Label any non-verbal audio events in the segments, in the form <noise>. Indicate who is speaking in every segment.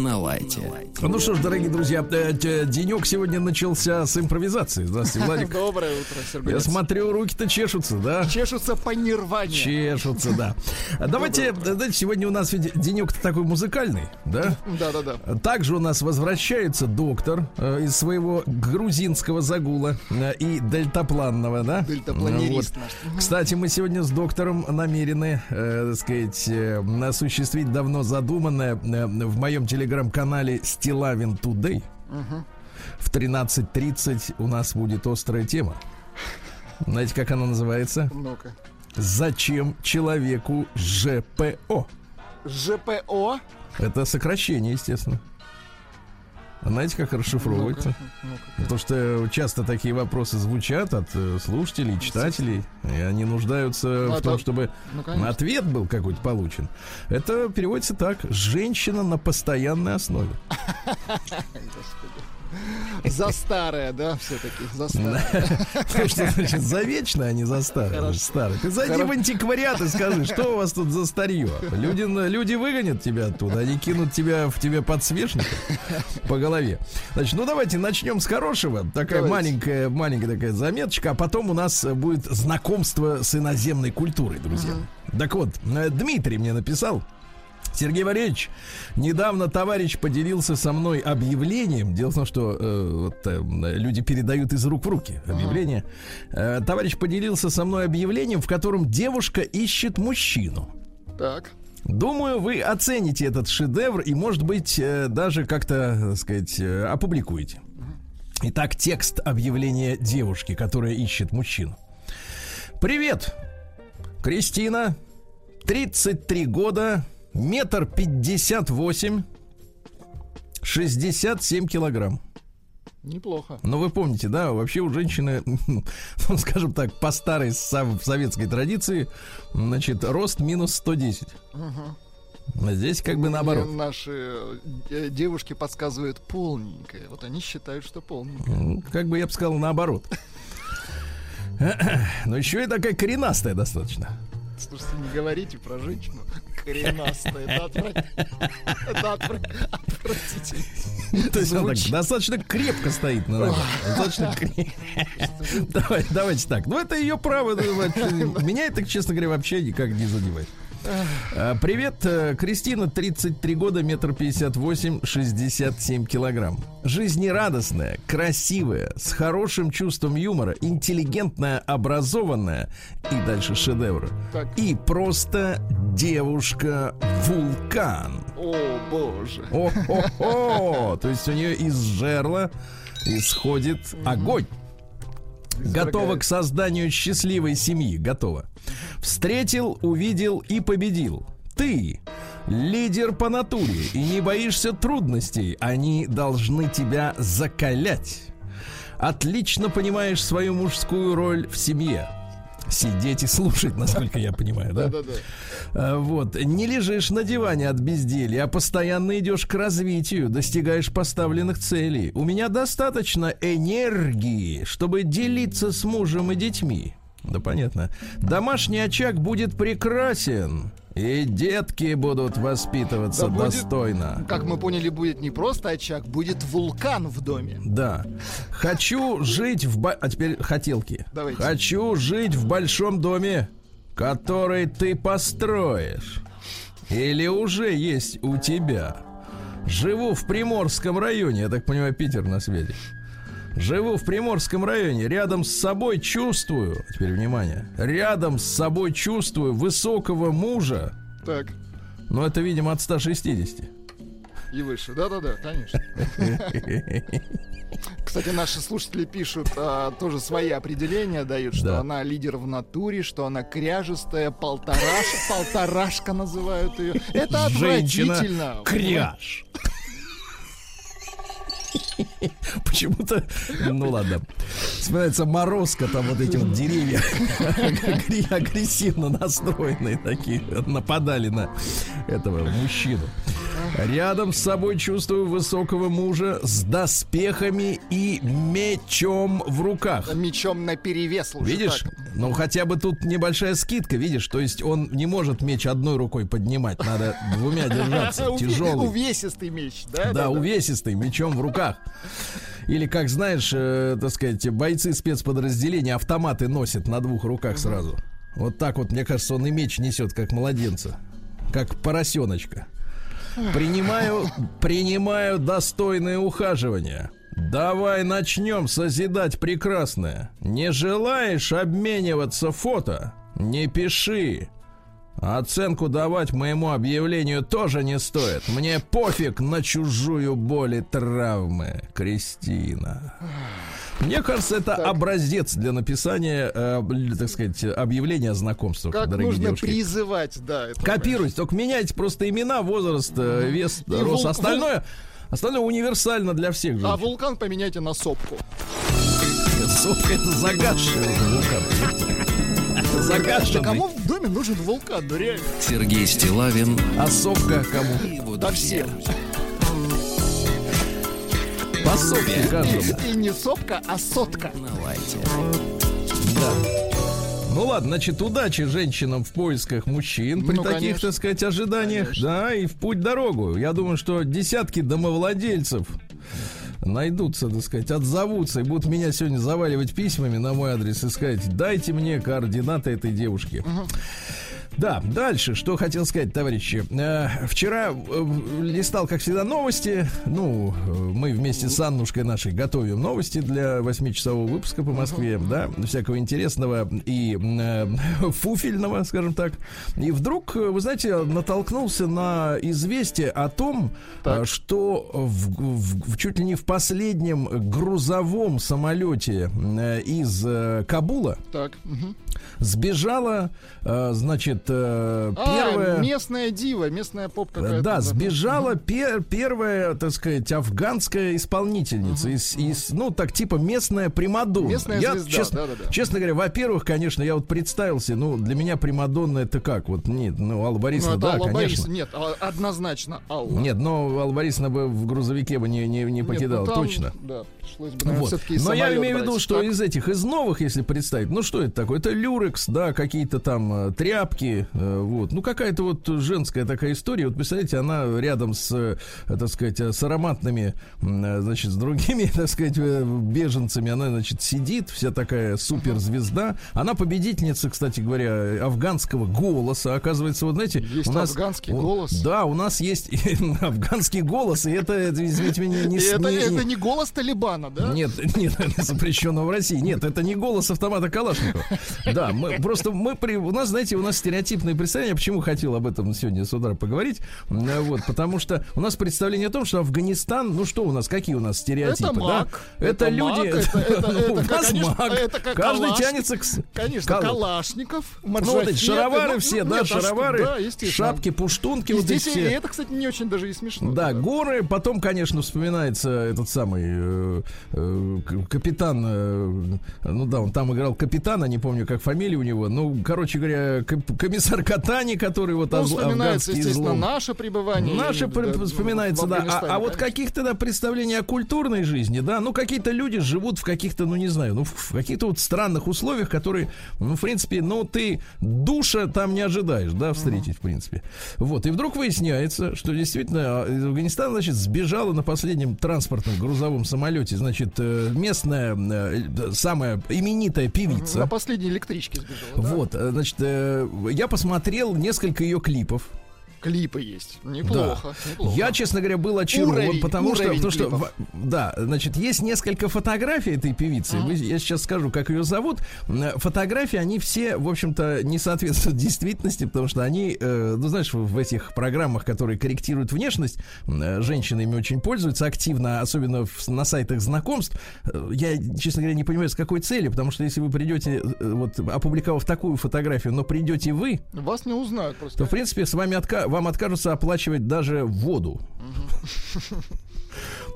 Speaker 1: На лайте.
Speaker 2: Ну что ж, дорогие друзья, э, денек сегодня начался с импровизации. Здравствуйте, Владик. <laughs>
Speaker 3: Доброе утро, Сергей.
Speaker 2: Я смотрю, руки-то чешутся, да?
Speaker 3: Чешутся по нирване.
Speaker 2: Чешутся, да. <laughs> Давайте, давайте сегодня у нас ведь денек-то такой музыкальный, да?
Speaker 3: Да, да, да.
Speaker 2: Также у нас возвращается доктор э, из своего грузинского загула э, и дельтапланного, да?
Speaker 3: Дельтапланерист
Speaker 2: Вот.
Speaker 3: наш.
Speaker 2: Кстати, мы сегодня с доктором намерены, э, так сказать, осуществить давно задуманное в моем телеграм-канале Стилавин Today. В 13.30 у нас будет острая тема. Знаете, как она называется?
Speaker 3: Ну-ка.
Speaker 2: Зачем человеку ЖПО?
Speaker 3: ЖПО.
Speaker 2: Это сокращение, естественно. А Знаете, как расшифровывается?
Speaker 3: Ну-ка, ну-ка.
Speaker 2: Потому что часто такие вопросы звучат от э, слушателей, читателей, и они нуждаются
Speaker 3: Ну,
Speaker 2: в
Speaker 3: это-
Speaker 2: том, чтобы
Speaker 3: ну,
Speaker 2: ответ был какой-то получен. Это переводится так: женщина на постоянной основе. <laughs>
Speaker 3: За старое, да, все-таки. За старое.
Speaker 2: Ну, Что значит за вечное, а не за старое? Старое. Ты зайди в антиквариат и скажи, что у вас тут за старье? Люди, люди выгонят тебя оттуда, они кинут тебя в тебе подсвечник по голове. Значит, ну давайте начнем с хорошего. Такая
Speaker 3: Давайте.
Speaker 2: маленькая, маленькая такая заметочка, а потом у нас будет знакомство с иноземной культурой, друзья. Так вот, э, Дмитрий мне написал. Сергей Валерьевич, недавно товарищ поделился со мной объявлением. Дело в том, что э, вот, э, люди передают из рук в руки объявление. Э, товарищ поделился со мной объявлением, в котором девушка ищет мужчину.
Speaker 3: Так.
Speaker 2: Думаю, вы оцените этот шедевр и, может быть, э, даже как-то, так сказать, э, опубликуете. Итак, текст объявления девушки, которая ищет мужчину. Привет, Кристина, 33 года, метр пятьдесят восемь, 67 килограмм.
Speaker 3: Неплохо.
Speaker 2: Но вы помните, да, вообще у женщины, <laughs> ну, скажем так, по старой сов- советской традиции, значит, рост минус 110. А Здесь как бы наоборот.
Speaker 3: Мне Наши э, девушки подсказывают полненькая. Вот они считают, что полненькая.
Speaker 2: Ну, Как бы я бы сказал, наоборот. <laughs> Но еще и такая коренастая достаточно.
Speaker 3: Слушайте, не говорите про женщину. Коренастая. Это отврат- это отврат- отвратительно.
Speaker 2: То есть она так достаточно крепко стоит на ногах. Достаточно крепко. Давай- Давайте так. Ну, это ее право. ну, <laughs> Меня это, честно говоря, вообще никак не задевает. А, Привет, э, Кристина, 33 года, метр пятьдесят восемь, 67 килограмм. Жизнерадостная, красивая, с хорошим чувством юмора, интеллигентная, образованная и дальше шедевр.
Speaker 3: Так.
Speaker 2: И просто девушка-вулкан.
Speaker 3: О, боже.
Speaker 2: О-хо-хо! То есть у нее из жерла исходит огонь. Готова к созданию счастливой семьи. Готова. Встретил, увидел и победил. Ты лидер по натуре и не боишься трудностей. Они должны тебя закалять. Отлично понимаешь свою мужскую роль в семье. Сидеть и слушать, насколько я понимаю, да?
Speaker 3: Да-да-да.
Speaker 2: А, Вот, не лежишь на диване от безделья, а постоянно идешь к развитию, достигаешь поставленных целей. У меня достаточно энергии, чтобы делиться с мужем и детьми. Да понятно. Домашний очаг будет прекрасен, и детки будут воспитываться
Speaker 3: Да будет-
Speaker 2: достойно.
Speaker 3: Как мы поняли, будет не просто очаг, будет вулкан в доме.
Speaker 2: Да. Хочу жить в... ба- А теперь хотелки.
Speaker 3: Давайте.
Speaker 2: Хочу жить в большом доме, который ты построишь. Или уже есть у тебя. Живу в Приморском районе. Я так понимаю, Питер на свете. Живу в Приморском районе. Рядом с собой чувствую... Теперь внимание. Рядом с собой чувствую высокого мужа.
Speaker 3: Так.
Speaker 2: Но это, видимо, от 160.
Speaker 3: И выше. Да-да-да, конечно. <laughs> Кстати, наши слушатели пишут, а, тоже свои определения дают, что
Speaker 2: Да.
Speaker 3: она лидер в натуре, что она кряжестая, полтораш, полторашка называют ее. Это
Speaker 2: Женщина
Speaker 3: отвратительно.
Speaker 2: кряж. Почему-то, ну ладно, вспоминается морозка, там вот эти вот деревья <laughs> агрессивно настроенные такие, нападали на этого мужчину. Рядом с собой чувствую высокого мужа с доспехами и мечом в руках.
Speaker 3: Мечом на перевес.
Speaker 2: Видишь? Так. Ну хотя бы тут небольшая скидка, видишь? То есть он не может меч одной рукой поднимать, надо двумя держаться. <laughs> Тяжелый.
Speaker 3: Увесистый меч, да?
Speaker 2: Да, увесистый, мечом в руках. Или, как знаешь, э, так сказать, бойцы спецподразделения автоматы носят на двух руках сразу. Вот так вот, мне кажется, он и меч несет, как младенца. Как поросеночка. Принимаю, принимаю достойное ухаживание. Давай начнем созидать прекрасное. Не желаешь обмениваться фото? Не пиши. Оценку давать моему объявлению тоже не стоит. Мне пофиг на чужую боль и травмы, Кристина. Мне кажется, это так. образец для написания, э, так сказать, объявления о знакомствах,
Speaker 3: как
Speaker 2: дорогие
Speaker 3: нужно
Speaker 2: девушки.
Speaker 3: призывать, да.
Speaker 2: Копируйте, только меняйте просто имена, возраст, э, вес, и рост. Вул... Остальное, остальное универсально для всех.
Speaker 3: Женщин. А вулкан поменяйте на сопку.
Speaker 2: Сопка это вулкан. Загадший.
Speaker 3: кому в доме нужен вулкан? Ну реально.
Speaker 1: Сергей Стилавин.
Speaker 2: А сопка кому?
Speaker 1: Его друзья.
Speaker 2: По сотке каждому.
Speaker 3: И, и не сопка, а сотка.
Speaker 1: Давайте.
Speaker 2: Да. Ну ладно, значит, удачи женщинам в поисках мужчин при ну, таких, конечно. так сказать, ожиданиях. Конечно. Да, и в путь дорогу. Я думаю, что десятки домовладельцев найдутся, так сказать, отзовутся и будут меня сегодня заваливать письмами на мой адрес и сказать, дайте мне координаты этой девушки. Угу. Да, дальше, что хотел сказать, товарищи. Э, вчера э, листал, как всегда, новости. Ну, э, мы вместе с Аннушкой нашей готовим новости для 8-часового выпуска по Москве, uh-huh. да, всякого интересного и э, <laughs> фуфельного, скажем так. И вдруг, вы знаете, натолкнулся на известие о том, так. что в, в, в, чуть ли не в последнем грузовом самолете из Кабула
Speaker 3: так. Угу.
Speaker 2: сбежала, значит, э, первая...
Speaker 3: А, местная дива, местная поп какая-то.
Speaker 2: Да, сбежала пер, первая, так сказать, афганская исполнительница. Uh-huh. Из, из, ну, так, типа местная Примадонна.
Speaker 3: Местная
Speaker 2: я,
Speaker 3: звезда,
Speaker 2: честно,
Speaker 3: да, да, да.
Speaker 2: честно говоря, во-первых, конечно, я вот представился, ну, для меня Примадонна это как? Вот, нет, ну, Алла Борисовна, ну, да,
Speaker 3: Алла
Speaker 2: конечно.
Speaker 3: Борисовна, нет, а, однозначно Алла.
Speaker 2: Нет, но Алла Борисовна бы в грузовике бы не, не, не покидала, нет, ну, там, точно.
Speaker 3: Да, пришлось бы, наверное,
Speaker 2: вот. Но я имею
Speaker 3: в
Speaker 2: виду, что так. из этих, из новых, если представить, ну, что это такое? Это люрекс, да, какие-то там э, тряпки, э, вот. Ну, какая-то вот женская такая история. Вот представляете, она рядом с, э, так сказать, с ароматными, значит, с другими, <laughs> так сказать, беженцами, она, значит, сидит, вся такая суперзвезда. Она победительница, кстати говоря, афганского голоса. Оказывается, вот знаете,
Speaker 3: есть у нас
Speaker 2: афганский
Speaker 3: голос.
Speaker 2: Да, у нас есть <laughs> афганский голос, и это, извините меня, не,
Speaker 3: это, не, это не голос Талибана да?
Speaker 2: Нет, <laughs> нет, запрещенного в России. Нет, это не голос автомата Калашникова. Да, мы просто мы при у нас, знаете, у нас стереотипное представление. Почему хотел об этом сегодня с утра поговорить? Вот, потому что у нас представление о том, что Афганистан, ну что у нас, какие у нас стереотипы,
Speaker 3: это маг,
Speaker 2: да? Это,
Speaker 3: это
Speaker 2: люди,
Speaker 3: маг, это, это, <laughs> это,
Speaker 2: у нас
Speaker 3: конечно,
Speaker 2: маг.
Speaker 3: Это как
Speaker 2: Каждый
Speaker 3: калаш,
Speaker 2: тянется к
Speaker 3: конечно,
Speaker 2: кал...
Speaker 3: Калашников,
Speaker 2: ну, вот эти шаровары
Speaker 3: ну,
Speaker 2: все,
Speaker 3: ну,
Speaker 2: да,
Speaker 3: нет,
Speaker 2: шаровары,
Speaker 3: да,
Speaker 2: шапки, пуштунки,
Speaker 3: и
Speaker 2: вот
Speaker 3: здесь
Speaker 2: эти все.
Speaker 3: это, кстати, не очень даже и смешно.
Speaker 2: Да, да, горы, потом, конечно, вспоминается этот самый э, э, капитан, э, ну да, он там играл капитана, не помню, как фамилия у него, ну, короче говоря, комиссар Катани, который вот
Speaker 3: ну, вспоминается, естественно, излом. наше пребывание.
Speaker 2: Наше да, вспоминается, да. А, а вот каких-то да, представлений о культурной жизни, да, ну, какие-то люди живут в каких-то, ну, не знаю, ну, в каких-то вот странных условиях, которые, ну, в принципе, ну, ты душа там не ожидаешь, да, встретить, в принципе. Вот, и вдруг выясняется, что действительно из Афганистана, значит, сбежала на последнем транспортном грузовом самолете, значит, э, местная э, самая именитая певица.
Speaker 3: На последней электричке сбежала.
Speaker 2: Вот,
Speaker 3: да?
Speaker 2: значит, э, я посмотрел несколько ее клипов
Speaker 3: клипы есть. Неплохо,
Speaker 2: да. неплохо. Я, честно говоря, был очарован, уровень, потому что, потому что, да, значит, есть несколько фотографий этой певицы. Uh-huh. Я сейчас скажу, как ее зовут. Фотографии, они все, в общем-то, не соответствуют <laughs> действительности, потому что они, э, ну, знаешь, в этих программах, которые корректируют внешность, э, женщины ими очень пользуются активно, особенно в, на сайтах знакомств. Э, я, честно говоря, не понимаю, с какой целью, потому что если вы придете, э, вот, опубликовав такую фотографию, но придете вы,
Speaker 3: вас не узнают просто.
Speaker 2: То, в принципе, с вами отка вам откажутся оплачивать даже воду.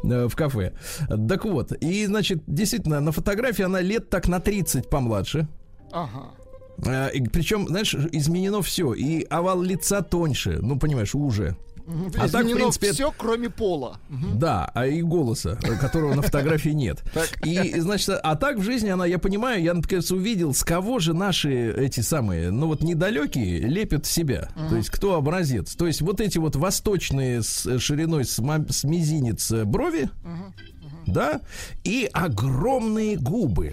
Speaker 4: э, в кафе. Так вот, и, значит, действительно, на фотографии она лет так на 30 помладше.
Speaker 3: Ага.
Speaker 4: Э, Причем, знаешь, изменено все. И овал лица тоньше. Ну, понимаешь, уже. А так, в принципе,
Speaker 3: все, кроме пола.
Speaker 4: Да, а и голоса, э, которого на фотографии нет. <laughs> И, значит, а так в жизни она, я понимаю, я, например, увидел, с кого же наши эти самые, ну вот недалекие лепят себя. То есть кто образец. То есть вот эти вот восточные с шириной с, ма- с мизинец э, брови, да, и огромные губы.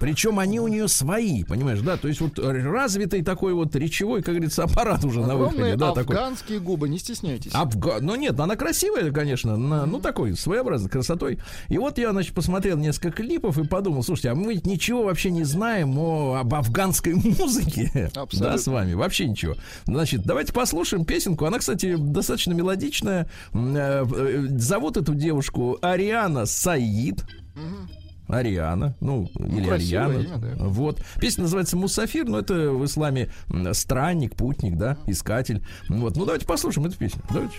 Speaker 4: Причем они у нее свои, понимаешь, да? То есть вот развитый такой вот речевой, как говорится, аппарат уже на
Speaker 3: Огромные
Speaker 4: выходе, да, такой.
Speaker 3: афганские губы, не стесняйтесь.
Speaker 4: Афга... Ну нет, она красивая, конечно, на- ну такой своеобразной красотой. И вот я, значит, посмотрел несколько клипов и подумал, слушайте, а мы ведь ничего вообще не знаем о... об афганской <laughs> музыке,
Speaker 3: Абсолютно.
Speaker 4: да, с вами, вообще ничего. Значит, давайте послушаем песенку. Она, кстати, достаточно мелодичная. Э, э, Зовут эту девушку Ариана Саид. Ариана, ну, или
Speaker 3: красивое
Speaker 4: Ариана.
Speaker 3: имя, да.
Speaker 4: Вот. Песня называется Мусафир, но это в исламе странник, путник, да, искатель. Вот. Ну, давайте послушаем эту песню. Давайте.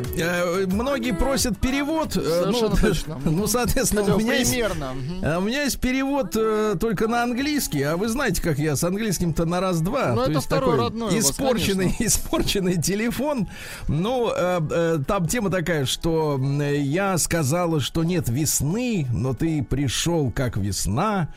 Speaker 2: Ну мои, э, многие просят перевод. э,
Speaker 3: Совершенно
Speaker 2: ну, <laughs>
Speaker 3: точно.
Speaker 2: Ну, соответственно,
Speaker 3: Хотя
Speaker 2: у меня есть
Speaker 3: примерно. Мгм.
Speaker 2: А У меня есть перевод э, только на английский, а вы знаете, как я с английским-то на раз-два.
Speaker 3: Ну,
Speaker 2: То
Speaker 3: это
Speaker 2: есть
Speaker 3: второй
Speaker 2: такой
Speaker 3: родной у вас,
Speaker 2: испорченный, <laughs> испорченный телефон. Ну, э, э, там тема такая, что э, я сказала, что нет весны, но ты пришел как весна.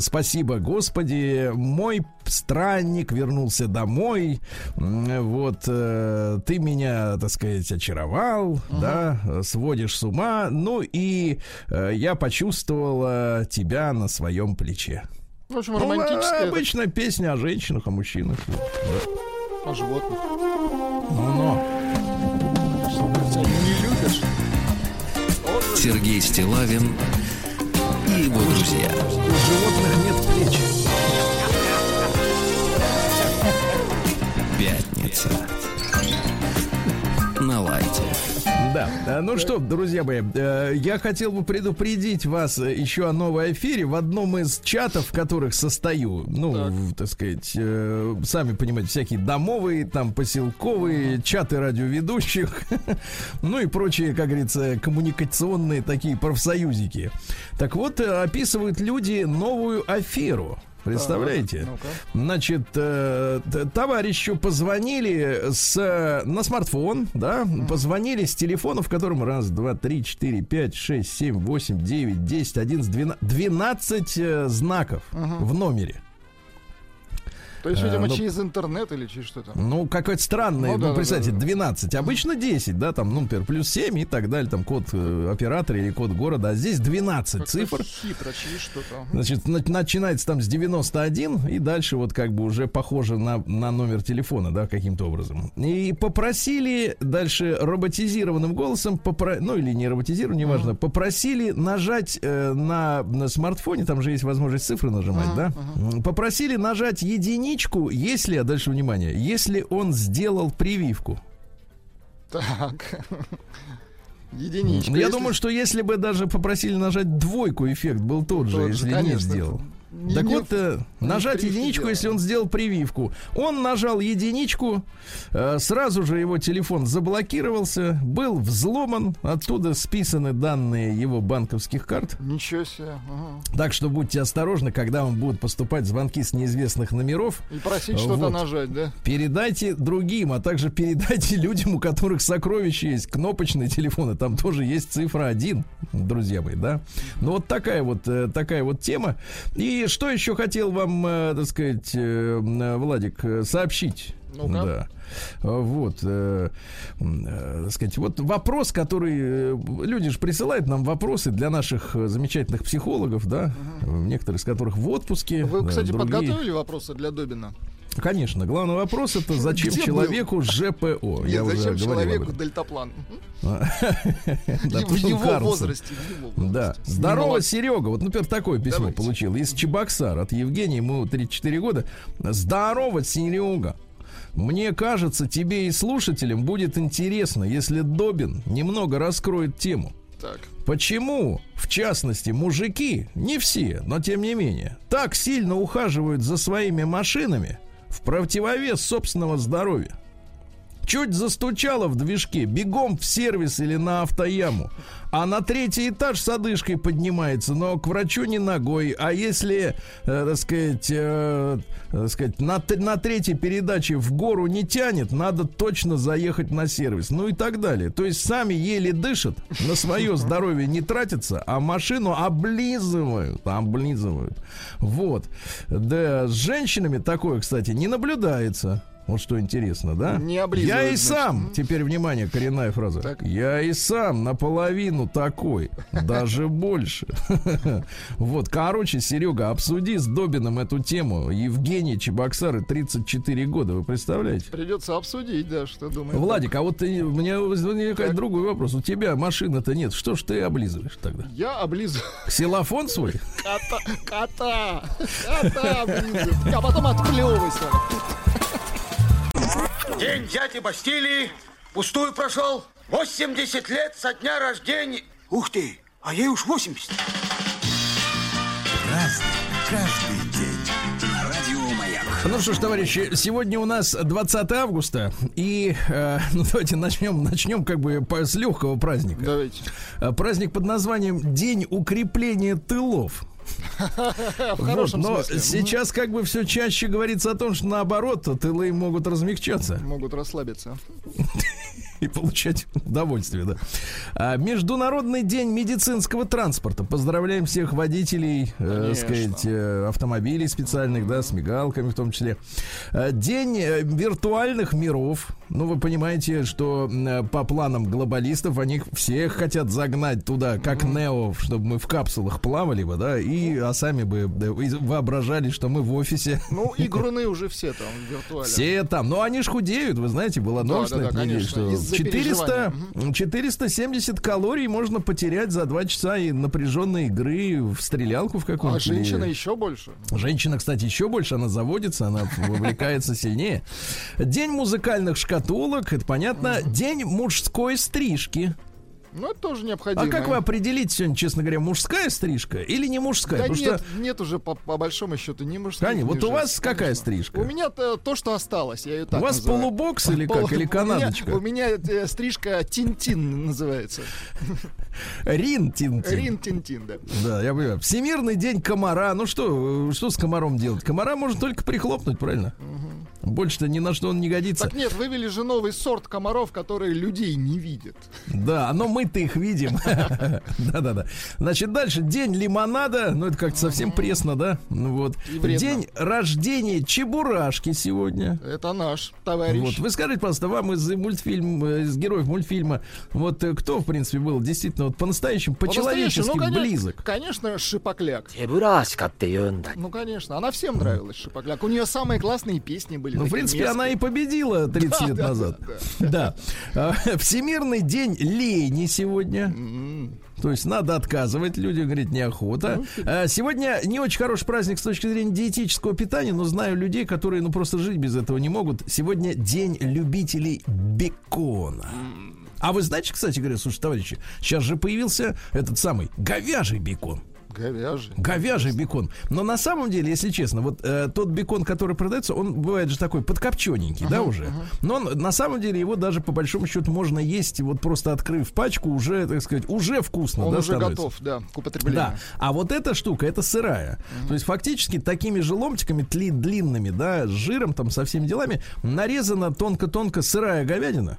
Speaker 2: Спасибо, Господи. Мой странник вернулся домой. Вот э, ты меня, так сказать, очаровал, да, э, сводишь с ума. Ну и э, я почувствовала тебя на своем плече.
Speaker 3: В общем,
Speaker 2: Ну,
Speaker 3: романтическая
Speaker 2: а, обычная песня о женщинах, о мужчинах.
Speaker 3: о животных.
Speaker 2: Но
Speaker 3: Что ты тебя не любишь?
Speaker 1: Сергей Стилавин и его друзья.
Speaker 2: у животных нет плеч.
Speaker 1: Пятница. На лайте.
Speaker 2: Да. Ну что, друзья мои, э, я хотел бы предупредить вас еще о новой эфире. В одном из чатов, в которых состою, ну,
Speaker 3: Так.
Speaker 2: так сказать, э, сами понимаете, всякие домовые, там, поселковые, чаты радиоведущих, <laughs> ну и прочие, как говорится, коммуникационные такие профсоюзики. Так вот, э, описывают люди новую аферу. Представляете?
Speaker 3: Ну-ка.
Speaker 2: Значит, э, товарищу позвонили с, на смартфон, да, позвонили с телефона, в котором раз, два, три, четыре, пять, шесть, семь, восемь, девять, десять, одиннадцать, двенадцать, двенадцать э, знаков в номере.
Speaker 3: То есть,
Speaker 2: Э,
Speaker 3: видимо,
Speaker 2: ну-
Speaker 3: через интернет или через что-то.
Speaker 2: Ну, какое-то странное,
Speaker 3: Ну,
Speaker 2: ну,
Speaker 3: да,
Speaker 2: представьте,
Speaker 3: да, да.
Speaker 2: 12. Обычно 10, да, там, ну, например, плюс 7 и так далее, там, код э, оператора или код города, а здесь 12
Speaker 3: Как-то
Speaker 2: цифр.
Speaker 3: Хитро, через что-то.
Speaker 2: Значит, на- начинается там с 91 и дальше вот как бы уже похоже на, на номер телефона, да, каким-то образом. И попросили дальше роботизированным голосом, попро- ну или не роботизированным, неважно, попросили нажать э, на, на смартфоне, там же есть возможность цифры нажимать, да, М, попросили нажать единичку, если, а дальше внимание, если он сделал прививку.
Speaker 3: Так. <laughs> Единичка.
Speaker 2: Ну, Я
Speaker 3: Если-
Speaker 2: думаю, что если бы даже попросили нажать двойку, эффект был тот же,
Speaker 3: Тот же,
Speaker 2: если не
Speaker 3: конечно.
Speaker 2: сделал.
Speaker 3: Не-
Speaker 2: так
Speaker 3: не-
Speaker 2: вот, э, нажать единичку,
Speaker 3: дело.
Speaker 2: если он сделал прививку. Он нажал единичку, э, сразу же его телефон заблокировался, был взломан, оттуда списаны данные его банковских карт.
Speaker 3: Ничего себе. ага.
Speaker 2: Так что будьте осторожны, когда вам будут поступать звонки с неизвестных номеров.
Speaker 3: И просить что-то
Speaker 2: Вот.
Speaker 3: нажать, да?
Speaker 2: Передайте другим, а также передайте <laughs> людям, у которых сокровища есть, кнопочные телефоны. Там тоже есть цифра 1, друзья мои, да. Ну вот такая вот, э, такая вот тема. И что еще хотел вам, э, так сказать, э, э, Владик, сообщить?
Speaker 3: Ну-ка.
Speaker 2: Да. Э, Вот, э, э, сказать, вот вопрос, который э, люди же присылают нам вопросы для наших э, замечательных психологов, да, э, некоторые из которых в отпуске.
Speaker 3: Вы, кстати,
Speaker 2: другие-
Speaker 3: подготовили вопросы для Добина?
Speaker 2: Конечно, главный вопрос это зачем
Speaker 3: Где
Speaker 2: человеку ЖПО?
Speaker 3: Нет,
Speaker 2: уже
Speaker 3: зачем
Speaker 2: об
Speaker 3: человеку дельтаплан? <laughs> И в его возрасте.
Speaker 2: Да. Здорово, Серега. Вот, например, такое письмо получил из Чебоксар от Евгения, ему 34 года. Здорово, Серега. Мне кажется, тебе и слушателям будет интересно, если Добин немного раскроет тему.
Speaker 3: Так.
Speaker 2: Почему, в частности, мужики, не все, но тем не менее, так сильно ухаживают за своими машинами в противовес собственного здоровья? Чуть застучало в движке, бегом в сервис или на автояму. А на третий этаж с одышкой поднимается, но к врачу не ногой. А если, э, так сказать, э, так сказать на, на третьей передаче в гору не тянет, надо точно заехать на сервис. Ну и так далее. То есть сами еле дышат, на свое здоровье не тратятся, а машину облизывают. Облизывают. Вот. Да, с женщинами такое, кстати, не наблюдается. Вот что интересно, да?
Speaker 3: Не
Speaker 2: Я и сам, теперь внимание, коренная фраза.
Speaker 3: Так.
Speaker 2: Я и сам наполовину такой, даже больше. <laughs> Вот, короче, Серега, обсуди с Добиным эту тему. Евгений Чебоксары, 34 года, вы представляете?
Speaker 3: Придется обсудить, да, что думаешь.
Speaker 2: Владик, а вот ты, у меня возникает другой вопрос. У тебя машины-то нет. Что ж ты облизываешь тогда?
Speaker 3: Я облизываю
Speaker 2: Ксилофон свой?
Speaker 3: кота, кота, кота облизываю. А потом отплевывайся.
Speaker 5: День дяди Бастилии пустую прошел. 80 лет со дня рождения. Ух ты, а ей уж 80.
Speaker 1: Разный, каждый день. На радио Маяк.
Speaker 2: Ну что ж, товарищи, сегодня у нас 20 августа, и э, <laughs> ну давайте начнем, начнем как бы по- с легкого праздника.
Speaker 3: Давайте.
Speaker 2: Э, Праздник под названием День укрепления тылов. <laughs>
Speaker 3: В
Speaker 2: Вот, но
Speaker 3: смысле.
Speaker 2: сейчас как бы все чаще говорится о том, что наоборот, тылы могут размягчаться.
Speaker 3: Могут расслабиться. <laughs>
Speaker 2: и получать удовольствие, да. А, Международный день медицинского транспорта. Поздравляем всех водителей, э, сказать, э, автомобилей специальных, да, с мигалками в том числе. А, День э, виртуальных миров. Ну, вы понимаете, что э, по планам глобалистов они всех хотят загнать туда, как Нео, чтобы мы в капсулах плавали бы, да, и а сами бы да, и воображали, что мы в офисе.
Speaker 3: Ну, игруны уже все там виртуально.
Speaker 2: Все там. Но они ж худеют, вы знаете, была
Speaker 3: Да,
Speaker 2: новость
Speaker 3: да,
Speaker 2: на
Speaker 3: да,
Speaker 2: неделе,
Speaker 3: конечно,
Speaker 2: что
Speaker 3: из-за
Speaker 2: 400,
Speaker 3: переживаний.
Speaker 2: 470 калорий можно потерять за 2 часа и напряженной игры в стрелялку в каком-то.
Speaker 3: А женщина еще больше.
Speaker 2: Женщина, кстати, еще больше, она заводится, она <laughs> вовлекается сильнее. День музыкальных шкатулок, это понятно. День мужской стрижки.
Speaker 3: Ну, это тоже необходимо.
Speaker 2: А как вы определите сегодня, честно говоря, мужская стрижка или не мужская?
Speaker 3: Да
Speaker 2: Потому
Speaker 3: нет,
Speaker 2: что,
Speaker 3: нет уже по, по большому счету ни мужских,
Speaker 2: Таня,
Speaker 3: ни
Speaker 2: вот у вас какая
Speaker 3: конечно.
Speaker 2: стрижка?
Speaker 3: У меня то, то, что осталось, я ее так
Speaker 2: у вас
Speaker 3: называю.
Speaker 2: полубокс или
Speaker 3: Полу-
Speaker 2: как? Или
Speaker 3: у меня-
Speaker 2: канадочка?
Speaker 3: У меня, э, стрижка Тинтин называется.
Speaker 2: Рин Тинтин.
Speaker 3: Рин Тинтин, да.
Speaker 2: Да, я понимаю. Всемирный день комара. Ну что, э, что с комаром делать? Комара можно только прихлопнуть, правильно? Больше-то ни на что он не годится.
Speaker 3: Так нет, вывели же новый сорт комаров, которые людей не видят.
Speaker 2: Да, но мы-то их видим. <laughs> Да-да-да. Значит, дальше. День лимонада. Ну, это как-то совсем пресно, да? Ну вот. День рождения Чебурашки сегодня.
Speaker 3: Это наш товарищ.
Speaker 2: Вот. Вы скажите, пожалуйста, вам из мультфильма, э, из героев мультфильма, вот э, кто, в принципе, был действительно вот по-настоящему,
Speaker 3: ну, по-человечески
Speaker 2: близок?
Speaker 3: Конечно, Шипокляк.
Speaker 6: Чебурашка ты
Speaker 3: Ну, конечно. Она всем нравилась, Шипокляк. У нее самые классные песни были.
Speaker 2: Ну, в принципе, она и победила 30 <laughs> лет назад.
Speaker 3: Да.
Speaker 2: А, <laughs> Всемирный день лени сегодня.
Speaker 3: М.
Speaker 2: То есть надо отказывать, люди говорят, неохота. А, Сегодня не очень хороший праздник с точки зрения диетического питания, но знаю людей, которые ну просто жить без этого не могут. Сегодня день любителей бекона. А вы знаете, кстати говоря, слушай, товарищи, сейчас же появился этот самый говяжий бекон.
Speaker 3: Говяжий.
Speaker 2: Говяжий бекон. Но на самом деле, если честно, вот э, тот бекон, который продается, он бывает же такой подкопчененький, да, уже. Но он, на самом деле его даже по большому счету можно есть, вот просто открыв пачку, уже, так сказать, уже вкусно,
Speaker 3: Он
Speaker 2: да,
Speaker 3: уже
Speaker 2: становится.
Speaker 3: готов, да, к употреблению.
Speaker 2: Да, а вот эта штука, это сырая. То есть фактически такими же ломтиками тли, длинными, да, с жиром там со всеми делами, нарезана тонко-тонко сырая говядина.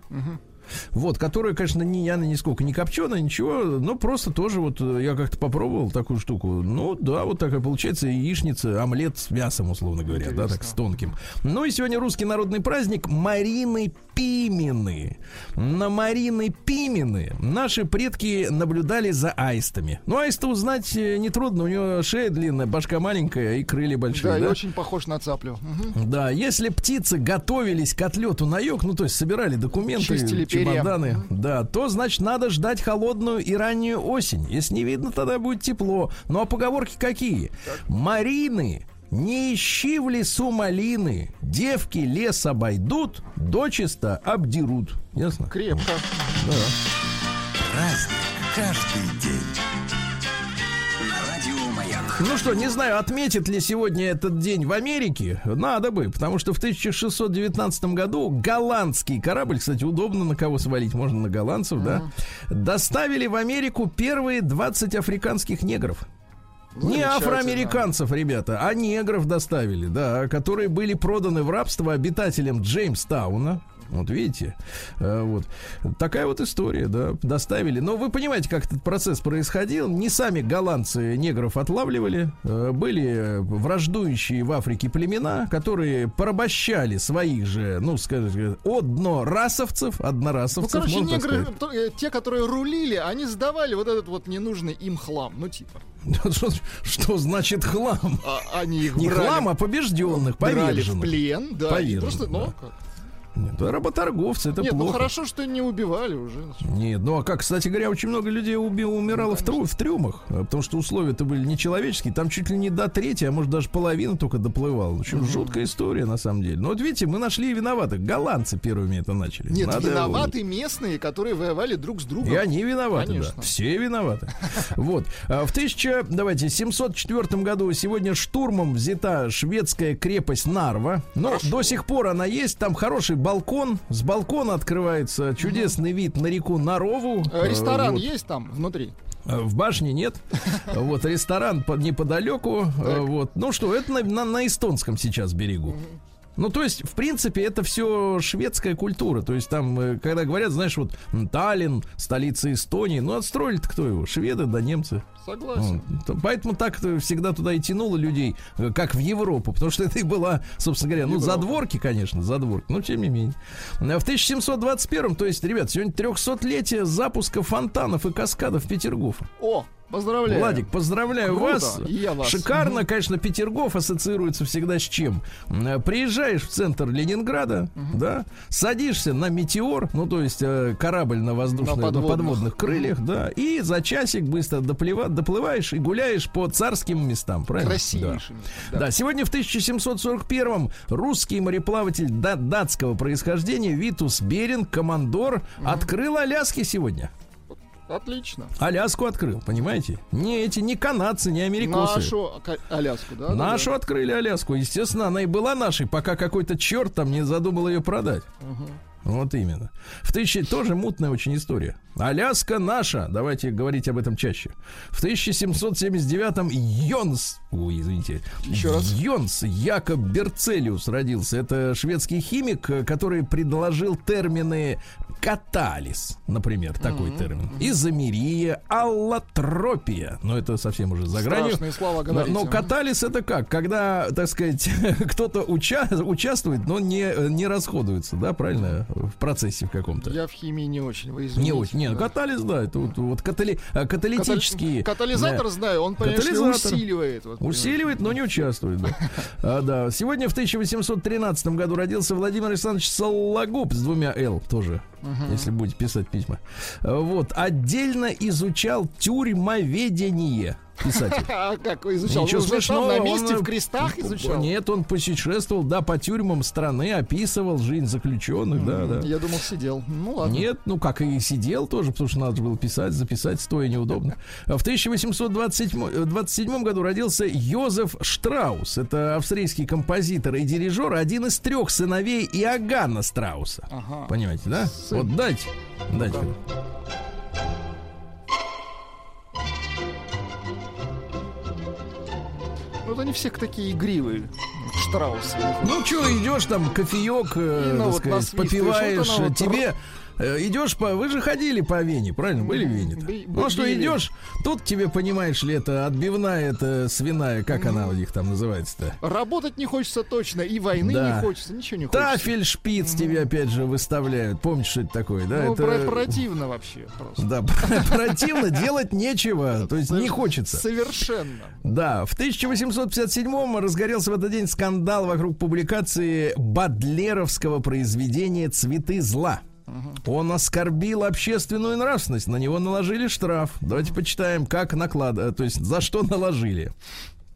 Speaker 2: Вот, которая, конечно, не яна нисколько не копченая, ничего, но просто тоже вот э, я как-то попробовал такую штуку. Ну, да, вот такая получается яичница, омлет с мясом, условно говоря, да, так с тонким. Ну и сегодня русский народный праздник Марины Пимены. На Марины Пимены наши предки наблюдали за аистами. Ну, аиста узнать э, нетрудно, у него шея длинная, башка маленькая и крылья большие.
Speaker 3: Да, и
Speaker 2: да?
Speaker 3: очень похож на цаплю. Мгм.
Speaker 2: Да, если птицы готовились к отлету на юг, ну то есть собирали документы,
Speaker 3: Чистили.
Speaker 2: Чемоданы, да, то значит надо ждать холодную и раннюю осень. Если не видно, тогда будет тепло. Ну а поговорки какие? Марины, не ищи в лесу малины, девки лес обойдут, дочисто обдерут. Ясно?
Speaker 3: Крепко.
Speaker 1: Праздник каждый день.
Speaker 2: Ну что, не знаю, отметит ли сегодня этот день в Америке. Надо бы, потому что в 1619 году голландский корабль, кстати, удобно на кого свалить, можно на голландцев, да, доставили в Америку первые 20 африканских негров. Не
Speaker 3: Замечательно.
Speaker 2: афроамериканцев, ребята, а негров доставили, да, которые были проданы в рабство обитателям Джеймстауна. Вот видите, Э, вот такая вот история, да, доставили. Но вы понимаете, как этот процесс происходил? Не сами голландцы негров отлавливали, э, были враждующие в Африке племена, которые порабощали своих же, ну, скажем, однорасовцев,
Speaker 3: Ну,
Speaker 2: однорасовцев,
Speaker 3: короче,
Speaker 2: можно так
Speaker 3: негры,
Speaker 2: сказать.
Speaker 3: э, те, которые рулили, они сдавали вот этот вот ненужный им хлам. Ну, типа. <laughs>
Speaker 2: Что, что значит хлам?
Speaker 3: А, они их
Speaker 2: Не
Speaker 3: брали,
Speaker 2: хлам, а побежденных,
Speaker 3: брали в
Speaker 2: поверженных.
Speaker 3: плен, да.
Speaker 2: Поверженных,
Speaker 3: просто, ну,
Speaker 2: да.
Speaker 3: как.
Speaker 2: Нет, это работорговцы, это
Speaker 3: Нет, ну
Speaker 2: плохо.
Speaker 3: хорошо, что не убивали уже.
Speaker 2: Нет, ну а как, кстати говоря, очень много людей уби- умирало в, тру- в трюмах, а, потому что условия-то были нечеловеческие. Там чуть ли не до трети, а может даже половина только доплывала. В общем, жуткая история на самом деле. Но вот видите, мы нашли виноватых. Голландцы первыми это начали.
Speaker 3: Нет,
Speaker 2: Надо-
Speaker 3: виноваты местные, которые воевали друг с другом.
Speaker 2: И они виноваты,
Speaker 3: Конечно.
Speaker 2: да. Все виноваты. <laughs> Вот. А В 1000, давайте, 704 году сегодня штурмом взята шведская крепость Нарва. Но до сих пор она есть. Там хороший балкон. С балкона открывается чудесный вид на реку Нарову.
Speaker 3: Э, Ресторан
Speaker 2: Вот.
Speaker 3: есть там внутри?
Speaker 2: Э, В башне нет. <laughs> Вот ресторан по- неподалеку. Э, Вот. Ну что, это на, на- на эстонском сейчас берегу. Ну, то есть, в принципе, это все шведская культура. То есть, там, э, когда говорят, знаешь, вот Таллин, столица Эстонии, ну, отстроили-то кто его? Шведы да немцы.
Speaker 3: Согласен.
Speaker 2: Вот. То- Поэтому так всегда туда и тянуло людей, э, как в Европу, потому что <laughs> это и была, собственно говоря, ну,
Speaker 3: Европа.
Speaker 2: задворки, конечно, задворки, но тем не менее. А В 1721, то есть, ребят, сегодня 300-летие запуска фонтанов и каскадов Петергофа.
Speaker 3: О, поздравляю.
Speaker 2: Владик, поздравляю
Speaker 3: Круто,
Speaker 2: вас.
Speaker 3: я вас.
Speaker 2: Шикарно, конечно, Петергоф ассоциируется всегда с чем? Э, Приезжаешь в центр Ленинграда, да, садишься на метеор, ну то есть э, корабль на воздушных,
Speaker 3: На
Speaker 2: на подводных,
Speaker 3: подводных.
Speaker 2: крыльях, да, и за часик быстро доплева- доплываешь и гуляешь по царским местам, правильно?
Speaker 3: Красивейшими.
Speaker 2: Да. Да, сегодня в 1741-м русский мореплаватель да- датского происхождения Витус Беринг, командор, открыл Аляски сегодня.
Speaker 3: Отлично.
Speaker 2: Аляску открыл, понимаете? Не эти, не канадцы, не америкосы.
Speaker 3: Нашу Аляску, да?
Speaker 2: Нашу
Speaker 3: да.
Speaker 2: открыли Аляску. Естественно, она и была нашей, пока какой-то черт там не задумал ее продать. Вот именно. В тысячи тоже мутная очень история. Аляска наша. Давайте говорить об этом чаще. В 1779-м Йонс, ой, извините,
Speaker 3: Еще раз.
Speaker 2: Йонс Якоб Берцелиус родился. Это шведский химик, э, который предложил термины каталис, например, такой термин. Изомерия, аллотропия. Но это совсем уже за гранью.
Speaker 3: Страшные слова
Speaker 2: Но,
Speaker 3: говорите.
Speaker 2: но каталис это как? Когда, так сказать, <laughs> кто-то уча- участвует, но не, не расходуется, да, правильно? В процессе в каком-то.
Speaker 3: Я в химии не очень, вы извините.
Speaker 2: Не очень. Не, ну,
Speaker 3: Да.
Speaker 2: катализ, да, это вот, вот катали, а, каталитические.
Speaker 3: Катали- Катализатор
Speaker 2: да,
Speaker 3: знаю, он, конечно, усиливает. вот,
Speaker 2: Усиливает, но не участвует. Да. <laughs> А, да. Сегодня в 1813 году родился Владимир Александрович Сологуб с двумя «Л» тоже, если будете писать письма. Вот. Отдельно изучал тюрьмоведение писатель. <laughs>
Speaker 3: А как изучал?
Speaker 2: Ничего
Speaker 3: Он
Speaker 2: смешного,
Speaker 3: на месте
Speaker 2: он,
Speaker 3: в крестах изучал?
Speaker 2: Нет, он путешествовал, да, по тюрьмам страны, описывал жизнь заключенных, да, да.
Speaker 3: Я думал, сидел. Ну ладно.
Speaker 2: Нет, ну как и сидел тоже, потому что надо было писать, записать, стоя неудобно. В 1827 году родился Йозеф Штраус. Это австрийский композитор и дирижер, один из трех сыновей Иоганна Страуса.
Speaker 3: Ага.
Speaker 2: Понимаете, да?
Speaker 3: Сын.
Speaker 2: Вот дайте. Дайте.
Speaker 3: Ну, вот они все такие игривые. Штраусы.
Speaker 2: Ну что, идешь там, кофеек, э,
Speaker 3: ну,
Speaker 2: так
Speaker 3: вот
Speaker 2: сказать, попиваешь,
Speaker 3: вот она вот
Speaker 2: тебе идешь по... Вы же ходили по Вене, правильно? Были в Вене? Ну что,
Speaker 3: были.
Speaker 2: идешь, тут тебе, понимаешь ли, это отбивная, это свиная, как она у них там называется-то?
Speaker 3: Работать не хочется точно, и войны
Speaker 2: Да.
Speaker 3: не хочется, ничего не хочется.
Speaker 2: Тафель шпиц тебе опять же выставляют. Помнишь, что это такое, да?
Speaker 3: Ну,
Speaker 2: это...
Speaker 3: про- противно вообще просто.
Speaker 2: Да, <laughs> противно делать нечего, то есть не хочется.
Speaker 3: Совершенно.
Speaker 2: Да, в 1857-м разгорелся в этот день скандал вокруг публикации Бадлеровского произведения «Цветы зла». Он оскорбил общественную нравственность, на него наложили штраф. Давайте почитаем, как наклад, э, то есть за что наложили.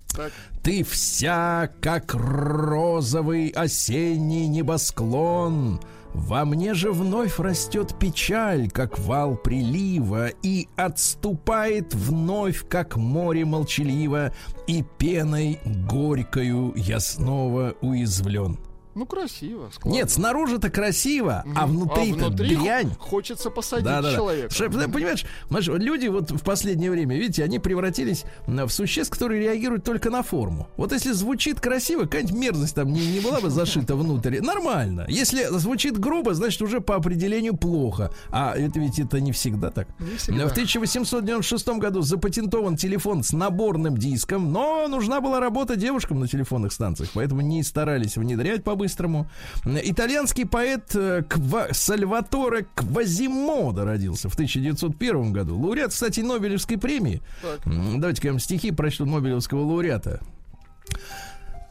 Speaker 3: Так.
Speaker 2: Ты вся, как розовый осенний небосклон. Во мне же вновь растет печаль, как вал прилива, И отступает вновь, как море молчаливо, И пеной горькою я снова уязвлен.
Speaker 3: Ну, красиво. складно.
Speaker 2: Нет, снаружи-то красиво, а внутри-то
Speaker 3: а внутри
Speaker 2: дрянь.
Speaker 3: хочется посадить
Speaker 2: Да, да, да.
Speaker 3: человека.
Speaker 2: Ты понимаешь, вот люди вот в последнее время, видите, они превратились в существ, которые реагируют только на форму. Вот если звучит красиво, какая-нибудь мерзость там не, не была бы зашита внутрь, нормально. Если звучит грубо, значит уже по определению плохо. А это ведь это не всегда так.
Speaker 3: Не всегда.
Speaker 2: В 1896 году запатентован телефон с наборным диском, но нужна была работа девушкам на телефонных станциях, поэтому не старались внедрять по-быстрому. Итальянский поэт э, Ква- Сальваторе Квазимода родился в 1901 году. Лауреат, кстати, Нобелевской премии.
Speaker 3: Так.
Speaker 2: Давайте-ка я вам стихи прочту Нобелевского лауреата.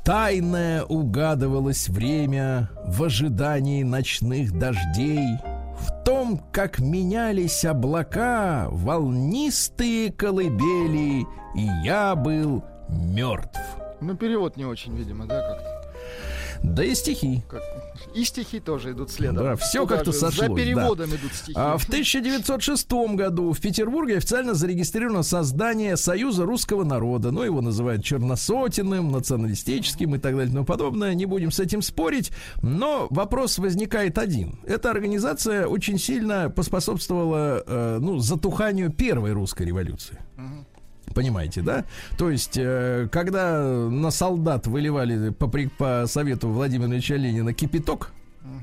Speaker 2: Тайное угадывалось время в ожидании ночных дождей, в том, как менялись облака, волнистые колыбели, и я был мертв.
Speaker 3: Ну, перевод не очень, видимо, да, как-то.
Speaker 2: Да и стихи.
Speaker 3: Как... И стихи тоже идут следом.
Speaker 2: Да,
Speaker 3: Туда
Speaker 2: как-то сошлось,
Speaker 3: За переводом идут стихи.
Speaker 2: А в 1906 году в Петербурге официально зарегистрировано создание Союза русского народа. Ну, его называют черносотенным, националистическим и так далее и тому подобное. Не будем с этим спорить. Но вопрос возникает один. Эта организация очень сильно поспособствовала э, ну, затуханию первой русской революции. Понимаете, да? То есть, э, когда на солдат выливали по, по совету Владимира Ильича Ленина кипяток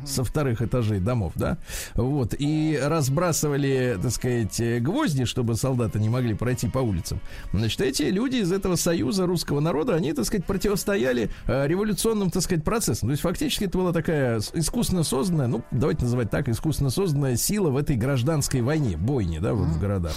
Speaker 2: со вторых этажей домов, да, вот, и разбрасывали, так сказать, гвозди, чтобы солдаты не могли пройти по улицам. Значит, эти люди из этого союза русского народа, они, так сказать, противостояли э, революционным, так сказать, процессам. То есть, фактически, это была такая искусственно созданная, ну, давайте называть так, искусственно созданная сила в этой гражданской войне, бойне, да, вот в городах.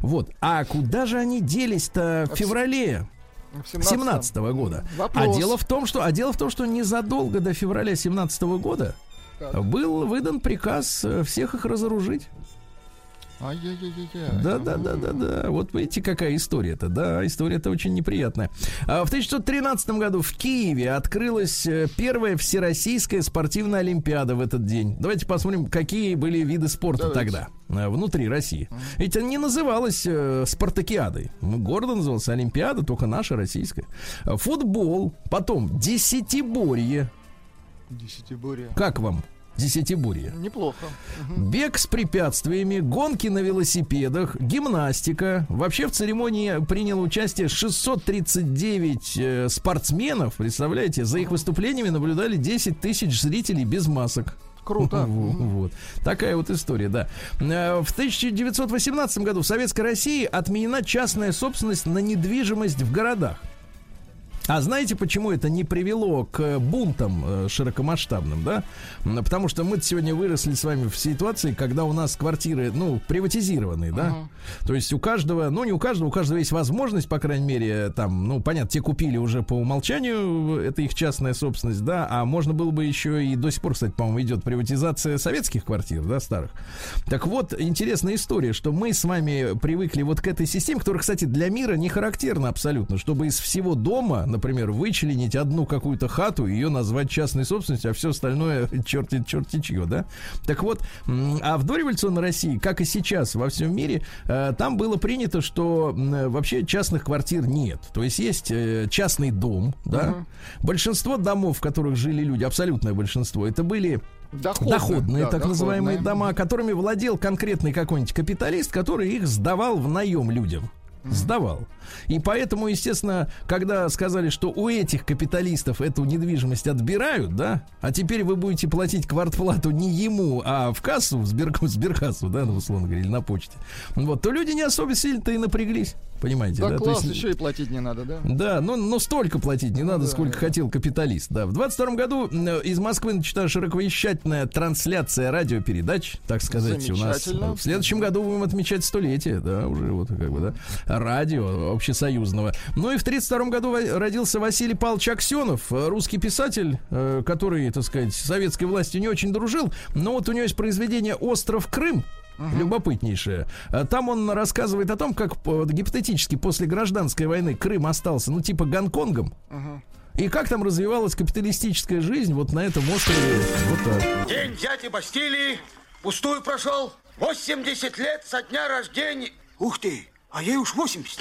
Speaker 2: Вот. А куда же они делись-то в феврале?
Speaker 3: В 17-м.
Speaker 2: 17 года.
Speaker 3: Вопрос.
Speaker 2: А дело в том, что, а дело в том, что незадолго до февраля 17 года
Speaker 3: Так.
Speaker 2: был выдан приказ э, всех их разоружить.
Speaker 3: Ай-яй-яй-яй.
Speaker 2: Да, да, да, да, да. Вот видите, какая история-то. Да, история-то очень неприятная. А в 1913 году в Киеве открылась э, первая всероссийская спортивная олимпиада в этот день. Давайте посмотрим, какие были виды спорта
Speaker 3: Давайте.
Speaker 2: тогда э, внутри России. Ведь она не называлась э, спартакиадой. Ну, Гордо называлась Олимпиада, только наша российская. Футбол, потом десятиборье.
Speaker 3: Десятиборье.
Speaker 2: Как вам десятиборье?
Speaker 3: Неплохо.
Speaker 2: Бег с препятствиями, гонки на велосипедах, гимнастика. Вообще в церемонии приняло участие 639 э, спортсменов. Представляете, за их выступлениями наблюдали 10 тысяч зрителей без масок.
Speaker 3: Круто. <laughs>
Speaker 2: Во- Вот. Такая вот история, да. Э, В 1918 году в Советской России отменена частная собственность на недвижимость в городах. А знаете, почему это не привело к бунтам э, широкомасштабным, да? Потому что мы сегодня выросли с вами в ситуации, когда у нас квартиры, ну, приватизированные, да? То есть у каждого, ну, не у каждого, у каждого есть возможность, по крайней мере, там, ну, понятно, те купили уже по умолчанию, это их частная собственность, да, а можно было бы еще и до сих пор, кстати, по-моему, идет приватизация советских квартир, да, старых. Так вот, интересная история, что мы с вами привыкли вот к этой системе, которая, кстати, для мира не характерна абсолютно, чтобы из всего дома, например, вычленить одну какую-то хату, ее назвать частной собственностью, а все остальное <laughs> черти, черти чье, да? Так вот, а в дореволюционной России, как и сейчас во всем мире, э, там было принято, что вообще частных квартир нет. То есть есть э, частный дом, да? Большинство домов, в которых жили люди, абсолютное большинство, это были
Speaker 3: Доходные,
Speaker 2: доходные,
Speaker 3: да,
Speaker 2: так называемые
Speaker 3: доходные.
Speaker 2: дома, которыми владел конкретный какой-нибудь капиталист, который их сдавал в наем людям. Сдавал. И поэтому, естественно, когда сказали, что у этих капиталистов эту недвижимость отбирают, да, а теперь вы будете платить квартплату не ему, а в кассу, в, сбер, в сберкассу, да, ну, условно говоря, или на почте, вот, то люди не особо сильно-то и напряглись, понимаете,
Speaker 3: Да,
Speaker 2: да?
Speaker 3: Класс,
Speaker 2: есть-
Speaker 3: еще и платить не надо, да?
Speaker 2: да, но, но столько платить не надо,
Speaker 3: да,
Speaker 2: сколько
Speaker 3: да.
Speaker 2: хотел капиталист. Да. В 22 году из Москвы начата широковещательная трансляция радиопередач, так сказать, у нас. В следующем году будем отмечать столетие, да, уже вот как бы, да, радио общесоюзного. Ну и в 32 году родился Василий Павлович Аксенов, э, русский писатель, э, который, так сказать, советской властью не очень дружил, но вот у него есть произведение «Остров Крым», Любопытнейшее. А Там он рассказывает о том, как э, гипотетически после гражданской войны Крым остался, ну, типа Гонконгом. И как там развивалась капиталистическая жизнь вот на этом острове. Вот так.
Speaker 5: День дяди Бастилии пустую прошел. 80 лет со дня рождения.
Speaker 1: Ух ты, а ей уж 80.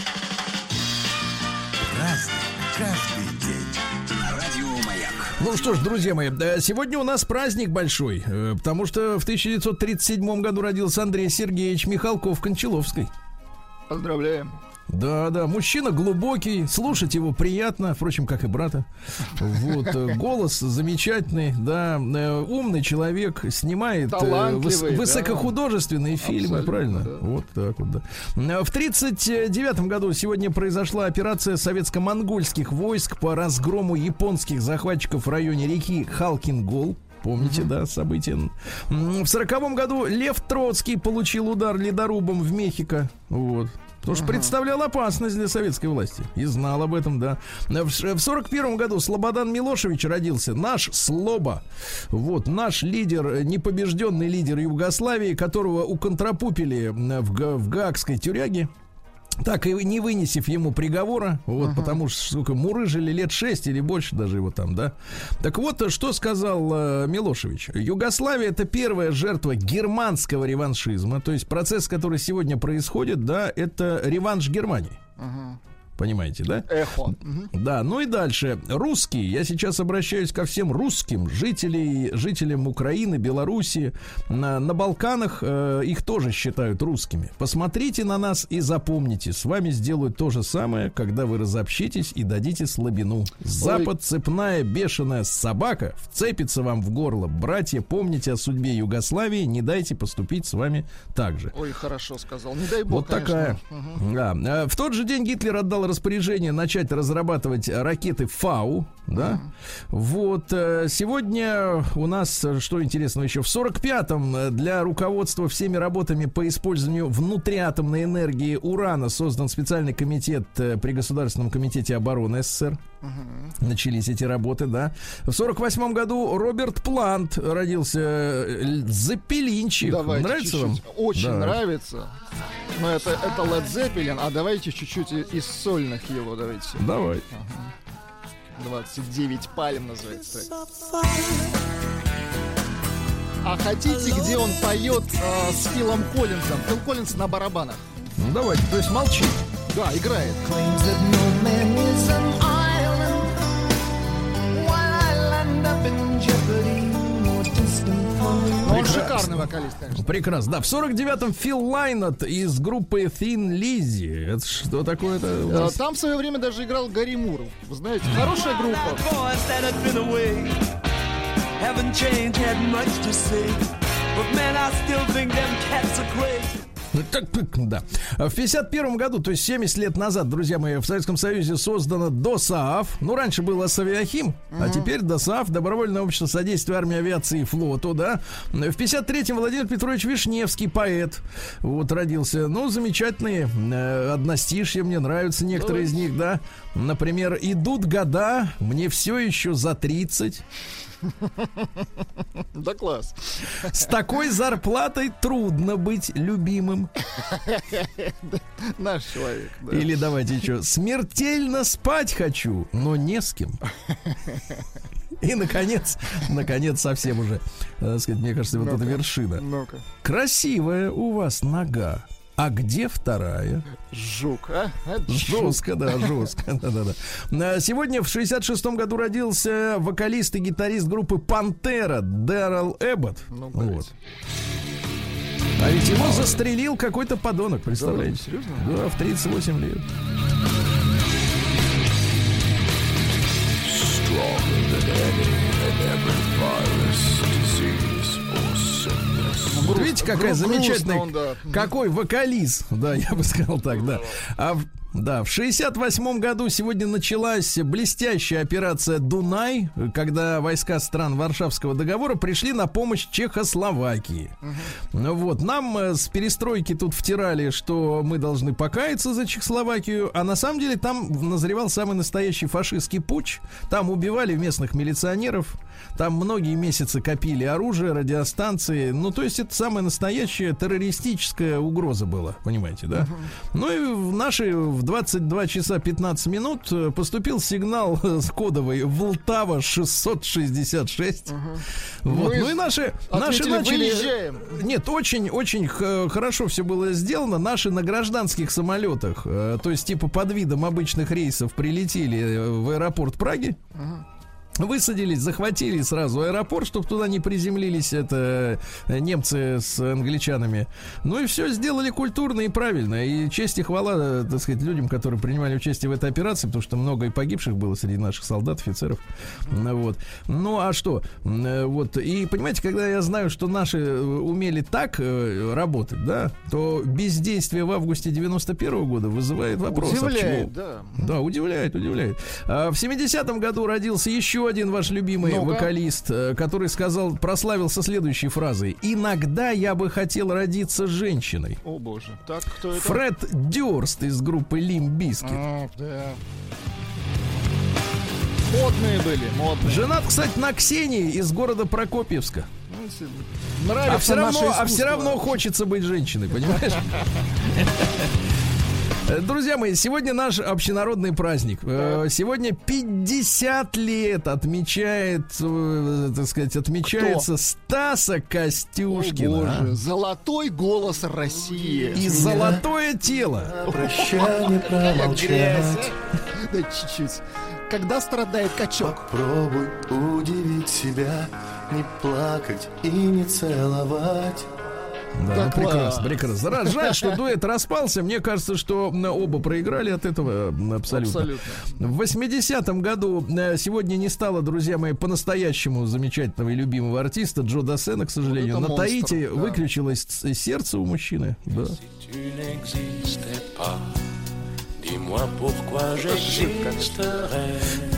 Speaker 1: Разный, каждый.
Speaker 2: Ну что ж, друзья мои, э, сегодня у нас праздник большой, э, потому что в 1937 году родился Андрей Сергеевич Михалков Кончаловский.
Speaker 3: Поздравляем.
Speaker 2: Да, да, мужчина глубокий, слушать его приятно, впрочем, как и брата. Вот, э, <laughs> голос замечательный, да, э, умный человек, снимает э,
Speaker 3: да.
Speaker 2: высокохудожественные фильмы,
Speaker 3: Абсолютно,
Speaker 2: правильно?
Speaker 3: да.
Speaker 2: Вот так вот, да. В 1939 году сегодня произошла операция советско-монгольских войск по разгрому японских захватчиков в районе реки Халкингол. Помните, да, события? В сороковом году Лев Троцкий получил удар ледорубом в Мехико. Вот. Потому что представлял опасность для советской власти. И знал об этом, да. В ш- в 41 году Слободан Милошевич родился. Наш Слоба. Вот, наш лидер, э, непобежденный лидер Югославии, которого уконтрапупили в, в Гаагской тюряге. Так и не вынесив ему приговора, вот, потому что, сука, мурыжили лет шесть или больше даже его там, да. Так вот, э, что сказал э, Милошевич. Югославия это первая жертва германского реваншизма, то есть процесс, который сегодня происходит, да, это реванш Германии. Понимаете, да?
Speaker 3: Эхо.
Speaker 2: Да, ну и дальше. Русские. Я сейчас обращаюсь ко всем русским жителей, жителям Украины, Белоруссии. На, на Балканах э, их тоже считают русскими. Посмотрите на нас и запомните. С вами сделают то же самое, когда вы разобщитесь и дадите слабину. Запад, цепная, бешеная собака вцепится вам в горло. Братья, помните о судьбе Югославии. Не дайте поступить с вами так же.
Speaker 3: Ой, хорошо сказал. Не дай бог,
Speaker 2: Вот такая.
Speaker 3: Мгм.
Speaker 2: Да. Э, В тот же день Гитлер отдал распоряжение начать разрабатывать ракеты Фау. Да. Вот. э, Сегодня у нас, э, что интересного еще, в 45-м э, для руководства всеми работами по использованию внутриатомной энергии урана создан специальный комитет при Государственном комитете обороны СССР. Начались эти работы, да. В 48 году Роберт Плант родился. э, Запелинчик.
Speaker 3: Давайте
Speaker 2: Нравится вам?
Speaker 3: чуть-чуть. Очень
Speaker 2: Да.
Speaker 3: нравится. Но это, это Led Zeppelin, а давайте чуть-чуть и- из сольных его давайте.
Speaker 2: Давай.
Speaker 3: 29 пальм называется. А хотите, где он поет э, с Филом Коллинзом? Фил Коллинз на барабанах.
Speaker 2: Ну давайте, то есть молчи.
Speaker 3: Да, играет. Шикарный вокалист, конечно.
Speaker 2: Прекрасно. Да, в 49-м Фил Лайнет из группы Thin Lizzy. Это что такое-то? нас?
Speaker 3: Там в свое время даже играл Гарри Мур. Вы знаете, хорошая группа.
Speaker 7: haven't changed, had much to say. But man, I still think them cats are crazy.
Speaker 2: Ну, Так, да. В 51 году, то есть 70 лет назад, друзья мои, в Советском Союзе создано ДОСААФ. Ну, раньше был Асавиахим, а теперь ДОСААФ, Добровольное общество содействия армии, авиации и флоту, да. В 53-м Владимир Петрович Вишневский, поэт, вот родился. Ну, замечательные э, одностишья, мне нравятся некоторые из них, да. Например, «Идут года, мне все еще за 30».
Speaker 3: Да класс.
Speaker 2: С такой зарплатой трудно быть любимым.
Speaker 3: Наш человек. да.
Speaker 2: Или давайте еще. Смертельно спать хочу, но не с кем. И, наконец, наконец, совсем уже, э, так сказать, мне кажется, вот эта
Speaker 3: Ну-ка.
Speaker 2: вершина.
Speaker 3: Ну-ка.
Speaker 2: Красивая у вас нога. А где вторая?
Speaker 3: Жук, а?
Speaker 2: Жестко, да, жестко. Да, да, да. Сегодня в 66-м году родился вокалист и гитарист группы Пантера Дэрил Эббот.
Speaker 3: Ну,
Speaker 2: Вот. А ведь его застрелил какой-то подонок, представляете?
Speaker 3: серьезно?
Speaker 2: Да, в 38 лет.
Speaker 3: Ну, грустно,
Speaker 2: Видите, какая замечательная,
Speaker 3: он, да.
Speaker 2: какой вокалист, да, я бы сказал так, да. А да, в 68 году сегодня началась блестящая операция «Дунай», когда войска стран Варшавского договора пришли на помощь Чехословакии. Ну вот, нам э, с перестройки тут втирали, что мы должны покаяться за Чехословакию, а на самом деле там назревал самый настоящий фашистский путь. Там убивали местных милиционеров, там многие месяцы копили оружие, радиостанции. Ну, то есть это самая настоящая террористическая угроза была, понимаете, да? Ну и в наши в 22 часа 15 минут э, поступил сигнал э, с кодовой Волтава 666. Вот.
Speaker 3: Мы
Speaker 2: Ну и наши, наши
Speaker 3: ответили,
Speaker 2: начали...
Speaker 3: «Выезжаем».
Speaker 2: Нет, очень, очень х- хорошо все было сделано. Наши на гражданских самолетах, э, то есть типа под видом обычных рейсов прилетели э, в аэропорт Праги. Высадились, захватили сразу аэропорт, чтобы туда не приземлились это э, немцы с англичанами. Ну и все сделали культурно и правильно. И честь и хвала, э, так сказать, людям, которые принимали участие в этой операции, потому что много и погибших было среди наших солдат, офицеров. Вот. Ну а что? Э, Вот. И понимаете, когда я знаю, что наши умели так работать, да, то бездействие в августе 91 года вызывает вопрос. а
Speaker 3: Удивляет,
Speaker 2: почему?
Speaker 3: да.
Speaker 2: Да, удивляет, удивляет. А в 70-м году родился еще еще один ваш любимый
Speaker 3: Ну-ка.
Speaker 2: вокалист, э, который сказал, прославился следующей фразой. Иногда я бы хотел родиться женщиной.
Speaker 3: О боже. Так, кто это?
Speaker 2: Фред Дюрст из группы Limp Bizkit.
Speaker 3: А, да. Модные были, модные.
Speaker 2: Женат, кстати, на Ксении из города Прокопьевска.
Speaker 3: Ну, Нравится
Speaker 2: А все равно, а все равно хочется быть женщиной, понимаешь? <laughs> Друзья мои, сегодня наш общенародный праздник. Э, Сегодня 50 лет отмечает, э, так сказать, отмечается Стаса
Speaker 3: О,
Speaker 2: Костюшкина.
Speaker 3: боже, золотой голос России.
Speaker 2: И золотое тело.
Speaker 8: Прощание промолчать
Speaker 3: Да чуть-чуть. Когда страдает качок?
Speaker 8: Пробуй удивить себя Не плакать и не целовать
Speaker 2: Да,
Speaker 3: Да
Speaker 2: ну, прекрасно, прекрасно. Ра- Жаль, что <laughs> дуэт распался. Мне кажется, что оба проиграли от этого м, абсолютно.
Speaker 3: Абсолютно.
Speaker 2: В 80-м году э, сегодня не стало, друзья мои, по-настоящему замечательного и любимого артиста Джо Дассена, к сожалению.
Speaker 3: Вот
Speaker 2: На
Speaker 3: монстр,
Speaker 2: Таити
Speaker 3: да.
Speaker 2: выключилось сердце у мужчины. Да.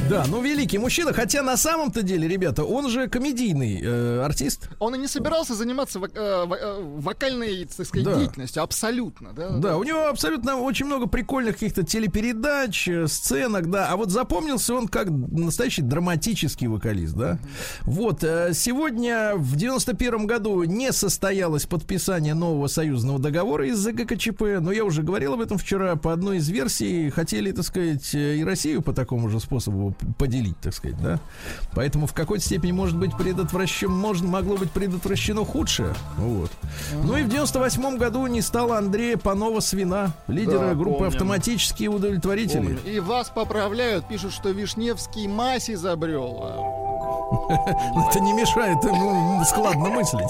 Speaker 2: Да, ну великий мужчина, хотя на самом-то деле, ребята, он же комедийный э, артист.
Speaker 3: Он и не собирался заниматься вок- э, э, вокальной, так сказать,
Speaker 2: Да.
Speaker 3: деятельностью. Абсолютно, да?
Speaker 2: Да, у него абсолютно очень много прикольных каких-то телепередач, э, сценок, да. А вот запомнился он как настоящий драматический вокалист, да. Вот, э, сегодня в 91 году не состоялось подписание нового союзного договора из-за ГКЧП, но я уже говорил об этом вчера, по одной из версий хотели, так сказать, э, и Россию по такому же способу поделить, так сказать, да. Поэтому в какой-то степени может быть предотвращено, можно, могло быть предотвращено худшее, вот. Ну и в 98 году не стало Андрея Панова Свина, лидера
Speaker 3: Да,
Speaker 2: группы
Speaker 3: помним.
Speaker 2: «Автоматические удовлетворители».
Speaker 3: Помню. И вас поправляют, пишут, что Вишневский мазь изобрел. <laughs>
Speaker 2: Это не мешает ему складно мыслить.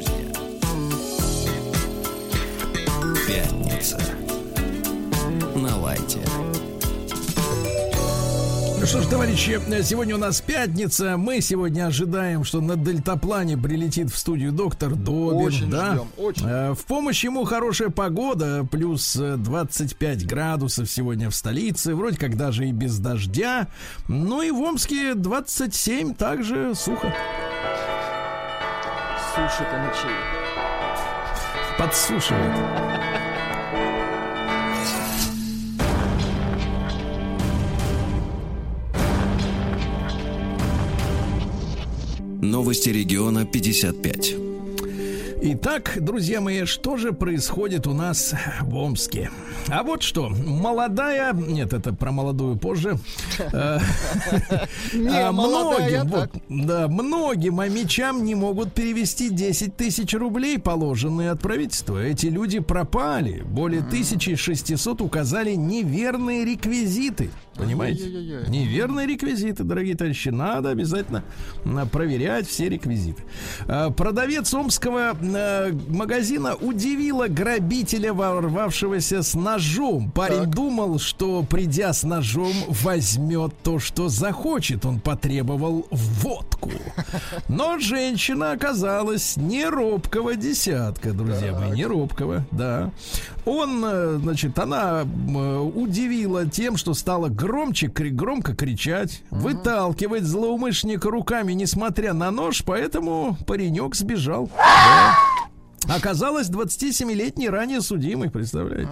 Speaker 2: Что ж, товарищи, сегодня у нас пятница. Мы сегодня ожидаем, что на дельтаплане прилетит в студию доктор Добин.
Speaker 3: Очень
Speaker 2: да?
Speaker 3: ждем, очень.
Speaker 2: Э, В помощь ему хорошая погода, плюс э, 25 градусов сегодня в столице, вроде как даже и без дождя. Ну и в Омске 27, также сухо.
Speaker 3: Суши-то ночей.
Speaker 2: Подсушивает.
Speaker 1: Новости региона 55.
Speaker 2: Итак, друзья мои, что же происходит у нас в Омске? А вот что, молодая, нет, это про молодую позже. <laughs> Э, а, многим амичам не могут перевести 10 тысяч рублей, положенные от правительства. Эти люди пропали. Более 1600 указали неверные реквизиты. Понимаете? Неверные реквизиты, дорогие товарищи. Надо обязательно проверять все реквизиты. А, Продавец омского э, магазина удивила грабителя, ворвавшегося с ножом. Парень
Speaker 3: Так.
Speaker 2: думал, что придя с ножом, возьмет то, что захочет. Он потребовал водку. Но женщина оказалась не робкого десятка, друзья мои, не робкого, да. Он, э, значит, она э, удивила тем, что стала громче, громко кричать, выталкивать злоумышленника руками, несмотря на нож, поэтому паренек сбежал. <gasps> Да. Оказалось, 27-летний ранее судимый, представляете?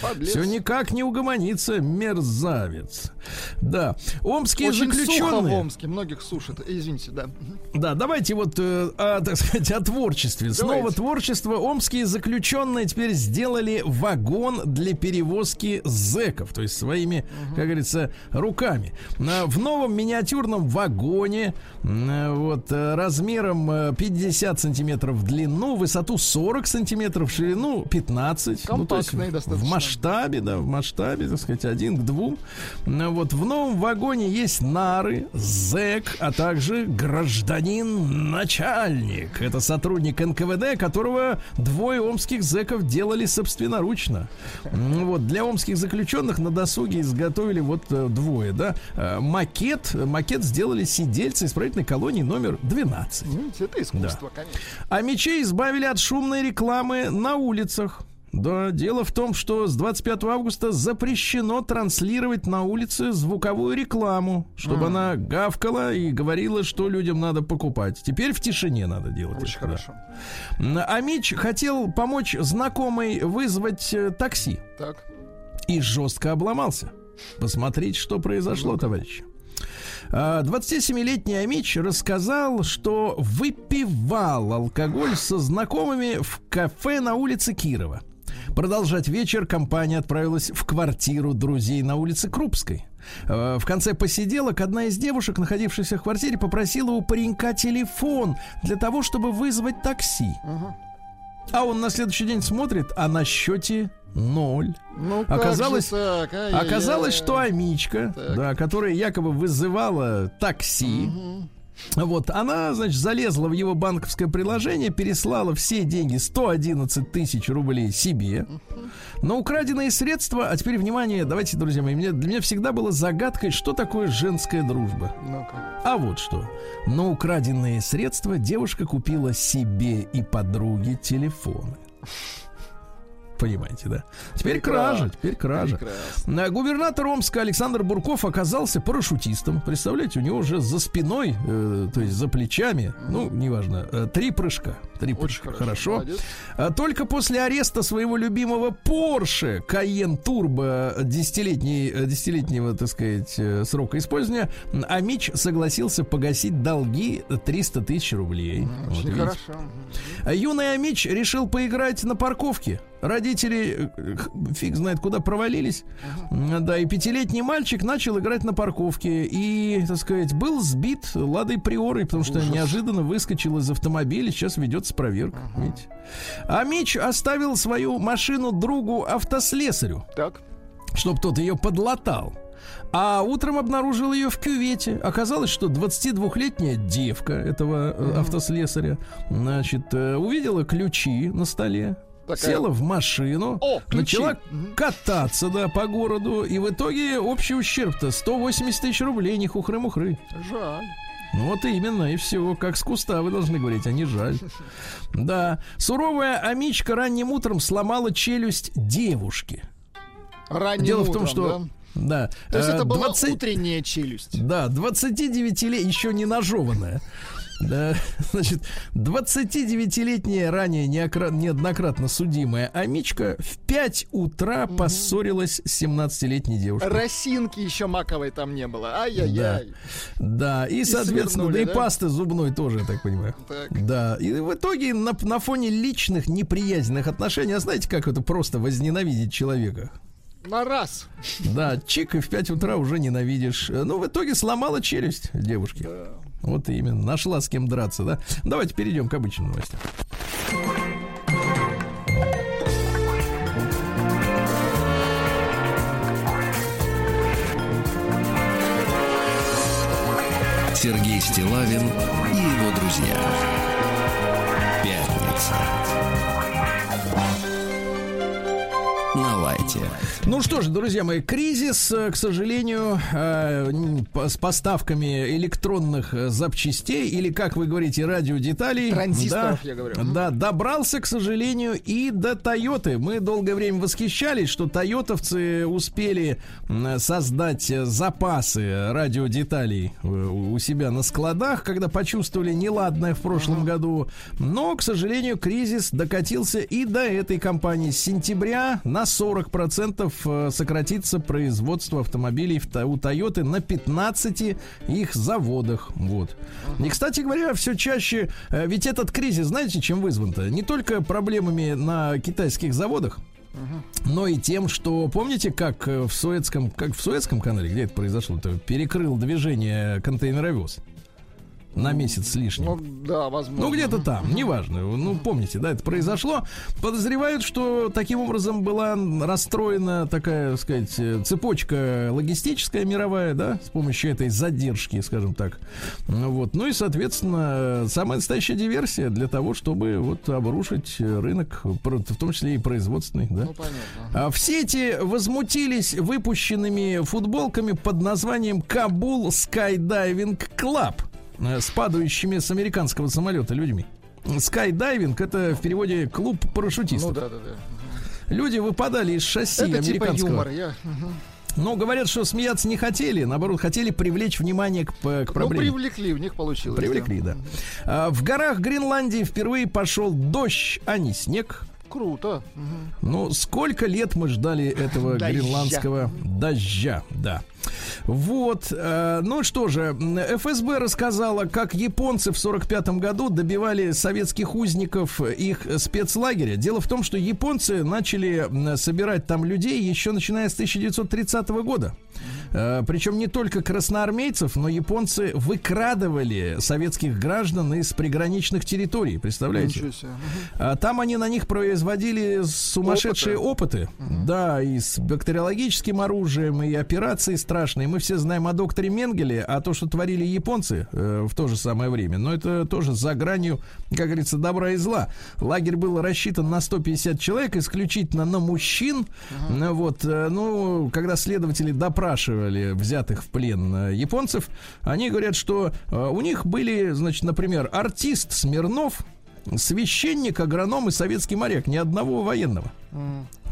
Speaker 3: Подлец.
Speaker 2: Все никак не угомонится, мерзавец. Да, омские
Speaker 3: Очень сухо в
Speaker 2: заключенные.
Speaker 3: Омске, многих сушит. Извините, да.
Speaker 2: Да, давайте вот, э, о, так сказать, о творчестве. Снова
Speaker 3: Давайте.
Speaker 2: творчество. Омские заключенные теперь сделали вагон для перевозки зэков, то есть своими, как говорится, руками. А, В новом миниатюрном вагоне м, вот э, размером э, 50 сантиметров в длину, высоту 40 сантиметров, ширину 15. Ну, то есть
Speaker 3: Компактный
Speaker 2: в-
Speaker 3: достаточно.
Speaker 2: В масштабе, да, в масштабе, так сказать, один к двум. Ну, Вот в новом вагоне есть нары, зэк, а также гражданин-начальник. Это сотрудник НКВД, которого двое омских зэков делали собственноручно. М, Вот для омских заключенных на досуге изготовили вот э, двое, да, э, макет, макет сделали сидельцы исправительной колонии номер 12.
Speaker 3: Видите, это искусство, конечно.
Speaker 2: А мечей избавили от шумной рекламы на улицах. Да, дело в том, что с 25 августа запрещено транслировать на улице звуковую рекламу, чтобы она гавкала и говорила, что людям надо покупать. Теперь в тишине надо делать.
Speaker 3: Очень
Speaker 2: это, да.
Speaker 3: хорошо.
Speaker 2: М, А Мич хотел помочь знакомой вызвать э, такси
Speaker 3: Так.
Speaker 2: и жестко обломался. Посмотрите, что произошло, товарищи. А, 27-летний Амич рассказал, что выпивал алкоголь со знакомыми в кафе на улице Кирова. Продолжать вечер компания отправилась в квартиру друзей на улице Крупской. Э, В конце посиделок одна из девушек, находившихся в квартире, попросила у паренька телефон для того, чтобы вызвать такси. А он на следующий день смотрит, а на счете ноль.
Speaker 3: Ну,
Speaker 2: Оказалось,
Speaker 3: так?
Speaker 2: Оказалось, что Амичка,
Speaker 3: Так.
Speaker 2: да, которая якобы вызывала такси, вот, она, значит, залезла в его банковское приложение, переслала все деньги, 111 тысяч рублей себе. Но украденные средства, а теперь, внимание, давайте, друзья мои, мне, для меня всегда было загадкой, что такое женская дружба. А вот что. На украденные средства девушка купила себе и подруге телефоны. Понимаете, да? Теперь
Speaker 3: Прекрасно.
Speaker 2: кража, теперь кража.
Speaker 3: Прекрасно.
Speaker 2: А Губернатор Омска Александр Бурков оказался парашютистом. Представляете, у него уже за спиной, э, то есть за плечами, ну, неважно, э, три прыжка. Три
Speaker 3: Очень
Speaker 2: прыжка.
Speaker 3: хорошо.
Speaker 2: Хорошо.
Speaker 3: молодец.
Speaker 2: А Только после ареста своего любимого Porsche Cayenne Turbo десятилетний, э, десятилетнего, так сказать, э, срока использования, Амич согласился погасить долги 300 тысяч рублей. Вот
Speaker 3: Очень
Speaker 2: видите.
Speaker 3: хорошо.
Speaker 2: Юный Амич решил поиграть на парковке. Родители э, фиг знает куда провалились. Да, и пятилетний мальчик начал играть на парковке и, так сказать, был сбит ладой приорой, потому что неожиданно выскочил из автомобиля. Сейчас ведется проверка. Видите? А Мич оставил свою машину другу автослесарю,
Speaker 3: Так.
Speaker 2: чтобы тот ее подлатал. А утром обнаружил ее в кювете. Оказалось, что 22-летняя девка этого э, автослесаря, значит, э, увидела ключи на столе,
Speaker 3: Такая-
Speaker 2: села в машину,
Speaker 3: О, ключи.
Speaker 2: начала кататься, да, по городу, и в итоге общий ущерб-то 180 тысяч рублей, не хухры-мухры.
Speaker 3: Жаль.
Speaker 2: Ну вот именно, и все, как с куста вы должны говорить, а не жаль. <laughs> Да, суровая амичка ранним утром сломала челюсть девушки.
Speaker 3: Ранним
Speaker 2: Дело в
Speaker 3: утром,
Speaker 2: том, что...
Speaker 3: да?
Speaker 2: Да.
Speaker 3: То есть
Speaker 2: э,
Speaker 3: это была
Speaker 2: 20
Speaker 3: утренняя челюсть.
Speaker 2: Да, 29 лет, еще не нажеванная. Да, <laughs> значит, 29-летняя ранее неоднократно судимая Амичка в 5 утра поссорилась с 17-летней девушкой.
Speaker 3: Росинки еще маковой там не было. Ай-яй-яй.
Speaker 2: Да, и, соответственно,
Speaker 3: свернули,
Speaker 2: да и
Speaker 3: да?
Speaker 2: пасты зубной тоже, я так понимаю.
Speaker 3: Так.
Speaker 2: Да, и в итоге на, на фоне личных неприязненных отношений, а знаете, как это просто возненавидеть человека?
Speaker 3: На раз.
Speaker 2: Да, чик, и в 5 утра уже ненавидишь. Ну, в итоге сломала челюсть девушки. Вот именно, нашла с кем драться, да? Давайте перейдем к обычным новостям.
Speaker 1: Сергей Стилавин и его друзья. Пятница. На лайте.
Speaker 2: Ну что ж, друзья мои, кризис, э, к сожалению, э, с поставками электронных э, запчастей или, как вы говорите, радиодеталей.
Speaker 3: Транзисторов,
Speaker 2: да,
Speaker 3: я говорю.
Speaker 2: Да, добрался, к сожалению, и до Тойоты. Мы долгое время восхищались, что тойотовцы успели создать запасы радиодеталей у себя на складах, когда почувствовали неладное в прошлом году. Но, к сожалению, кризис докатился и до этой компании. С сентября на 40% э, сократится производство автомобилей у Тойоты на 15 их заводах. Вот. И, кстати говоря, все чаще, э, ведь этот кризис, знаете, чем вызван-то? Не только проблемами на китайских заводах, но и тем, что помните, как э, в Суэцком, как в Суэцком канале, где это произошло, -то, перекрыл движение контейнеровоз. На месяц с лишним.
Speaker 3: Ну, да, возможно.
Speaker 2: Ну, где-то там, неважно. Ну, помните, да, это произошло. Подозревают, что таким образом была расстроена такая, так сказать, э, цепочка логистическая мировая, да, с помощью этой задержки, скажем так. Ну, Вот. Ну и, соответственно, самая настоящая диверсия для того, чтобы вот обрушить рынок, в том числе и производственный, да.
Speaker 3: Ну, понятно.
Speaker 2: А в сети возмутились выпущенными футболками под названием Kabul Club э, с падающими с американского самолета людьми. Skydiving это в переводе клуб парашютистов.
Speaker 3: Ну, да, да, да.
Speaker 2: Люди выпадали из шасси
Speaker 3: Это типа
Speaker 2: американского.
Speaker 3: юмор. Я...
Speaker 2: Но говорят, что смеяться не хотели, наоборот, хотели привлечь внимание к, п- к
Speaker 3: Ну,
Speaker 2: проблеме.
Speaker 3: привлекли, у них получилось.
Speaker 2: Привлекли, да. А, в горах Гренландии впервые пошел дождь, а не снег.
Speaker 3: Круто. Мгм.
Speaker 2: Ну, сколько лет мы ждали этого
Speaker 3: Дождя.
Speaker 2: гренландского дождя, да. Вот, э, ну что же, ФСБ рассказала, как японцы в 45 году добивали советских узников их спецлагеря. Дело в том, что японцы начали собирать там людей еще начиная с 1930 года. Э, Причем не только красноармейцев, но японцы выкрадывали советских граждан из приграничных территорий. Представляете? А Там они на них производили сумасшедшие опыты. Да, и с бактериологическим оружием, и операции страшные. Мы все знаем о докторе Менгеле, а то, что творили японцы э, в то же самое время, но это тоже за гранью, как говорится, добра и зла. Лагерь был рассчитан на 150 человек, исключительно на мужчин. Ну, Вот, э, ну, когда следователи допрашивали взятых в плен э, японцев, они говорят, что э, у них были, значит, например, артист Смирнов, священник, агроном и советский моряк, ни одного военного.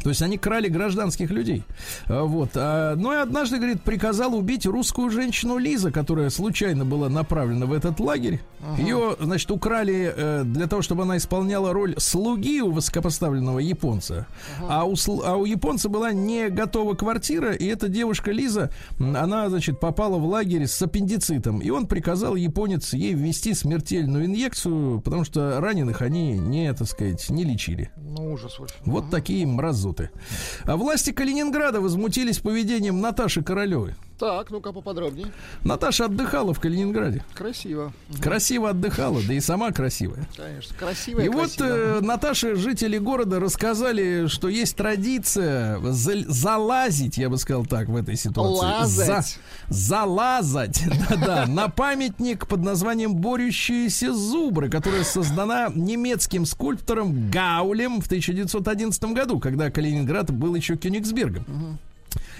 Speaker 2: То есть они крали гражданских людей. А, Вот. А, ну и однажды, говорит, приказал убить русскую женщину Лиза, которая случайно была направлена в этот лагерь. Ее, значит, украли э, для того, чтобы она исполняла роль слуги у высокопоставленного японца. А, у, а у японца была не готова квартира, и эта девушка Лиза, она, значит, попала в лагерь с аппендицитом. И он приказал японец ей ввести смертельную инъекцию, потому что раненых они не, так сказать, не лечили.
Speaker 3: Ну, ужас очень.
Speaker 2: Вот такие мразоты. А власти Калининграда возмутились поведением Наташи Королевой.
Speaker 3: Так, ну-ка поподробнее.
Speaker 2: Наташа отдыхала в Калининграде.
Speaker 3: Красиво.
Speaker 2: Красиво отдыхала, да и сама красивая.
Speaker 3: Конечно. Красиво
Speaker 2: И вот э, Наташе жители города рассказали, что есть традиция за- залазить, я бы сказал так, в этой ситуации.
Speaker 3: Лазать.
Speaker 2: залазать, <laughs> да-да, на памятник под названием «Борющиеся зубры», которая создана немецким скульптором Гаулем в 1911 году, когда Калининград был еще Кёнигсбергом.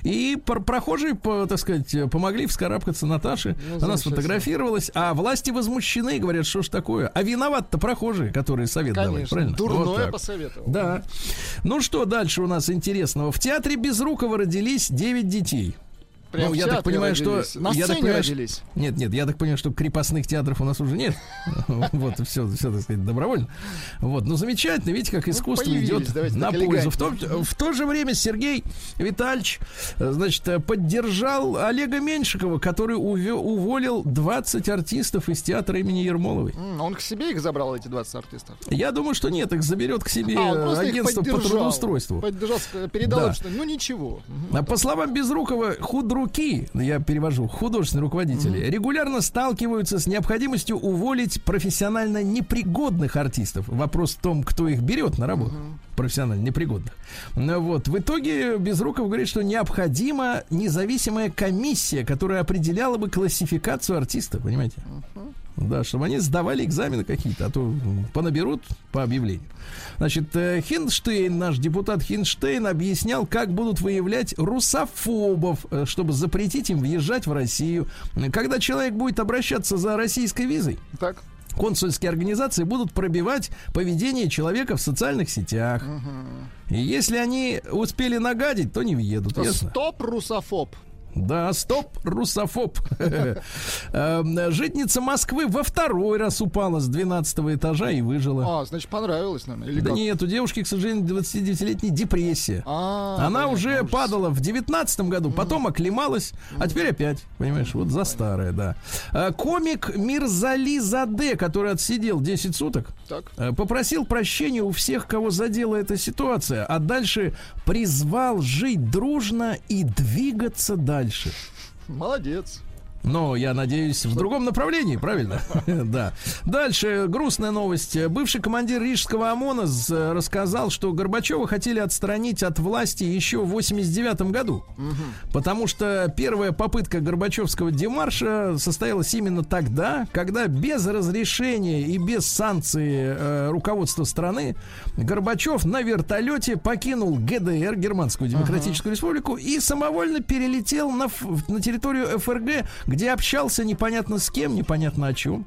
Speaker 2: И пр- прохожие, по, так сказать, помогли вскарабкаться Наташе.
Speaker 3: Ну,
Speaker 2: Она сфотографировалась. А власти возмущены, говорят, что ж такое. А виноват-то прохожие, которые совет давали,
Speaker 3: Конечно.
Speaker 2: правильно? Вот
Speaker 3: Дурное
Speaker 2: так.
Speaker 3: посоветовал.
Speaker 2: Да. Ну что дальше у нас интересного? В театре Безрукова родились 9 детей.
Speaker 3: Прям
Speaker 2: ну, я так понимаю,
Speaker 3: родились.
Speaker 2: что...
Speaker 3: На
Speaker 2: я так понимаю, что-
Speaker 3: родились.
Speaker 2: Нет, нет, я так понимаю, что крепостных театров у нас уже нет. <laughs> Вот, все, все, так сказать, добровольно. Вот, ну, замечательно, видите, как искусство
Speaker 3: появились,
Speaker 2: идет на пользу. В то,
Speaker 3: элегантнее.
Speaker 2: в то же время Сергей Витальевич, э, значит, э, поддержал Олега Меньшикова, который уволил 20 артистов из театра имени Ермоловой.
Speaker 3: Он к себе их забрал, эти 20 артистов.
Speaker 2: Я думаю, что нет, их заберет к себе
Speaker 3: А,
Speaker 2: агентство по трудоустройству.
Speaker 3: Поддержал, ск- передал что ну ничего.
Speaker 2: А По словам Безрукова, худруки, я перевожу, художественные руководители, регулярно сталкиваются с необходимостью уволить профессионально непригодных артистов. Вопрос в том, кто их берет на работу. Профессионально непригодных. Ну Вот. В итоге Безруков говорит, что необходима независимая комиссия, которая определяла бы классификацию артиста, понимаете? Да, чтобы они сдавали экзамены какие-то, а то понаберут по объявлению. Значит, э, Хинштейн, наш депутат Хинштейн, объяснял, как будут выявлять русофобов, э, чтобы запретить им въезжать в Россию. Когда человек будет обращаться за российской визой,
Speaker 3: Так.
Speaker 2: консульские организации будут пробивать поведение человека в социальных сетях. И если они успели нагадить, то не въедут, ясно?
Speaker 3: Стоп, русофоб.
Speaker 2: Да, стоп, русофоб. <laughs> Эм, Житница Москвы во второй раз упала с 12 этажа и выжила.
Speaker 3: А, значит, понравилось, наверное. Или
Speaker 2: Да
Speaker 3: как?
Speaker 2: нет, у девушки, к сожалению, 29-летняя депрессия.
Speaker 3: А,
Speaker 2: Она
Speaker 3: понятно,
Speaker 2: уже
Speaker 3: ужас.
Speaker 2: падала в 19 году, потом оклемалась, а теперь опять, понимаешь, вот за старое, да. А, Комик Мирзали Заде, который отсидел 10 суток,
Speaker 3: Так.
Speaker 2: э, попросил прощения у всех, кого задела эта ситуация, а дальше призвал жить дружно и двигаться дальше.
Speaker 3: Молодец.
Speaker 2: Но я надеюсь, в другом направлении, правильно? <laughs> Да. Дальше грустная новость. Бывший командир Рижского ОМОНа з- рассказал, что Горбачева хотели отстранить от власти еще в 89 году. Потому что первая попытка Горбачевского демарша состоялась именно тогда, когда без разрешения и без санкции э, руководства страны Горбачев на вертолете покинул ГДР, Германскую Демократическую Республику, и самовольно перелетел на, на территорию ФРГ, где общался непонятно с кем, непонятно о чем.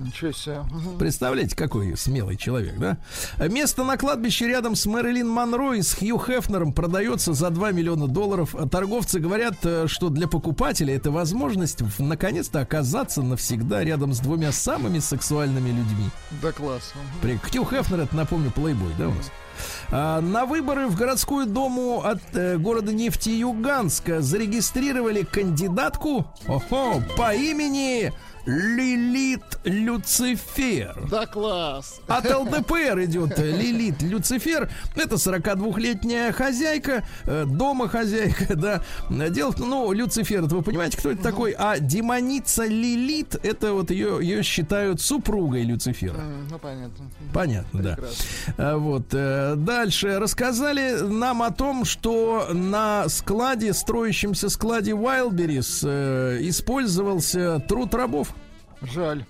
Speaker 3: Ничего себе.
Speaker 2: Представляете, какой смелый человек, да? Место на кладбище рядом с Мэрилин Монро и с Хью Хефнером продается за 2 миллиона долларов. Торговцы говорят, э, что для покупателя это возможность наконец-то оказаться навсегда рядом с двумя самыми сексуальными людьми.
Speaker 3: Да класс. Мгм.
Speaker 2: При- Хью Хефнер это, напомню, плейбой, да, у нас? А, на выборы в городскую думу от э, города Нефтеюганска зарегистрировали кандидатку. По имени Лилит Люцифер.
Speaker 3: Да класс.
Speaker 2: От ЛДПР идет э, Лилит Люцифер. Это 42-летняя хозяйка, э, дома хозяйка, да. Дело в том, ну, Люцифер, это вы понимаете, кто это такой? А демоница Лилит, это вот ее, ее считают супругой Люцифера.
Speaker 3: Ну, понятно.
Speaker 2: Понятно, да.
Speaker 3: Прекрасно.
Speaker 2: А, Вот. э, Дальше. Рассказали нам о том, что на складе, строящемся складе Wildberries использовался труд рабов.
Speaker 3: Жаль.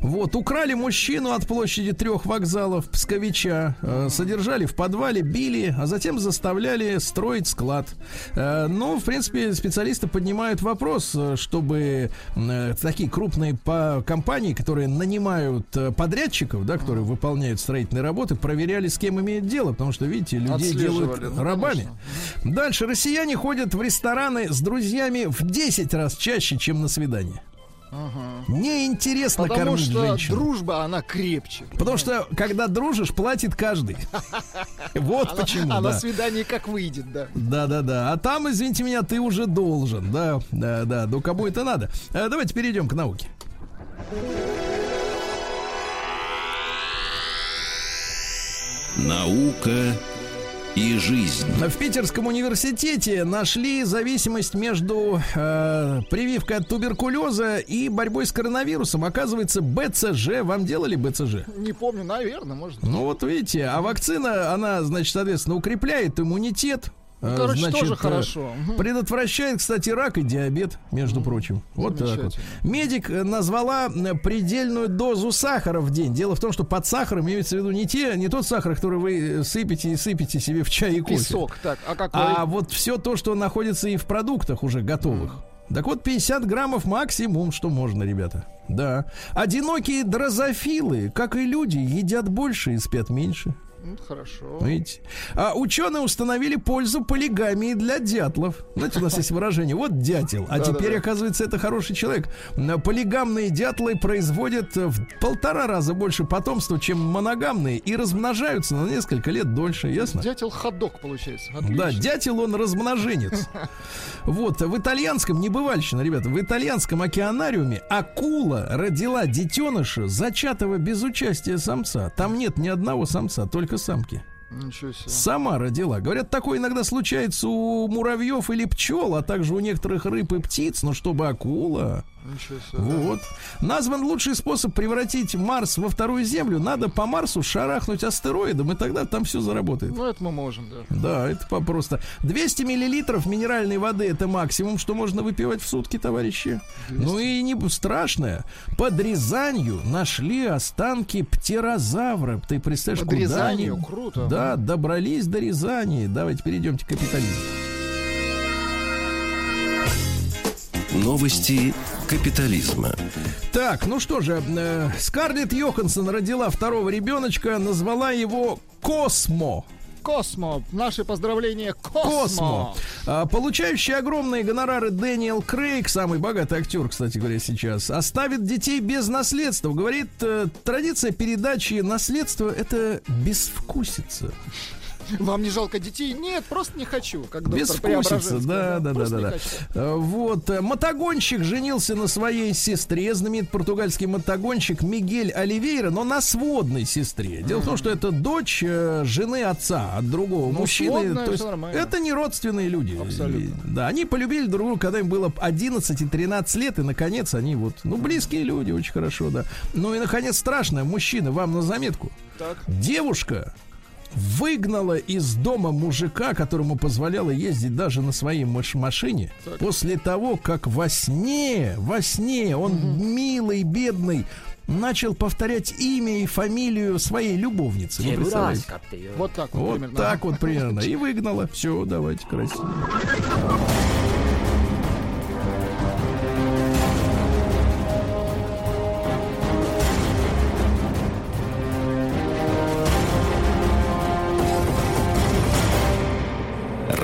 Speaker 2: Вот, украли мужчину от площади трех вокзалов Псковича, э, содержали в подвале, били, а затем заставляли строить склад. Э, ну, в принципе, специалисты поднимают вопрос, э, чтобы э, такие крупные по компании, которые нанимают э, подрядчиков, да, которые выполняют строительные работы, проверяли, с кем имеют дело, потому что, видите, людей делают
Speaker 3: ну,
Speaker 2: рабами. Дальше россияне ходят в рестораны с друзьями в 10 раз чаще, чем на свидание. Неинтересно
Speaker 3: Потому
Speaker 2: кормить
Speaker 3: что
Speaker 2: женщину.
Speaker 3: дружба, она крепче.
Speaker 2: Потому что, когда дружишь, платит каждый. <laughs> Вот почему,
Speaker 3: А на
Speaker 2: да.
Speaker 3: свидании как выйдет, да.
Speaker 2: Да, да, да. А там, извините меня, ты уже должен. Да, да, да. Ну, кому это надо? Э, Давайте перейдем к науке.
Speaker 1: Наука и жизнь.
Speaker 2: В Питерском университете нашли зависимость между э, прививкой от туберкулеза и борьбой с коронавирусом. Оказывается, БЦЖ. Вам делали БЦЖ?
Speaker 3: Не помню, наверное, может.
Speaker 2: Ну вот видите, а вакцина, она, значит, соответственно, укрепляет иммунитет. Э,
Speaker 3: короче,
Speaker 2: значит,
Speaker 3: тоже
Speaker 2: э,
Speaker 3: хорошо.
Speaker 2: Предотвращает, кстати, рак и диабет, между прочим. Вот так вот. Медик э, назвала э, предельную дозу сахара в день. Дело в том, что под сахаром имеется в виду не, те, не тот сахар, который вы сыпете и сыпете себе в чай и кофе.
Speaker 3: Песок, так, а какой?
Speaker 2: А вот все то, что находится и в продуктах уже готовых. Так вот, 50 граммов максимум, что можно, ребята. Да. Одинокие дрозофилы, как и люди, едят больше и спят меньше.
Speaker 3: Ну, хорошо.
Speaker 2: Видите? А ученые установили пользу полигамии для дятлов. Знаете, у нас есть выражение, вот дятел, а теперь, оказывается, это хороший человек. Полигамные дятлы производят э, в полтора раза больше потомства, чем моногамные, и размножаются на несколько лет дольше, ясно?
Speaker 3: Дятел ходок получается.
Speaker 2: Да, дятел он размноженец. <laughs> Вот, в итальянском, небывальщина, ребята, в итальянском океанариуме акула родила детеныша, зачатого без участия самца. Там нет ни одного самца, только самки.
Speaker 3: Ничего себе.
Speaker 2: Сама родила. Говорят, такое иногда случается у муравьев или пчел, а также у некоторых рыб и птиц, но чтобы акула. Вот. Назван лучший способ превратить Марс во вторую Землю. Надо по Марсу шарахнуть астероидом, и тогда там все заработает.
Speaker 3: Ну, это мы можем, да.
Speaker 2: Да, это по- просто. 200 миллилитров минеральной воды это максимум, что можно выпивать в сутки, товарищи. Ну и не страшное. Под Рязанью нашли останки птерозавра. Ты представляешь,
Speaker 3: Под
Speaker 2: куда
Speaker 3: Рязанью?
Speaker 2: они-
Speaker 3: Круто.
Speaker 2: Да, добрались до Рязани. Давайте перейдемте к капитализму.
Speaker 1: Новости капитализма.
Speaker 2: Так, ну что же, э, Скарлетт Йоханссон родила второго ребеночка, назвала его Космо.
Speaker 3: Космо. Наши поздравления. Космо.
Speaker 2: Космо. А, Получающий огромные гонорары Дэниел Крейг, самый богатый актер, кстати говоря, сейчас, оставит детей без наследства. Говорит, э, традиция передачи наследства это безвкусица.
Speaker 3: Вам не жалко детей? Нет, просто не хочу. Как
Speaker 2: Безвкусица,
Speaker 3: Преображенский
Speaker 2: да, да, да, да, да. Э, Вот, э, мотогонщик женился на своей сестре, знаменит португальский мотогонщик Мигель Оливейра, но на сводной сестре. Дело в том, что это дочь э, жены отца от другого
Speaker 3: Ну,
Speaker 2: мужчины.
Speaker 3: сводная,
Speaker 2: То есть
Speaker 3: нормально.
Speaker 2: это не родственные люди.
Speaker 3: Абсолютно.
Speaker 2: И, Да, они полюбили друг друга, когда им было 11 и 13 лет, и, наконец, они вот, ну, близкие люди, очень хорошо, да. Ну и, наконец, страшное, мужчина, вам на заметку.
Speaker 3: Так.
Speaker 2: Девушка выгнала из дома мужика, которому позволяла ездить даже на своей машине, так. после того, как во сне, во сне он угу. милый, бедный, начал повторять имя и фамилию своей любовницы. Вы представляете?
Speaker 6: Ее...
Speaker 3: Вот так вот,
Speaker 2: вот
Speaker 3: примерно.
Speaker 2: так вот примерно. И выгнала. <laughs> Все, давайте красиво.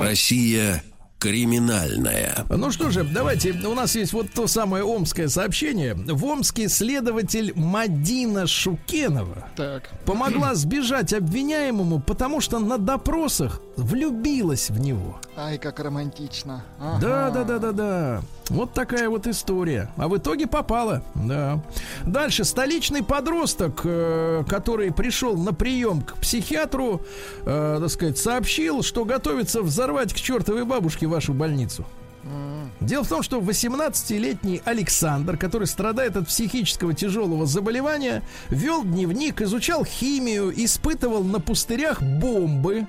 Speaker 1: Россия криминальная.
Speaker 2: Ну что же, давайте, у нас есть вот то самое омское сообщение. В Омске следователь Мадина Шукенова
Speaker 3: Так.
Speaker 2: помогла сбежать обвиняемому, потому что на допросах влюбилась в него.
Speaker 3: Ай, как романтично.
Speaker 2: Да,
Speaker 3: Ага.
Speaker 2: да, да, да, да. Вот такая вот история. А в итоге попала. Да. Дальше столичный подросток, э, который пришел на прием к психиатру, э, так сказать, сообщил, что готовится взорвать к чертовой бабушке вашу больницу. Дело в том, что 18-летний Александр, который страдает от психического тяжелого заболевания, вел дневник, изучал химию, испытывал на пустырях бомбы.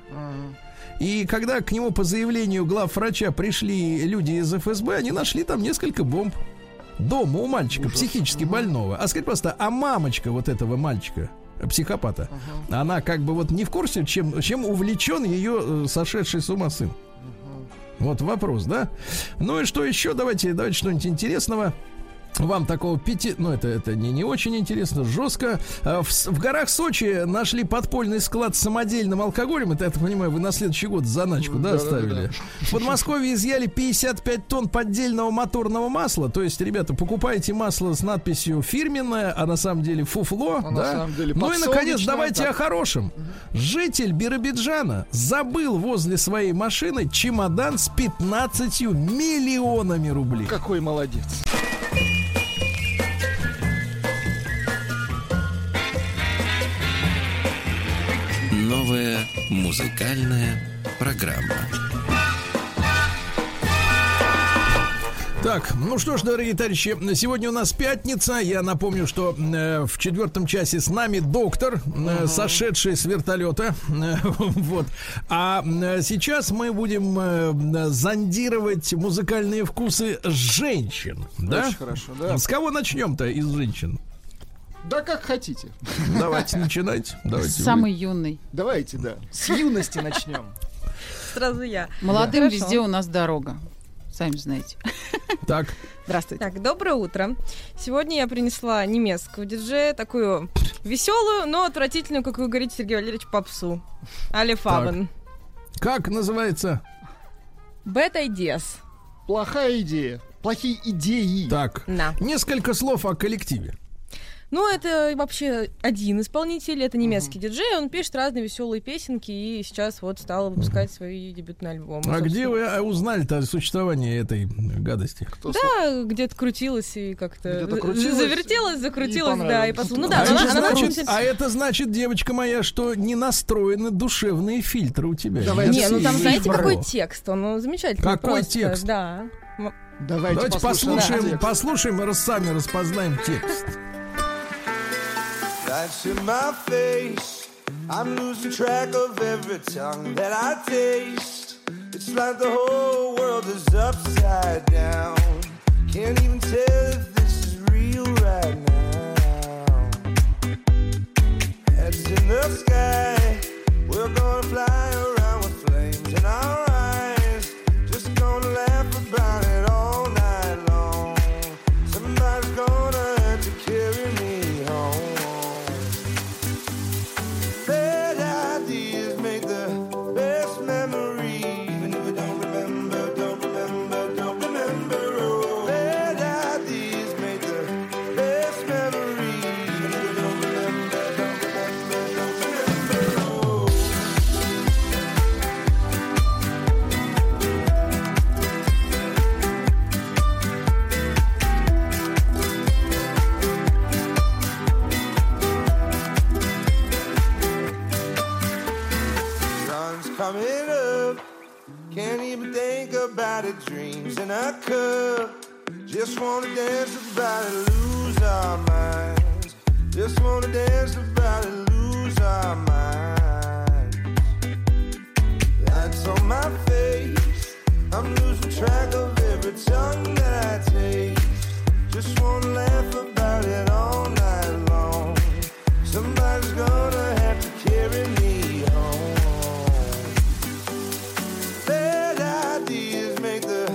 Speaker 2: И когда к нему по заявлению главврача пришли люди из ФСБ, они нашли там несколько бомб. Дома у мальчика, психически больного. А скажи просто, а мамочка вот этого мальчика, психопата, она как бы вот не в курсе, чем, чем увлечен ее э, сошедший с ума сын? Вот вопрос, да? Ну и что еще? Давайте, давайте что-нибудь интересного. Вам такого пяти... Ну, это, это не, не очень интересно, жестко. А, В, в горах Сочи нашли подпольный склад с самодельным алкоголем. Это, я так понимаю, вы на следующий год заначку, да,
Speaker 3: Да-да-да-да.
Speaker 2: оставили? В Подмосковье изъяли 55 тонн поддельного моторного масла. То есть, ребята, покупаете масло с надписью фирменное, а на самом деле фуфло.
Speaker 3: А на
Speaker 2: да?
Speaker 3: самом деле
Speaker 2: ну и, наконец, давайте
Speaker 3: так.
Speaker 2: о хорошем. Житель Биробиджана забыл возле своей машины чемодан с 15 миллионами рублей.
Speaker 3: Какой молодец.
Speaker 1: Новая музыкальная программа.
Speaker 2: Так, ну что ж, дорогие товарищи, сегодня у нас пятница. Я напомню, что э, в четвертом часе с нами доктор, э, сошедший с вертолета. Э, <laughs> вот. А э, сейчас мы будем э, зондировать музыкальные вкусы женщин. Да?
Speaker 3: Очень хорошо, да.
Speaker 2: С кого начнем-то из женщин?
Speaker 3: Да как хотите.
Speaker 2: Давайте начинайте. Давайте. вы.
Speaker 9: Самый юный.
Speaker 3: Давайте, да. С юности начнем.
Speaker 10: Сразу я.
Speaker 9: Молодым
Speaker 10: Хорошо.
Speaker 9: везде у нас дорога. Сами знаете.
Speaker 2: Так,
Speaker 9: Здравствуйте.
Speaker 10: Так, доброе утро. Сегодня я принесла немецкого диджея, такую веселую, но отвратительную, как вы говорите, Сергей Валерьевич, попсу. Али Фабен.
Speaker 2: как называется?
Speaker 10: Bad Ideas.
Speaker 3: Плохая идея. Плохие идеи.
Speaker 2: Так,
Speaker 10: Да.
Speaker 2: несколько слов о коллективе.
Speaker 10: Ну, это вообще один исполнитель, это немецкий диджей, он пишет разные веселые песенки и сейчас вот стал выпускать свои дебютные альбомы.
Speaker 2: А где
Speaker 10: собственно.
Speaker 2: вы э, узнали-то о существовании этой гадости?
Speaker 3: Кто
Speaker 10: Да, где-то крутилась и как-то
Speaker 3: Где-то
Speaker 10: за-
Speaker 3: крутилась
Speaker 10: завертелась,
Speaker 3: и
Speaker 10: да, и послушала. Ну
Speaker 2: а,
Speaker 10: да,
Speaker 2: это
Speaker 10: она, она
Speaker 2: значит,
Speaker 10: очень-
Speaker 2: а это значит, девочка моя, что не настроены душевные фильтры у тебя.
Speaker 3: Давай,
Speaker 10: Не, ну там
Speaker 2: Мерси,
Speaker 10: знаете, какой текст? Он ну, замечательный.
Speaker 2: Какой
Speaker 10: просто,
Speaker 2: текст?
Speaker 10: Да.
Speaker 3: Давайте,
Speaker 2: Давайте
Speaker 3: послушаем
Speaker 2: послушаем,
Speaker 3: текст.
Speaker 2: послушаем, и раз сами распознаем текст.
Speaker 7: Life's in my face. I'm losing track of every tongue that I taste. It's like the whole world is upside down. Can't even tell if this is real right now. Heads in the sky. We're gonna fly around with flames in our Just wanna dance about it, lose our minds. Just wanna dance about it, lose our minds. Lights on my face. I'm losing track of every tongue that I taste. Just wanna laugh about it all night long. Somebody's gonna have to carry me home. Bad ideas make the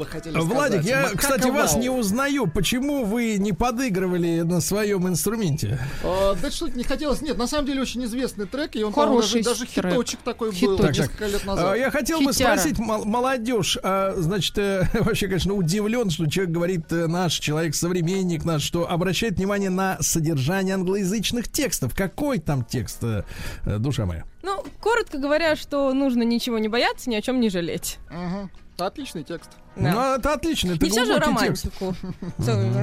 Speaker 3: вы хотели сказать.
Speaker 2: Владик, я,
Speaker 3: Макаковал.
Speaker 2: кстати, вас не узнаю. Почему вы не подыгрывали на своем инструменте?
Speaker 3: А, да что-то не хотелось. Нет, на самом деле очень известный трек, и он, даже,
Speaker 9: Хороший
Speaker 3: даже
Speaker 9: трек.
Speaker 3: хиточек такой был
Speaker 9: Хиточек.
Speaker 3: несколько лет
Speaker 2: А,
Speaker 3: назад.
Speaker 2: Я хотел бы
Speaker 9: Хитяра.
Speaker 2: спросить мол- молодежь, а, значит, э, <laughs> вообще, конечно, удивлен, что человек говорит, э, наш человек, современник наш, что обращает внимание на содержание англоязычных текстов. Какой там текст, э, э, душа моя?
Speaker 10: Ну, коротко говоря, что нужно ничего не бояться, ни о чем не жалеть.
Speaker 3: Мгм. Отличный текст.
Speaker 10: Да.
Speaker 2: Ну, это отлично, это
Speaker 10: Не все же романтику. <laughs>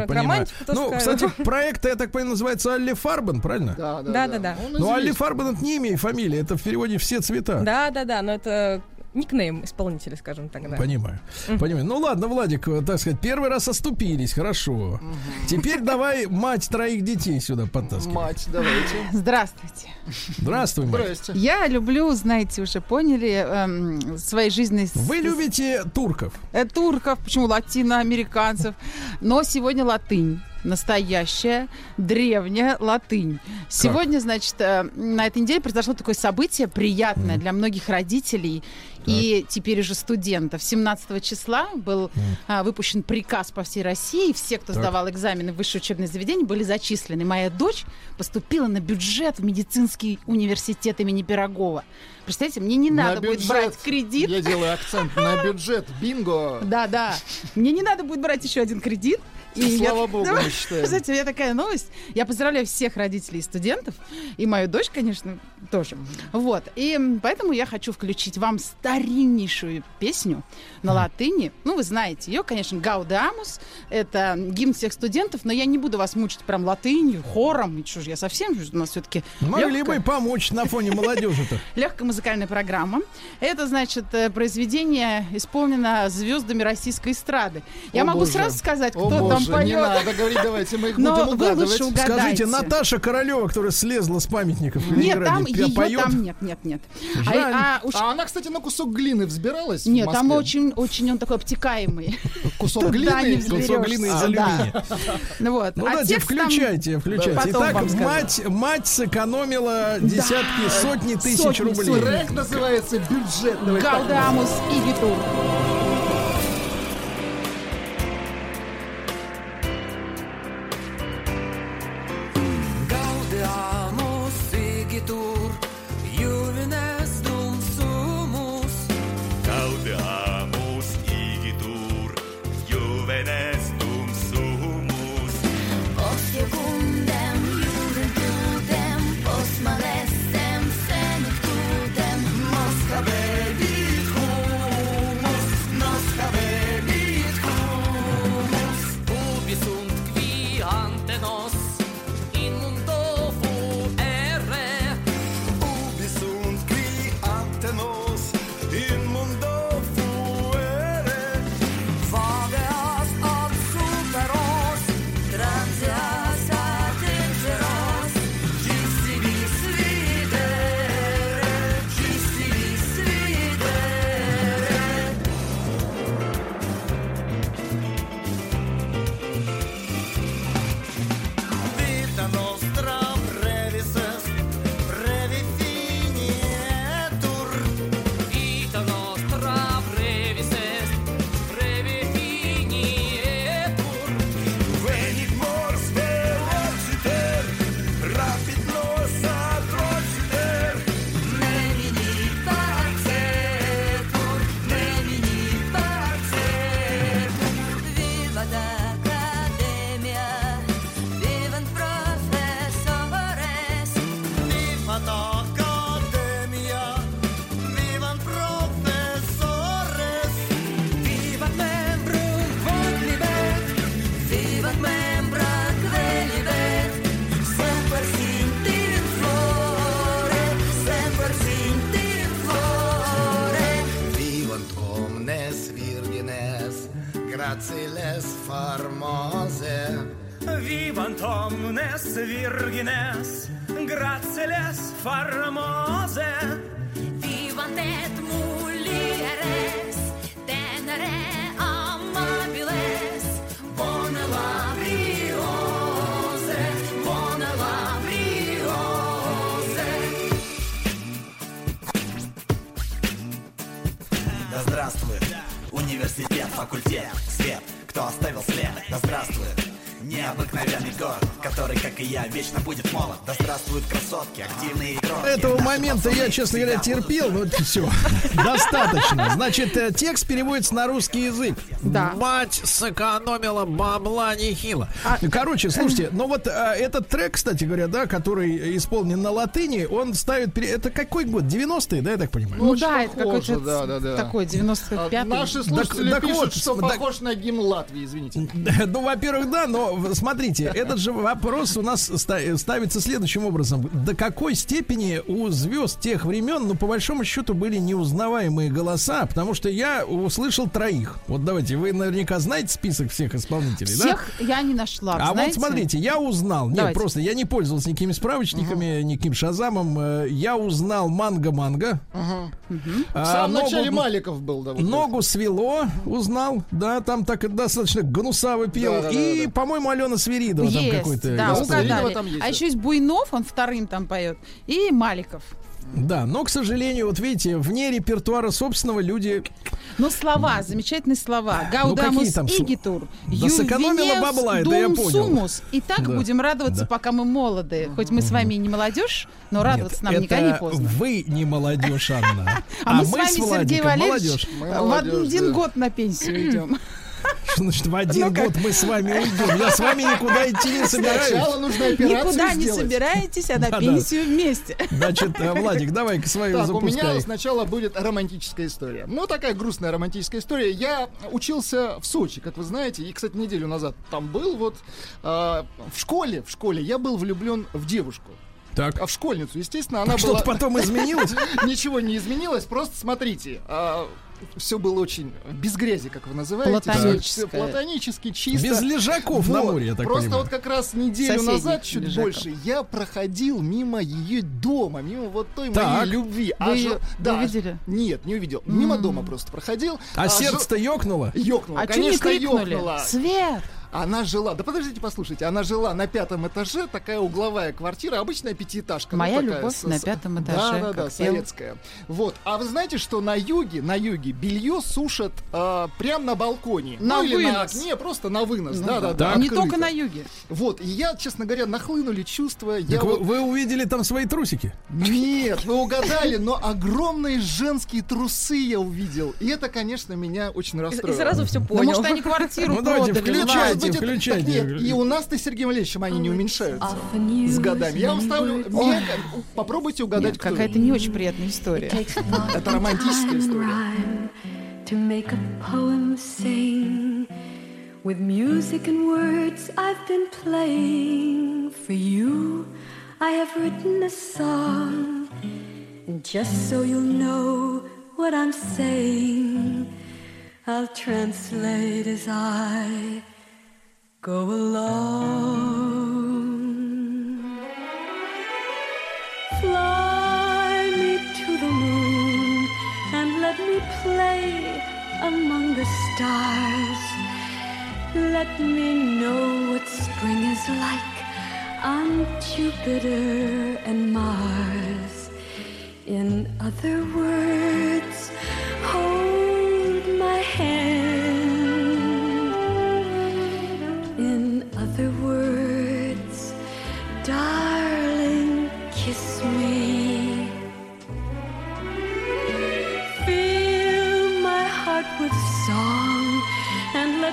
Speaker 10: Романтику
Speaker 2: Ну, кстати, проект, я так понимаю, называется Алли Фарбен, правильно?
Speaker 3: Да, да,
Speaker 10: Да,
Speaker 2: Ну, Алли. Фарбен это не имя и фамилия, это в переводе все цвета.
Speaker 10: Да, да, да, но это никнейм исполнителя, скажем так, да.
Speaker 2: Понимаю. Понимаю. Ну ладно, Владик, э, так сказать, первый раз оступились, хорошо. Теперь давай мать троих детей сюда подтаскивай.
Speaker 3: Мать, давайте.
Speaker 9: Здравствуйте.
Speaker 2: Здравствуй, мать.
Speaker 3: Здрасте.
Speaker 9: Я люблю, знаете, уже поняли, эм, своей жизни...
Speaker 2: Вы любите турков?
Speaker 9: э, турков, почему латиноамериканцев. Но сегодня латынь. Настоящая, древняя латынь. Сегодня, значит, э, на этой неделе произошло такое событие приятное для многих родителей и теперь уже студентов. 17 числа был а, выпущен приказ по всей России. Все, кто
Speaker 2: Так.
Speaker 9: сдавал экзамены в высшее учебное заведение, были зачислены. Моя дочь поступила на бюджет в медицинский университет имени Пирогова. Представляете, мне не
Speaker 3: На
Speaker 9: надо будет
Speaker 3: бюджет.
Speaker 9: брать кредит.
Speaker 3: Я делаю акцент на <laughs> бюджет. Бинго.
Speaker 9: Да, да. Мне не надо будет брать еще один кредит.
Speaker 3: Слава
Speaker 9: я- <laughs>
Speaker 3: богу,
Speaker 9: Да,
Speaker 3: мы считаем.
Speaker 9: Знаете, у меня такая новость. Я поздравляю всех родителей и студентов. И мою дочь, конечно, тоже. Вот. И поэтому я хочу включить вам стариннейшую песню на латыни. Ну, вы знаете ее, конечно, Гаудамус. Это гимн всех студентов, но я не буду вас мучить прям латынью, хором. И что же, я совсем у нас все-таки
Speaker 2: Могли бы помочь на фоне молодежи-то. <laughs>
Speaker 9: Легкая музыкальная программа. Это, значит, э, произведение исполнено звездами российской эстрады. Я могу сразу сказать, кто там поет.
Speaker 3: Не надо говорить, давайте мы их <laughs> будем угадывать.
Speaker 2: Скажите, Наташа Королева, которая слезла с памятников
Speaker 9: Нет, там ее там нет, нет, нет. А- А
Speaker 3: она, кстати, на кусок глины взбиралась в
Speaker 9: Нет, там очень, очень он такой обтекаемый.
Speaker 3: Кусок
Speaker 9: Туда
Speaker 3: глины?
Speaker 2: Кусок глины из алюминия.
Speaker 9: Ну вот.
Speaker 2: Ну
Speaker 9: А
Speaker 2: давайте, включайте, включайте. Итак, мать, мать сэкономила десятки, сотни тысяч рублей.
Speaker 3: Трек называется «Бюджет». Давайте так
Speaker 9: Гаудамус и Витур.
Speaker 11: say я,
Speaker 2: честно говоря, терпел, но все. <laughs> Достаточно. Значит, э, текст переводится на русский язык.
Speaker 9: Да.
Speaker 2: Мать сэкономила бабла нехило. Короче, слушайте, ну вот э, этот трек, кстати говоря, да, который исполнен на латыни, он ставит... пере- Это какой год? 90-е, да, я так понимаю?
Speaker 9: Ну
Speaker 3: Очень
Speaker 9: да, это какой-то
Speaker 3: да, да, да.
Speaker 9: такой 95-й.
Speaker 3: А Наши слушатели
Speaker 2: Так- так
Speaker 3: пишут,
Speaker 2: вот,
Speaker 3: что
Speaker 2: так-
Speaker 3: похож на гимн Латвии, извините. <laughs>
Speaker 2: Ну, во-первых, да, но смотрите, этот же вопрос у нас ста- ставится следующим образом. До какой степени у звезд тех времен, ну, по большому счету, были неузнаваемые голоса, потому что я услышал троих. Вот давайте, вы наверняка знаете список всех исполнителей, да?
Speaker 9: Всех я не нашла.
Speaker 2: А
Speaker 9: знаете?
Speaker 2: вот смотрите, я узнал, нет,
Speaker 9: Давайте.
Speaker 2: просто я не пользовался никакими справочниками, никаким шазамом. э, Я узнал манго-манго.
Speaker 3: Ага.
Speaker 2: А,
Speaker 3: В самом
Speaker 2: ногу-
Speaker 3: начале Маликов был, да. вот
Speaker 2: Ногу свело, узнал, да, там так достаточно гнусаво пел.
Speaker 3: Да, да, да,
Speaker 2: и,
Speaker 3: да.
Speaker 2: по-моему, Алена Свиридова там
Speaker 9: Есть,
Speaker 2: какой-то.
Speaker 9: да, угадали.
Speaker 3: там есть,
Speaker 9: а
Speaker 3: да.
Speaker 9: еще есть Буйнов, он вторым там поет, и Маликов.
Speaker 2: Да, но, к сожалению, вот видите, вне репертуара собственного люди...
Speaker 9: Ну, слова, замечательные слова.
Speaker 2: Ну,
Speaker 9: Гаудамус
Speaker 2: слова?
Speaker 9: игитур.
Speaker 2: Да сэкономила бабла, это я понял.
Speaker 9: сумус. И так
Speaker 2: Да.
Speaker 9: будем радоваться,
Speaker 2: Да.
Speaker 9: пока мы молоды. Хоть мы с вами и не молодежь, но радоваться нам
Speaker 2: это
Speaker 9: никогда не поздно.
Speaker 2: вы не молодежь, Анна. <laughs>
Speaker 9: А, мы с вами, Сергей Валерьевич, в один год на пенсию идем. <laughs>
Speaker 2: Что значит, в один год мы с вами уйдем? Я с вами никуда идти не собираюсь.
Speaker 3: Сначала нужно операцию
Speaker 9: Никуда не
Speaker 3: сделать.
Speaker 9: собираетесь, а на
Speaker 2: Да-да.
Speaker 9: пенсию вместе.
Speaker 2: Значит, э, Владик, давай-ка свою
Speaker 3: Так, у меня
Speaker 2: запускай.
Speaker 3: сначала будет романтическая история. Ну, такая грустная романтическая история. Я учился в Сочи, как вы знаете, и, кстати, неделю назад там был. Вот а, в школе, в школе я был влюблен в девушку.
Speaker 2: Так.
Speaker 3: А в школьницу, естественно, она
Speaker 2: Так
Speaker 3: была...
Speaker 2: что-то потом изменилось? <laughs>
Speaker 3: Ничего не изменилось, просто смотрите. Все было очень без грязи, как вы называете.
Speaker 9: Платоническое.
Speaker 3: Платонически, чисто.
Speaker 2: Без лежаков на
Speaker 3: Вот.
Speaker 2: море, я так
Speaker 3: Просто
Speaker 2: понимаю.
Speaker 3: вот как раз неделю
Speaker 9: Соседних
Speaker 3: назад, чуть
Speaker 9: лежаков.
Speaker 3: больше, я проходил мимо ее дома, мимо вот той
Speaker 2: Так.
Speaker 3: моей любви.
Speaker 9: Вы
Speaker 3: Аж-
Speaker 9: её
Speaker 3: да,
Speaker 9: увидели?
Speaker 3: Нет, не увидел. Мимо дома просто проходил.
Speaker 2: А
Speaker 3: Аж-
Speaker 2: сердце-то ёкнуло?
Speaker 3: Ёкнуло,
Speaker 9: А
Speaker 3: конечно, ёкнуло.
Speaker 9: Свет!
Speaker 3: Она жила, да подождите, послушайте, она жила на пятом этаже, такая угловая квартира, обычная пятиэтажка. ну,
Speaker 9: Моя
Speaker 3: такая,
Speaker 9: любовь
Speaker 3: с-
Speaker 9: на пятом этаже,
Speaker 3: Да, да, да, советская. Вот, а вы знаете, что на юге, на юге белье сушат а, прям на балконе.
Speaker 9: На
Speaker 3: ну, или на
Speaker 9: вынос.
Speaker 3: окне, просто на вынос,
Speaker 9: Ну
Speaker 3: да, да,
Speaker 9: да.
Speaker 3: да.
Speaker 9: Не только на юге.
Speaker 3: Вот, и я, честно говоря, нахлынули чувства. я
Speaker 2: Так вы,
Speaker 3: вот-
Speaker 2: вы увидели там свои трусики?
Speaker 3: Нет, вы угадали, но огромные женские трусы я увидел. И это, конечно, меня очень расстроило.
Speaker 10: И сразу все
Speaker 9: Ну,
Speaker 10: понял.
Speaker 9: может, они квартиру
Speaker 2: Ну, давайте,
Speaker 9: продали.
Speaker 2: включайте,
Speaker 3: Может быть, это- так нет, и у нас-то, Сергей Валерьевич, они не уменьшаются с годами. Я вам ставлю... мне- попробуйте угадать,
Speaker 9: Нет,
Speaker 3: кто
Speaker 9: какая-то
Speaker 3: это.
Speaker 9: не очень приятная история.
Speaker 3: Это романтическая история.
Speaker 12: to make a poem sing. With music and words I've been playing. For you, I have written a song. And just so you'll know what I'm saying, I'll translate as I go along. Fly me to the moon and let me play among the stars. Let me know what spring is like on Jupiter and Mars. In other words, hold my hand.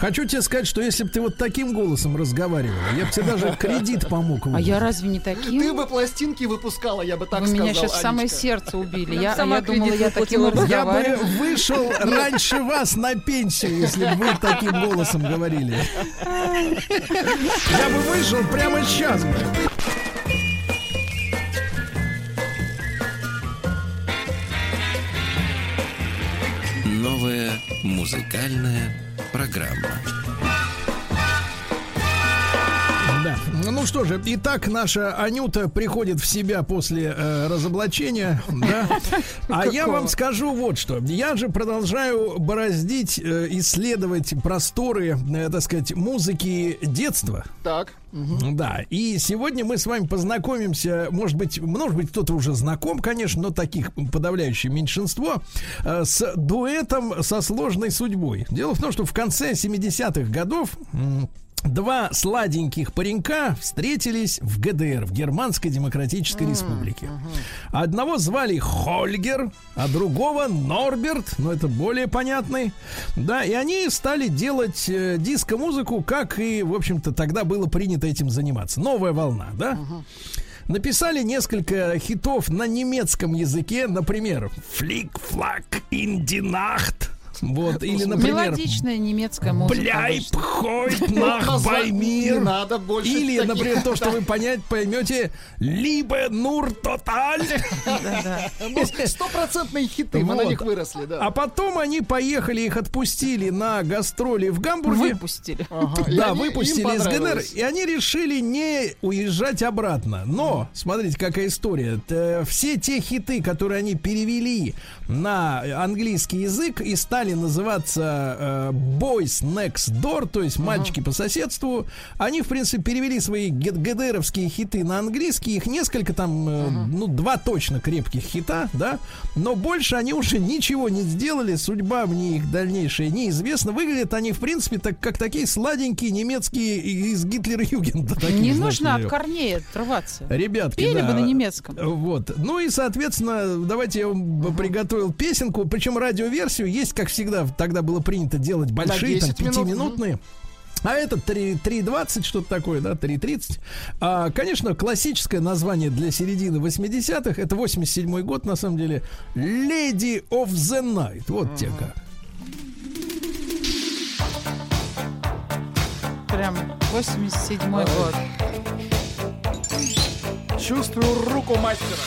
Speaker 2: Хочу тебе сказать, что если бы ты вот таким голосом разговаривала, я бы тебе даже <laughs> кредит помог.
Speaker 9: А я разве не таким?
Speaker 3: Ты бы пластинки выпускала, я бы так
Speaker 9: Вы
Speaker 3: сказал.
Speaker 9: меня сейчас в самое
Speaker 3: Анечка.
Speaker 9: сердце убили.
Speaker 10: Я
Speaker 9: Я,
Speaker 10: бы сама
Speaker 9: я думала, я таким.
Speaker 2: Я бы вышел раньше вас на пенсию, если бы вы таким голосом говорили. Я бы вышел прямо сейчас.
Speaker 1: Новая музыкальная программа.
Speaker 2: Да. Ну что же, итак, наша Анюта приходит в себя после э, разоблачения, да. <laughs> А я вам скажу вот что. Я же продолжаю бороздить, э, исследовать просторы, э, так сказать, музыки детства.
Speaker 3: Так.
Speaker 2: Да, и сегодня мы с вами познакомимся, может быть, может быть, кто-то уже знаком, конечно, но таких подавляющее меньшинство, э, с дуэтом со сложной судьбой. Дело в том, что в конце 70-х годов Два сладеньких паренька встретились в ГДР, в Германской Демократической Республике. Одного звали Хольгер, а другого Норберт, но это более понятный. Да, и они стали делать э, диско-музыку, как и, в общем-то, тогда было принято этим заниматься. Новая волна, да? Написали несколько хитов на немецком языке, например, «Флик-флак индинахт», вот, или, например,
Speaker 9: Мелодичная немецкая музыка. Обычно.
Speaker 2: хойт
Speaker 3: Вот <laughs>
Speaker 2: нах
Speaker 3: назвать
Speaker 2: бай
Speaker 3: не
Speaker 2: мир.
Speaker 3: надо больше
Speaker 2: Или, например, то, что вы понять поймете, либо нур тоталь. <laughs> <laughs>
Speaker 3: Ну, Стопроцентные хиты, мы на них выросли, да.
Speaker 2: А потом они поехали, их отпустили на гастроли в Гамбурге.
Speaker 9: Выпустили.
Speaker 2: Да, выпустили из
Speaker 3: понравилось.
Speaker 2: и они решили не уезжать обратно. Но, смотрите, какая история. Все те хиты, которые они перевели на английский язык и стали называться э, Boys Next Door, то есть мальчики по соседству, они, в принципе, перевели свои ГДРовские хиты на английский. Их несколько там, э, ну, два точно крепких хита, да, но больше они уже ничего не сделали, судьба мне их дальнейшая неизвестна. Выглядят они, в принципе, так, как такие сладенькие немецкие из Гитлера-Югенда.
Speaker 9: Не нужно от корней отрываться.
Speaker 2: Ребятки,
Speaker 9: Пели
Speaker 2: да.
Speaker 9: бы на немецком.
Speaker 2: Вот. Ну и, соответственно, давайте я вам приготовил песенку. Причем радиоверсию есть, как всегда, тогда было принято делать большие, там,
Speaker 3: 10 минут,
Speaker 2: пятиминутные. А этот 3 3.20, что-то такое, да, 3.30. А, конечно, классическое название для середины 80-х, это 87 год, на самом деле, Lady of the Night. Вот те как.
Speaker 9: Прям 87-й год.
Speaker 3: Чувствую руку мастера.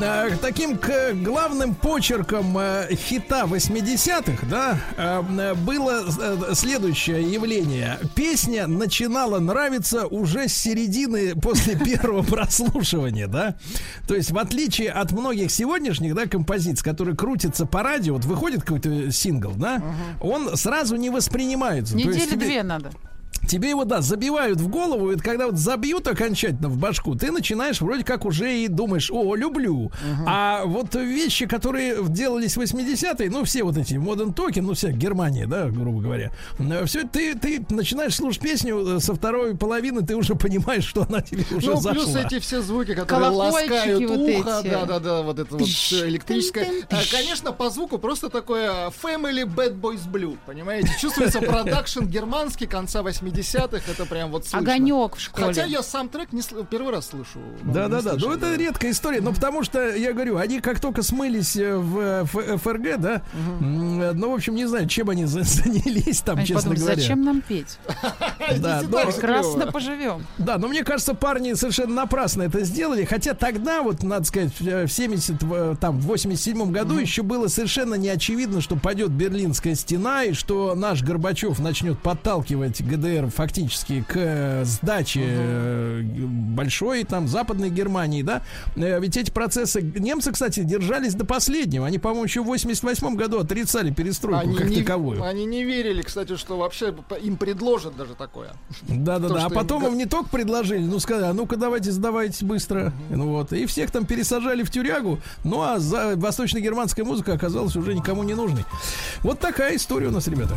Speaker 2: Э, таким к главным почерком э, хита 80-х, да, э, было э, следующее явление. Песня начинала нравиться уже с середины после <laughs> первого прослушивания, да. То есть, в отличие от многих сегодняшних, да, композиций, которые крутятся по радио, вот выходит какой-то сингл, да, он сразу не воспринимается.
Speaker 9: Недели две надо.
Speaker 2: Тебе его, да, забивают в голову, и когда вот забьют окончательно в башку, ты начинаешь вроде как уже и думаешь, о, люблю. А вот вещи, которые делались в 80-е, ну, все вот эти Modern Talking, ну, вся Германия, да, грубо говоря, все, ты, ты начинаешь слушать песню э, со второй половины, ты уже понимаешь, что она тебе уже
Speaker 3: Ну,
Speaker 2: зашла.
Speaker 3: плюс эти все звуки, которые ласкают
Speaker 9: вот
Speaker 3: ухо, да-да-да, вот это вот всё электрическое. А, Конечно, по звуку просто такое Family Bad Boys Blue, понимаете? Чувствуется продакшн германский конца 80-х, это прям вот слышно.
Speaker 9: Огонек в школе.
Speaker 3: Хотя я сам трек не сл- первый раз слышу. Ну,
Speaker 2: Да,
Speaker 3: не
Speaker 2: да, да. Ну, это редкая история. Но потому что, я говорю, они как только смылись э, в э, ФРГ, да, э, ну, в общем, не знаю, чем они за- <laughs> занялись там, честно говоря.
Speaker 9: зачем нам петь? <laughs>
Speaker 2: Да,
Speaker 9: Прекрасно поживем.
Speaker 2: Да, но мне кажется, парни совершенно напрасно это сделали. Хотя тогда, вот, надо сказать, в в 70, в, там, в 87 году еще было совершенно не очевидно, что пойдет Берлинская стена и что наш Горбачев начнет подталкивать ГДР фактически к э, сдаче э, большой там западной Германии, да. Э, Ведь эти процессы немцы, кстати, держались до последнего. Они, по-моему, еще в 88 году отрицали перестройку
Speaker 3: Они
Speaker 2: как
Speaker 3: не,
Speaker 2: таковую.
Speaker 3: они не верили, кстати, что вообще им предложат даже такое.
Speaker 2: Да, да,
Speaker 3: То,
Speaker 2: да. А
Speaker 3: им
Speaker 2: потом им не только предложили, ну сказали, а ну-ка давайте сдавайтесь быстро. Ну вот. И всех там пересажали в тюрягу. Ну а за восточно-германская музыка оказалась уже никому не нужной. Вот такая история у нас, ребята.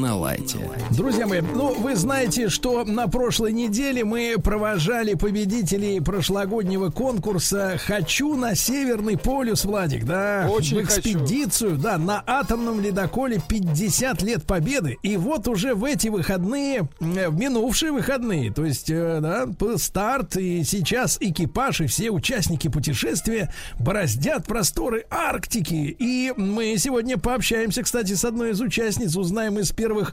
Speaker 1: На лайте.
Speaker 2: Друзья мои, ну вы знаете, что на прошлой неделе мы провожали победителей прошлогоднего конкурса «Хочу на Северный полюс», Владик, да?
Speaker 3: Очень
Speaker 2: в экспедицию, да, на атомном ледоколе 50 лет победы. И вот уже в эти выходные, э, в минувшие выходные, то есть, э, да, старт, и сейчас экипаж и все участники путешествия бороздят просторы Арктики. И мы сегодня пообщаемся, кстати, с одной из участниц, узнаем из первых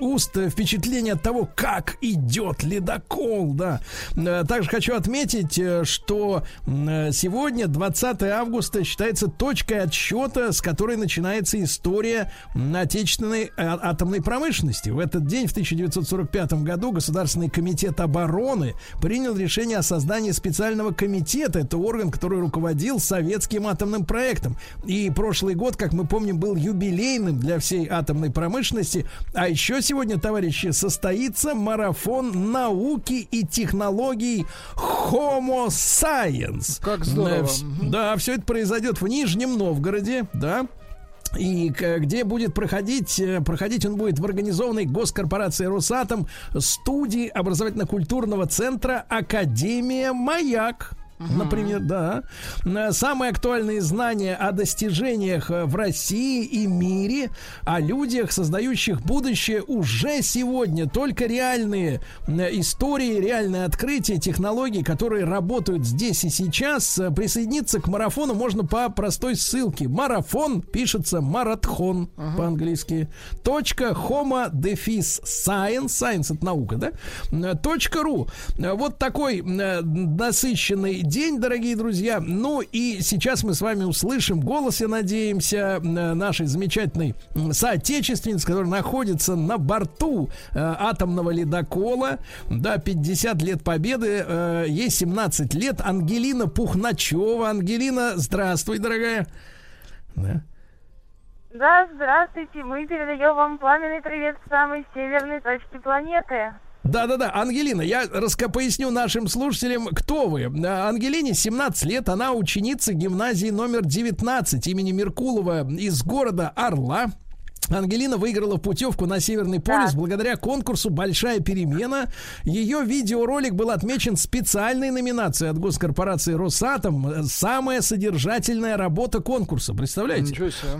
Speaker 2: уст впечатление от того, как идет ледокол, да. Э, Также хочу отметить, э, что э, сегодня, 20 августа, считается точкой отсчета, с которой начинается история отечественной атомной промышленности. В этот день, в 1945 году, Государственный комитет обороны принял решение о создании специального комитета. Это орган, который руководил советским атомным проектом. И прошлый год, как мы помним, был юбилейным для всей атомной промышленности. А еще сегодня, товарищи, состоится марафон науки и технологий Homo Science.
Speaker 3: Как здорово.
Speaker 2: Да, все это произойдет в Нижнем Новгороде, да. И где будет проходить, э, проходить он будет в организованной госкорпорацией Росатом студии образовательно-культурного центра Академия Маяк. Например, да. Э, Самые актуальные знания о достижениях э, в России и мире, о людях, создающих будущее уже сегодня. Только реальные э, истории, реальные открытия, технологии, которые работают здесь и сейчас. Присоединиться к марафону можно по простой ссылке. Марафон пишется маратхон по-английски. Точка homo дефис science. Science это наука, да? Точка ру. Вот такой насыщенный день, дорогие друзья. Ну и сейчас мы с вами услышим голос, я надеемся, э, нашей замечательной соотечественницы, которая находится на борту э, атомного ледокола. Да, 50 лет победы, э, ей 17 лет. Ангелина Пухначева. Ангелина, здравствуй, дорогая. Да.
Speaker 13: Да, здравствуйте. Мы передаем вам пламенный привет с самой северной точки планеты.
Speaker 2: Да-да-да, Ангелина, я раска поясню нашим слушателям, кто вы. А, Ангелине 17 лет, она ученица гимназии номер 19 имени Меркулова из города Орла. Ангелина выиграла путевку на Северный полюс благодаря конкурсу «Большая перемена». Ее видеоролик был отмечен специальной номинацией от госкорпорации «Росатом». Самая содержательная работа конкурса. Представляете?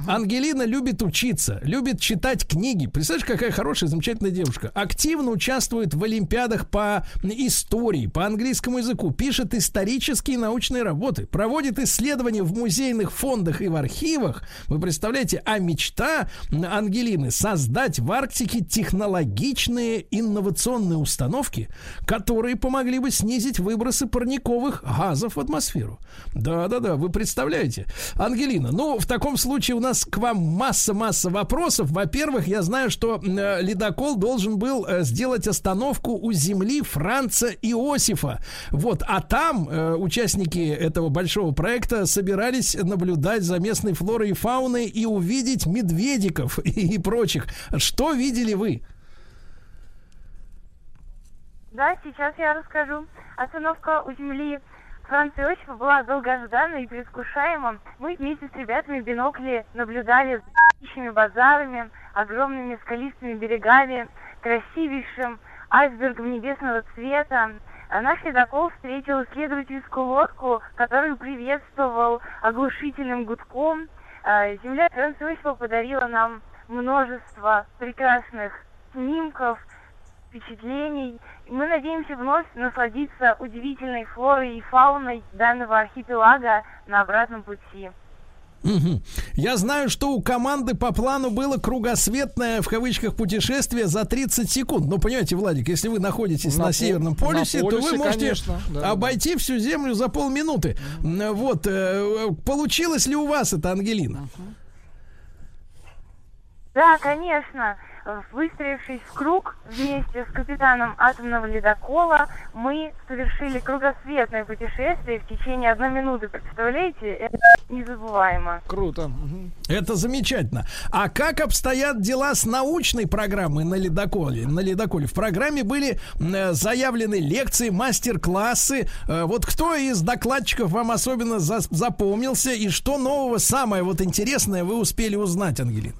Speaker 2: Ангелина любит учиться, любит читать книги. Представляешь, какая хорошая, замечательная девушка. Активно участвует в олимпиадах по истории, по английскому языку, пишет исторические научные работы, проводит исследования в музейных фондах и в архивах. Вы представляете, а мечта Ангелины создать в Арктике технологичные инновационные установки, которые помогли бы снизить выбросы парниковых газов в атмосферу. Да-да-да, вы представляете. Ангелина, ну, в таком случае у нас к вам масса-масса вопросов. Во-первых, я знаю, что э, ледокол должен был э, сделать остановку у земли Франца Иосифа. Вот, а там э, участники этого большого проекта собирались наблюдать за местной флорой и фауной и увидеть медведиков и прочих. Что видели вы?
Speaker 13: Да, сейчас я расскажу. Остановка у земли Франца Иосифа была долгожданной и предвкушаема. Мы вместе с ребятами в бинокли наблюдали за базарами, огромными скалистыми берегами, красивейшим айсбергом небесного цвета. А наш ледокол встретил исследовательскую лодку, которую приветствовал оглушительным гудком. А, Земля Франца Иосифа подарила нам множество прекрасных снимков, впечатлений. Мы надеемся вновь насладиться удивительной флорой и фауной данного архипелага на обратном пути.
Speaker 2: Я знаю, что у команды по плану было кругосветное, в кавычках, путешествие за 30 секунд. Ну, понимаете, Владик, если вы находитесь
Speaker 3: На
Speaker 2: на, Северном
Speaker 3: на
Speaker 2: полюсе, то вы
Speaker 3: полюсе,
Speaker 2: можете
Speaker 3: конечно, да.
Speaker 2: обойти всю Землю за полминуты. Вот. э, Получилось ли у вас это, Ангелина?
Speaker 13: Да, конечно. Выстроившись в круг вместе с капитаном атомного ледокола, мы совершили кругосветное путешествие в течение одной минуты. Представляете? Это незабываемо.
Speaker 3: Круто.
Speaker 2: Это замечательно. А как обстоят дела с научной программой на ледоколе? На ледоколе в программе были э, заявлены лекции, мастер-классы. Э, Вот кто из докладчиков вам особенно за- запомнился и что нового, самое вот интересное вы успели узнать, Ангелина?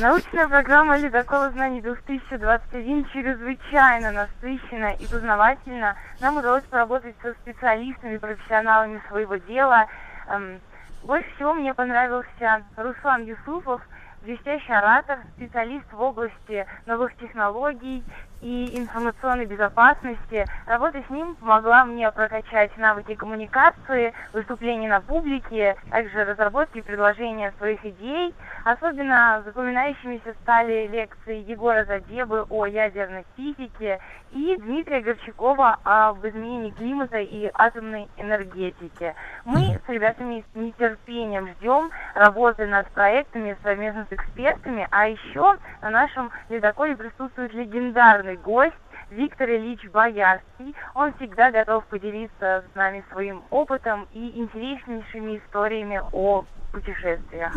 Speaker 13: Научная программа «Ледокола знаний 2021» чрезвычайно насыщена и познавательна. Нам удалось поработать со специалистами, профессионалами своего дела. Эм, Больше всего мне понравился Руслан Юсуфов, блестящий оратор, специалист в области новых технологий и информационной безопасности. Работа с ним помогла мне прокачать навыки коммуникации, выступлений на публике, также разработки и предложения своих идей. Особенно запоминающимися стали лекции Егора Задебы о ядерной физике и Дмитрия Горчакова об изменении климата и атомной энергетике. Мы с ребятами с нетерпением ждем работы над проектами совместно с экспертами, а еще на нашем ледоколе присутствует легендарный гость Виктор Ильич Боярский. Он всегда готов поделиться с нами своим опытом и интереснейшими историями о путешествиях.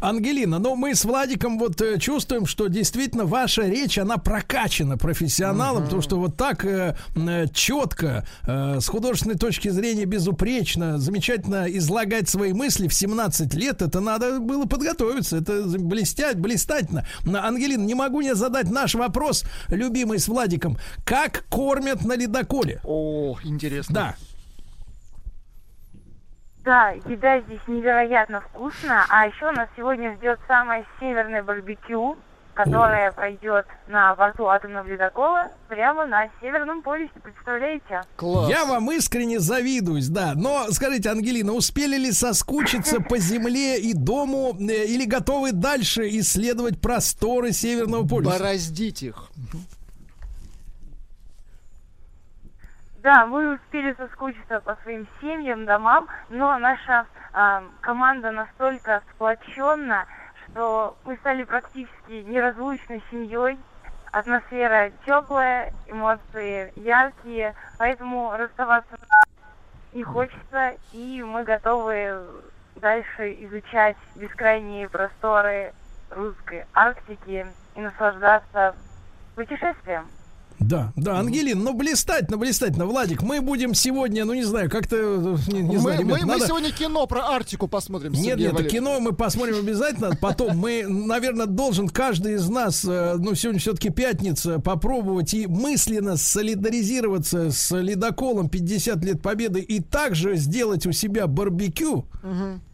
Speaker 2: Ангелина, ну мы с Владиком вот э, чувствуем, что действительно ваша речь, она прокачана профессионалом, потому что вот так э, м, четко, э, с художественной точки зрения безупречно, замечательно излагать свои мысли в 17 лет, это надо было подготовиться, это блестять, блистательно. Ангелина, не могу не задать наш вопрос, любимый с Владиком. Как кормят на ледоколе?
Speaker 3: О, интересно.
Speaker 2: Да.
Speaker 13: Да, еда здесь невероятно вкусная, а еще нас сегодня ждет самое северное барбекю, которое пройдет на борту атомного ледокола прямо на Северном полюсе, представляете?
Speaker 2: Я вам искренне завидуюсь, да. Но скажите, Ангелина, успели ли соскучиться <laughs> по земле и дому э, или готовы дальше исследовать просторы Северного полюса?
Speaker 3: Бороздить их.
Speaker 13: Да, мы успели соскучиться по своим семьям, домам, но наша а, команда настолько сплоченна, что мы стали практически неразлучной семьей. Атмосфера теплая, эмоции яркие, поэтому расставаться не хочется, и мы готовы дальше изучать бескрайние просторы русской Арктики и наслаждаться путешествием.
Speaker 2: Да, да, Ангелин, ну блистательно, блистательно. Владик, мы будем сегодня, ну не знаю, как-то, э, не, не
Speaker 3: мы,
Speaker 2: знаю, ребят,
Speaker 3: мы- мы
Speaker 2: надо-
Speaker 3: сегодня кино про Арктику посмотрим.
Speaker 2: Нет,
Speaker 3: Сергеем
Speaker 2: нет,
Speaker 3: Валерьевичем.
Speaker 2: кино мы посмотрим обязательно. Потом мы, наверное, должен каждый из нас, э, ну, сегодня все-таки пятница, попробовать и мысленно солидаризироваться с ледоколом 50 лет Победы и также сделать у себя барбекю.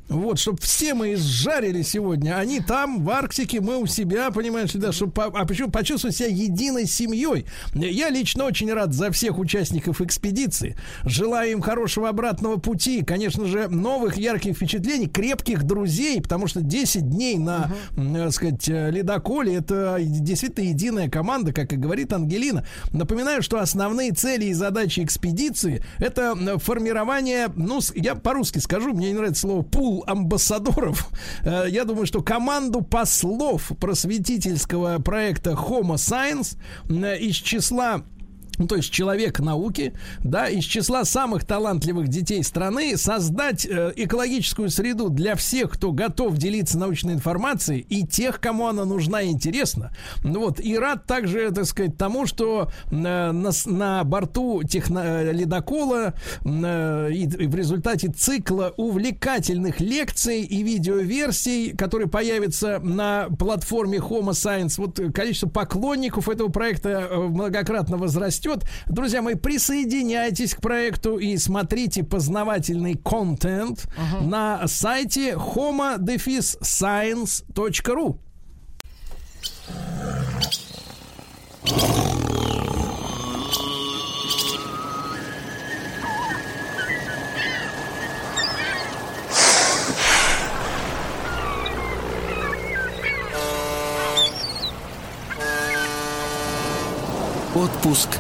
Speaker 2: Вот, чтобы все мы изжарили сегодня. Они там, в Арктике, мы у себя, понимаешь, да, чтобы по- а почему почувствовать себя единой семьей. Я лично очень рад за всех участников экспедиции. Желаю им хорошего обратного пути. Конечно же, новых ярких впечатлений, крепких друзей, потому что 10 дней на, м, так сказать, э, ледоколе это действительно единая команда, как и говорит Ангелина. Напоминаю, что основные цели и задачи экспедиции это м, формирование, ну, я по-русски скажу, мне не нравится слово пул амбассадоров. Э, Я думаю, что команду послов просветительского проекта Homo Science э, из числа ну, то есть человек науки, да, из числа самых талантливых детей страны создать э, экологическую среду для всех, кто готов делиться научной информацией и тех, кому она нужна и интересна. Ну Вот, и рад также, так сказать, тому, что э, на, на борту техно, э, ледокола э, и, и в результате цикла увлекательных лекций и видеоверсий, которые появятся на платформе Homo Science, вот э, количество поклонников этого проекта э, многократно возрастет. Друзья мои, присоединяйтесь к проекту и смотрите познавательный контент на сайте homo-science.ru.
Speaker 1: Отпуск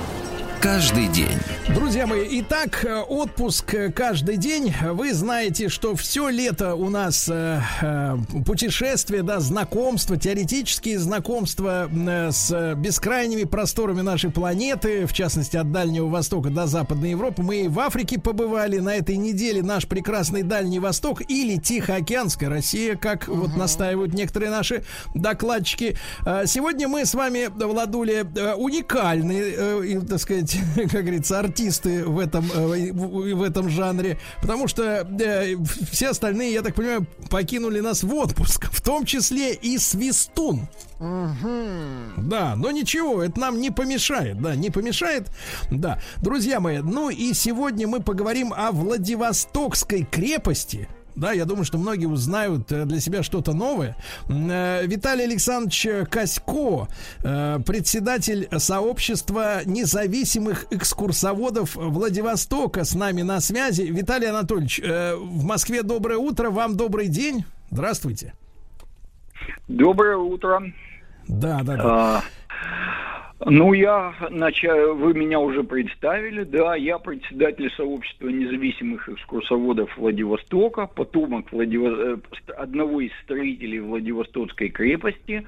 Speaker 1: каждый день.
Speaker 2: Друзья мои, итак, э, отпуск э, каждый день. Вы знаете, что все лето у нас э, э, путешествия, да, знакомства, теоретические знакомства э, с бескрайними просторами нашей планеты, в частности, от Дальнего Востока до Западной Европы. Мы и в Африке побывали. На этой неделе наш прекрасный Дальний Восток или Тихоокеанская Россия, как вот настаивают некоторые наши докладчики. Сегодня мы с вами, Владуля, уникальные, э, так сказать, <laughs> как говорится, артисты в этом, э, в этом жанре, потому что э, все остальные, я так понимаю, покинули нас в отпуск, в том числе и Свистун. Да, но ничего, это нам не помешает, да, не помешает. Да, друзья мои, ну и сегодня мы поговорим о Владивостокской крепости. Да, я думаю, что многие узнают э, для себя что-то новое. Э, Виталий Александрович Косько, э, председатель сообщества независимых экскурсоводов Владивостока, с нами на связи. Виталий Анатольевич, в Москве доброе утро, вам добрый день. Здравствуйте.
Speaker 14: Доброе утро.
Speaker 2: Да, да,
Speaker 14: да. Ну, я, нача- вы меня уже представили, да, я председатель сообщества независимых экскурсоводов Владивостока, потомок Владиво- э, одного из строителей Владивостокской крепости,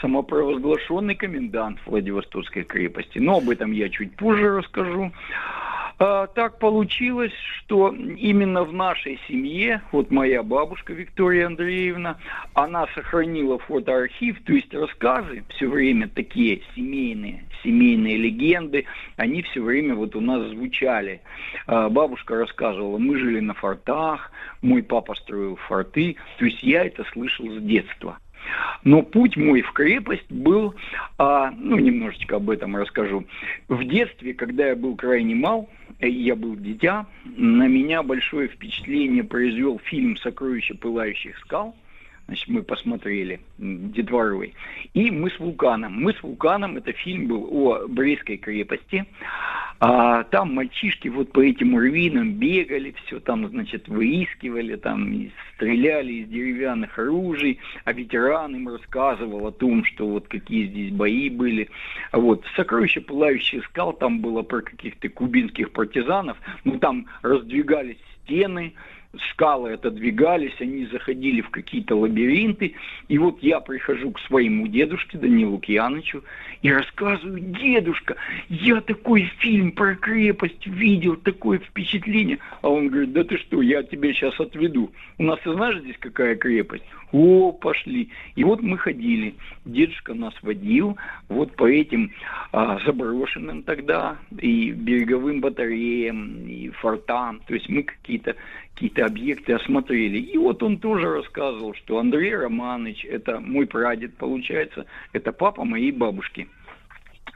Speaker 14: самопровозглашенный комендант Владивостокской крепости. Но об этом я чуть позже расскажу. А, так получилось, что именно в нашей семье, вот моя бабушка Виктория Андреевна, она сохранила фотоархив, то есть рассказы все время такие семейные, семейные легенды, они все время вот у нас звучали. А, Бабушка рассказывала, мы жили на фортах, мой папа строил форты, то есть я это слышал с детства. Но путь мой в крепость был, а, ну, немножечко об этом расскажу. В детстве, когда я был крайне мал, э, я был дитя, на меня большое впечатление произвел фильм «Сокровища пылающих скал». Значит, мы посмотрели м, детворой. И «Мы с вулканом». «Мы с вулканом» это фильм был о Брестской крепости. А, там мальчишки вот по этим руинам бегали, все там, значит, выискивали, там стреляли из деревянных оружий, а ветеран им рассказывал о том, что вот какие здесь бои были. Вот, «Сокровище пылающих скал» там было про каких-то кубинских партизанов, ну там раздвигались стены, скалы отодвигались, они заходили в какие-то лабиринты. И вот я прихожу к своему дедушке Данилу Лукьяновичу и рассказываю, дедушка, я такой фильм про крепость видел, такое впечатление. А он говорит, да ты что, я тебя сейчас отведу. У нас, ты знаешь, здесь какая крепость? О, пошли. И вот мы ходили. Дедушка нас водил вот по этим а, заброшенным тогда и береговым батареям, и фортам. То есть мы какие-то какие объекты осмотрели. И вот он тоже рассказывал, что Андрей Романович, это мой прадед, получается, это папа моей бабушки.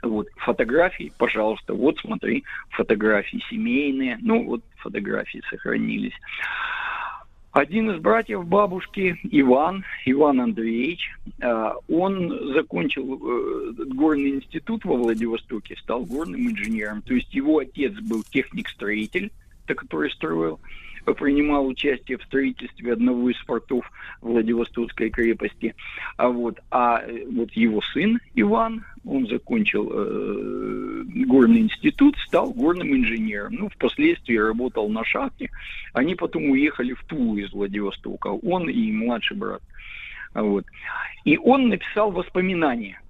Speaker 14: Вот, фотографии, пожалуйста, вот смотри, фотографии семейные, ну вот фотографии сохранились. Один из братьев бабушки, Иван, Иван Андреевич, э, он закончил э, горный институт во Владивостоке, стал горным инженером. То есть его отец был техник-строитель, который строил принимал участие в строительстве одного из фортов Владивостокской крепости. А вот, а э, вот его сын Иван, он закончил э, горный институт, стал горным инженером. Ну, впоследствии работал на шахте. Они потом уехали в Тулу из Владивостока, он и младший брат. Вот. И он написал воспоминания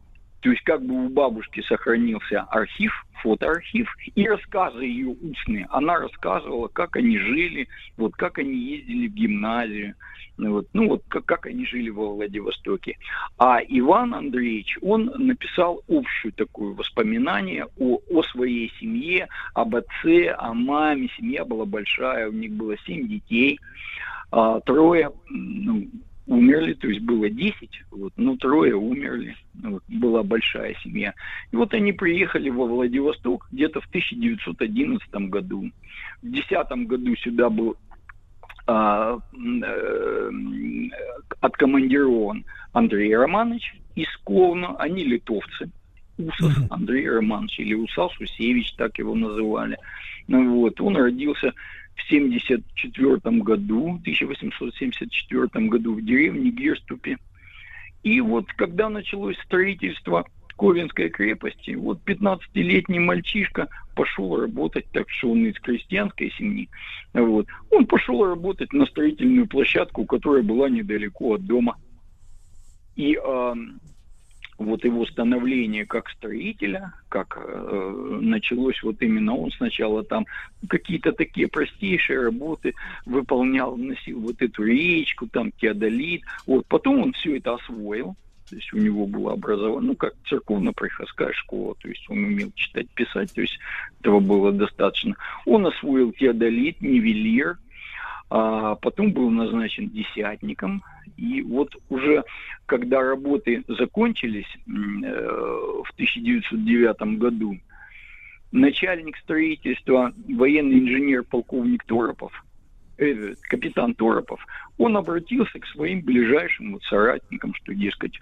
Speaker 14: то есть как бы у бабушки сохранился архив, фотоархив и рассказы ее устные. Она рассказывала, как они жили, вот как они ездили в гимназию, вот, ну вот как, как они жили во Владивостоке. А Иван Андреевич, он написал общую такое воспоминание о, о своей семье, об отце, о маме. Семья была большая, у них было семь детей, а, трое, ну, умерли, то есть было 10, вот, ну, трое умерли, вот, была большая семья. И вот они приехали во Владивосток где-то в 1911 году. В 2010 году сюда был а, э, откомандирован Андрей Романович из Ковна, они литовцы. Усов Андрей Романович или Усал Сусевич, так его называли. Ну, вот, он родился в 1974 году, 1874 году в деревне Герступе. И вот когда началось строительство Ковенской крепости, вот 15-летний мальчишка пошел работать, так что он из крестьянской семьи, вот, он пошел работать на строительную площадку, которая была недалеко от дома. И вот его становление как строителя, как э, началось вот именно он сначала там какие-то такие простейшие работы выполнял, носил вот эту речку, там теодолит, вот потом он все это освоил, то есть у него было образование, ну, как церковно-приходская школа, то есть он умел читать, писать, то есть этого было достаточно. Он освоил теодолит, нивелир, а потом был назначен десятником, и вот уже когда работы закончились э, в 1909 году, начальник строительства, военный инженер полковник Торопов, э, капитан Торопов, он обратился к своим ближайшим вот соратникам, что, дескать,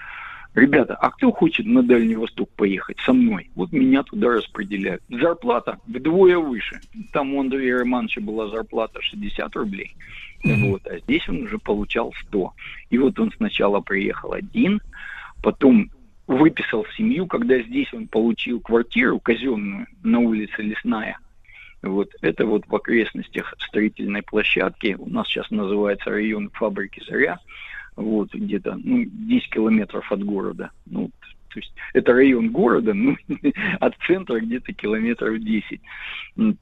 Speaker 14: Ребята, а кто хочет на Дальний Восток поехать со мной? Вот меня туда распределяют. Зарплата вдвое выше. Там у Андрея Романовича была зарплата 60 рублей. Вот, а здесь он уже получал 100. И вот он сначала приехал один, потом выписал семью, когда здесь он получил квартиру казенную на улице Лесная. Вот это вот в окрестностях строительной площадки, у нас сейчас называется район фабрики «Заря», вот где-то ну, 10 километров от города. Ну, то есть это район города, <laughs> ну, от центра где-то километров 10. Вот.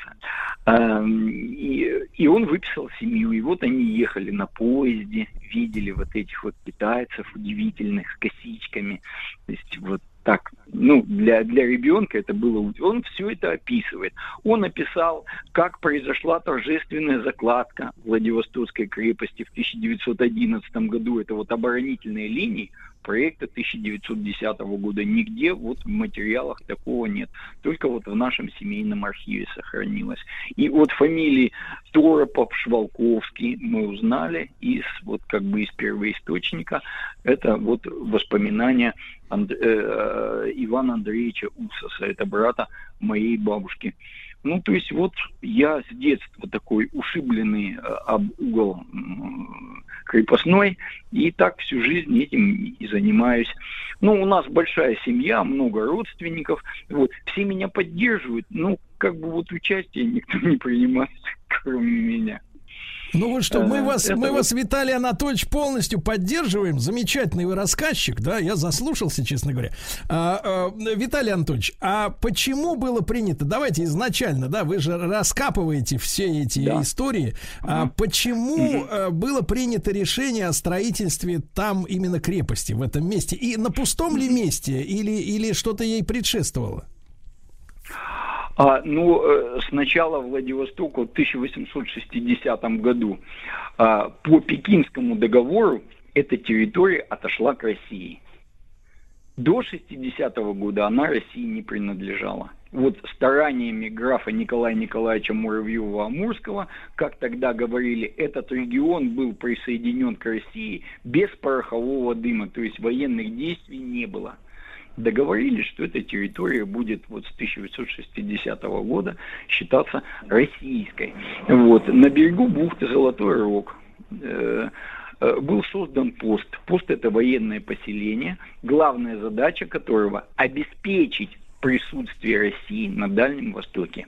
Speaker 14: А, и, и он выписал семью, и вот они ехали на поезде, видели вот этих вот китайцев удивительных с косичками. То есть вот так, ну, для, для ребенка это было... Он все это описывает. Он описал, как произошла торжественная закладка Владивостокской крепости в 1911 году. Это вот оборонительные линии, проекта 1910 года. Нигде вот в материалах такого нет. Только вот в нашем семейном архиве сохранилось. И вот фамилии Торопов, Швалковский мы узнали из вот как бы из первоисточника. Это вот воспоминания Анд... э, Ивана Андреевича Усоса, это брата моей бабушки. Ну, то есть вот я с детства такой ушибленный э, об угол крепостной, и так всю жизнь этим и занимаюсь. Ну, у нас большая семья, много родственников, вот, все меня поддерживают, ну, как бы вот участие никто <laughs> не принимает, кроме меня.
Speaker 2: Ну вы что, мы вас,
Speaker 14: это
Speaker 2: мы
Speaker 14: вот-
Speaker 2: вас, Виталий Анатольевич, полностью поддерживаем. Замечательный вы рассказчик, да, я заслушался, честно говоря. А, а, Виталий Анатольевич, а почему было принято, давайте изначально, да, вы же раскапываете все эти
Speaker 14: Да.
Speaker 2: истории, а почему э, было принято решение о строительстве там именно крепости, в этом месте? И на пустом ли месте или, или что-то ей предшествовало?
Speaker 14: А, ну, э, сначала Владивостоку в 1860 году а, по Пекинскому договору эта территория отошла к России. До 60 года она России не принадлежала. Вот стараниями графа Николая Николаевича Муравьева-Амурского, как тогда говорили, этот регион был присоединен к России без порохового дыма, то есть военных действий не было договорились, что эта территория будет вот с 1860 года считаться российской. Вот. На берегу бухты Золотой Рог э, э, был создан пост. Пост это военное поселение, главная задача которого обеспечить присутствие России на Дальнем Востоке.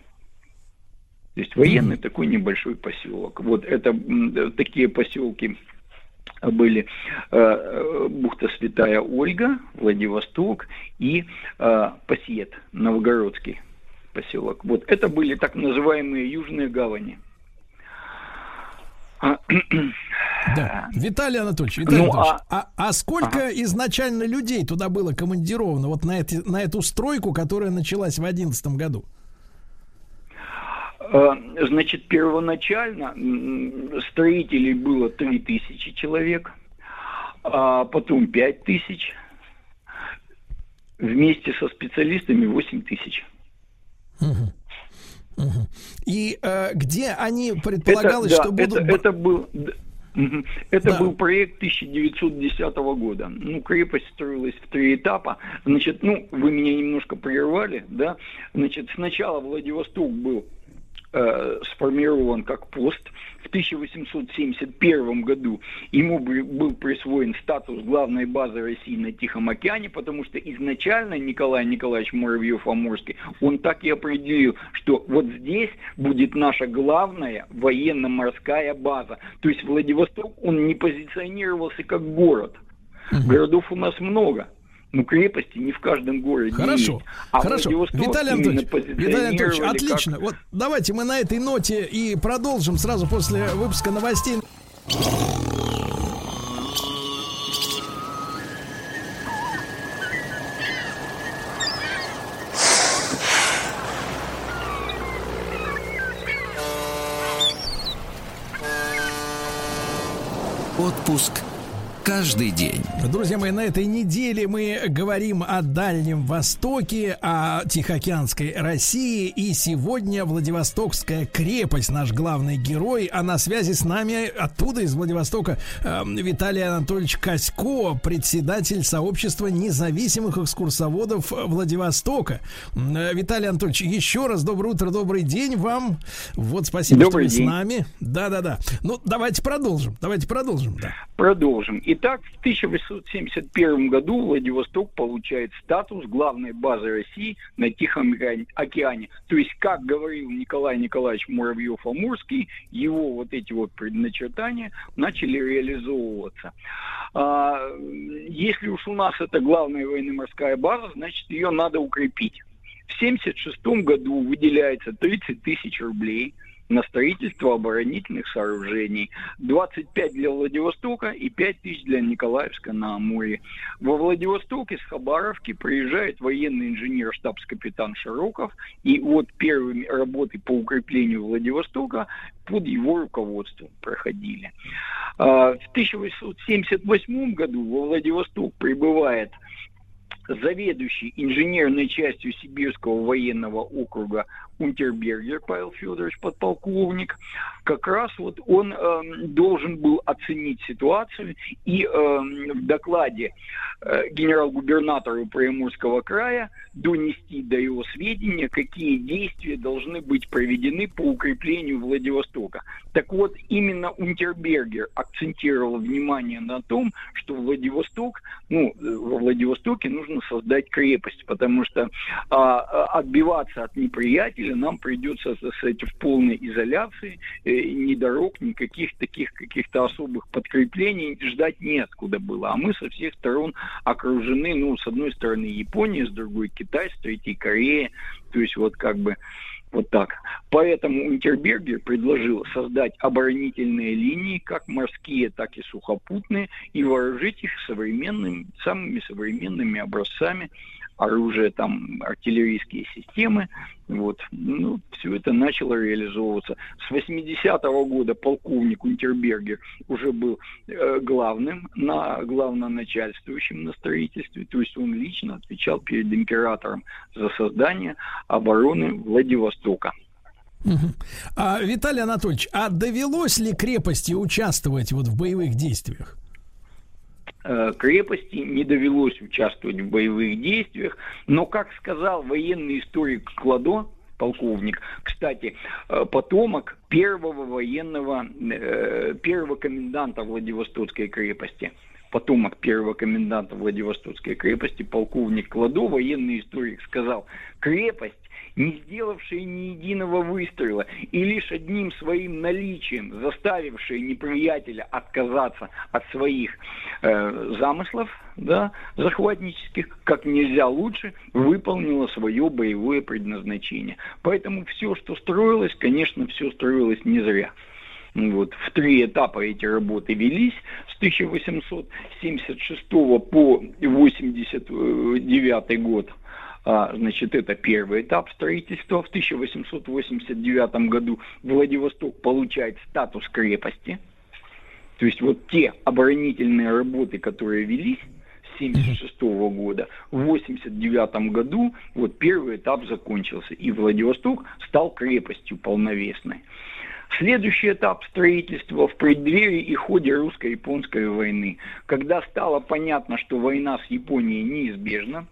Speaker 14: То есть военный такой небольшой поселок. Вот это э, такие поселки были э, бухта Святая Ольга, Владивосток и э, Пассиет, Новгородский поселок. Вот это были так называемые южные гавани. А, <clears throat>
Speaker 2: Да. Виталий Анатольевич, Виталий
Speaker 14: Ну,
Speaker 2: Анатольевич, а, а сколько изначально людей туда было командировано вот на, эти, на эту стройку, которая началась в 2011 году?
Speaker 14: Э, Значит, первоначально строителей было 3000 человек, а потом 5000, вместе со специалистами 8000.
Speaker 2: Мгм. Мгм. И э, где они предполагалось,
Speaker 14: это,
Speaker 2: что
Speaker 14: да,
Speaker 2: будут...
Speaker 14: это, это был это
Speaker 2: Да.
Speaker 14: был проект 1910 года. Ну, крепость строилась в три этапа. Значит, ну, вы меня немножко прервали, да? Значит, сначала Владивосток был э, сформирован как пост. В 1871 году ему бы- был присвоен статус главной базы России на Тихом океане, потому что изначально Николай Николаевич Муравьев-Амурский, он так и определил, что вот здесь будет наша главная военно-морская база. То есть Владивосток, он не позиционировался как город. Городов у нас много. Но крепости не в каждом городе
Speaker 2: Хорошо,
Speaker 14: есть. А
Speaker 2: хорошо. Виталий Анатольевич, Виталий Анатольевич,
Speaker 14: позиционировали как-
Speaker 2: отлично. Вот давайте мы на этой ноте и продолжим сразу после выпуска новостей.
Speaker 1: Отпуск каждый день.
Speaker 2: Друзья мои, на этой неделе мы говорим о Дальнем Востоке, о Тихоокеанской России. И сегодня Владивостокская крепость, наш главный герой. А на связи с нами оттуда, из Владивостока, э, Виталий Анатольевич Косько, председатель сообщества независимых экскурсоводов Владивостока. Э, Виталий Анатольевич, еще раз доброе утро, добрый день вам. Вот спасибо,
Speaker 14: Добрый
Speaker 2: что вы
Speaker 14: день.
Speaker 2: с нами. Да-да-да. Ну, давайте продолжим. Давайте продолжим, да.
Speaker 14: Продолжим. Итак, в 1871 году Владивосток получает статус главной базы России на Тихом океане-. То есть, как говорил Николай Николаевич Муравьев-Амурский, его вот эти вот предначертания начали реализовываться. А, если уж у нас это главная военно-морская база, значит, ее надо укрепить. В 1976 году выделяется 30 тысяч рублей на строительство оборонительных сооружений. 25 для Владивостока и 5 тысяч для Николаевска на Амуре. Во Владивостоке с Хабаровки приезжает военный инженер штабс-капитан Широков. И вот первые работы по укреплению Владивостока под его руководством проходили. А, В 1878 году во Владивосток прибывает заведующий инженерной частью Сибирского военного округа Унтербергер Павел Федорович, подполковник, как раз вот он эм, должен был оценить ситуацию и эм, в докладе э, генерал-губернатору Приморского края донести до его сведения, какие действия должны быть проведены по укреплению Владивостока. Так вот, именно Унтербергер акцентировал внимание на том, что Владивосток, ну, э, во Владивостоке нужно нужно создать крепость, потому что а, а, отбиваться от неприятеля нам придется, сказать, в полной изоляции, э, ни дорог, никаких таких каких-то особых подкреплений ждать неоткуда было. А мы со всех сторон окружены, ну, с одной стороны Япония, с другой Китай, с третьей Корея, то есть вот как бы вот так. Поэтому Унтербергер предложил создать оборонительные линии, как морские, так и сухопутные, и вооружить их современными, самыми современными образцами оружие, там, артиллерийские системы. Вот. Ну, все это начало реализовываться. С 80-го года полковник Унтербергер уже был э, главным, на, главноначальствующим на строительстве. То есть он лично отвечал перед императором за создание обороны Владивостока.
Speaker 2: А, Виталий Анатольевич, а довелось ли крепости участвовать вот в боевых действиях?
Speaker 14: Э, крепости не довелось участвовать в боевых действиях, но, как сказал военный историк Кладо, полковник, кстати, э, потомок первого военного, э, первого коменданта Владивостокской крепости, потомок первого коменданта Владивостокской крепости, полковник Кладо, военный историк, сказал, крепость не сделавшая ни единого выстрела и лишь одним своим наличием заставившая неприятеля отказаться от своих э, замыслов, да, захватнических, как нельзя лучше выполнила свое боевое предназначение. Поэтому все, что строилось, конечно, все строилось не зря. Вот, в три этапа эти работы велись с 1876 по 89 год. А, значит, это первый этап строительства. В 1889 году Владивосток получает статус крепости. То есть вот те оборонительные работы, которые велись с 1976 года, в 1989 году вот первый этап закончился, и Владивосток стал крепостью полновесной. Следующий этап строительства в преддверии и ходе русско-японской войны, когда стало понятно, что война с Японией неизбежна,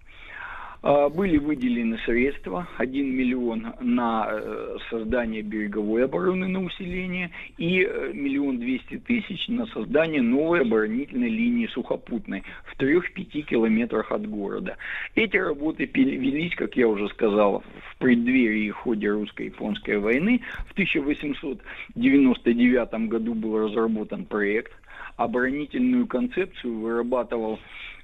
Speaker 14: были выделены средства, 1 миллион на э, создание береговой обороны на усиление и э, миллион двести тысяч на создание новой оборонительной линии сухопутной в 3-5 километрах от города. Эти работы велись, как я уже сказал, в преддверии и ходе русско-японской войны. В 1899 году был разработан проект, оборонительную концепцию вырабатывал а,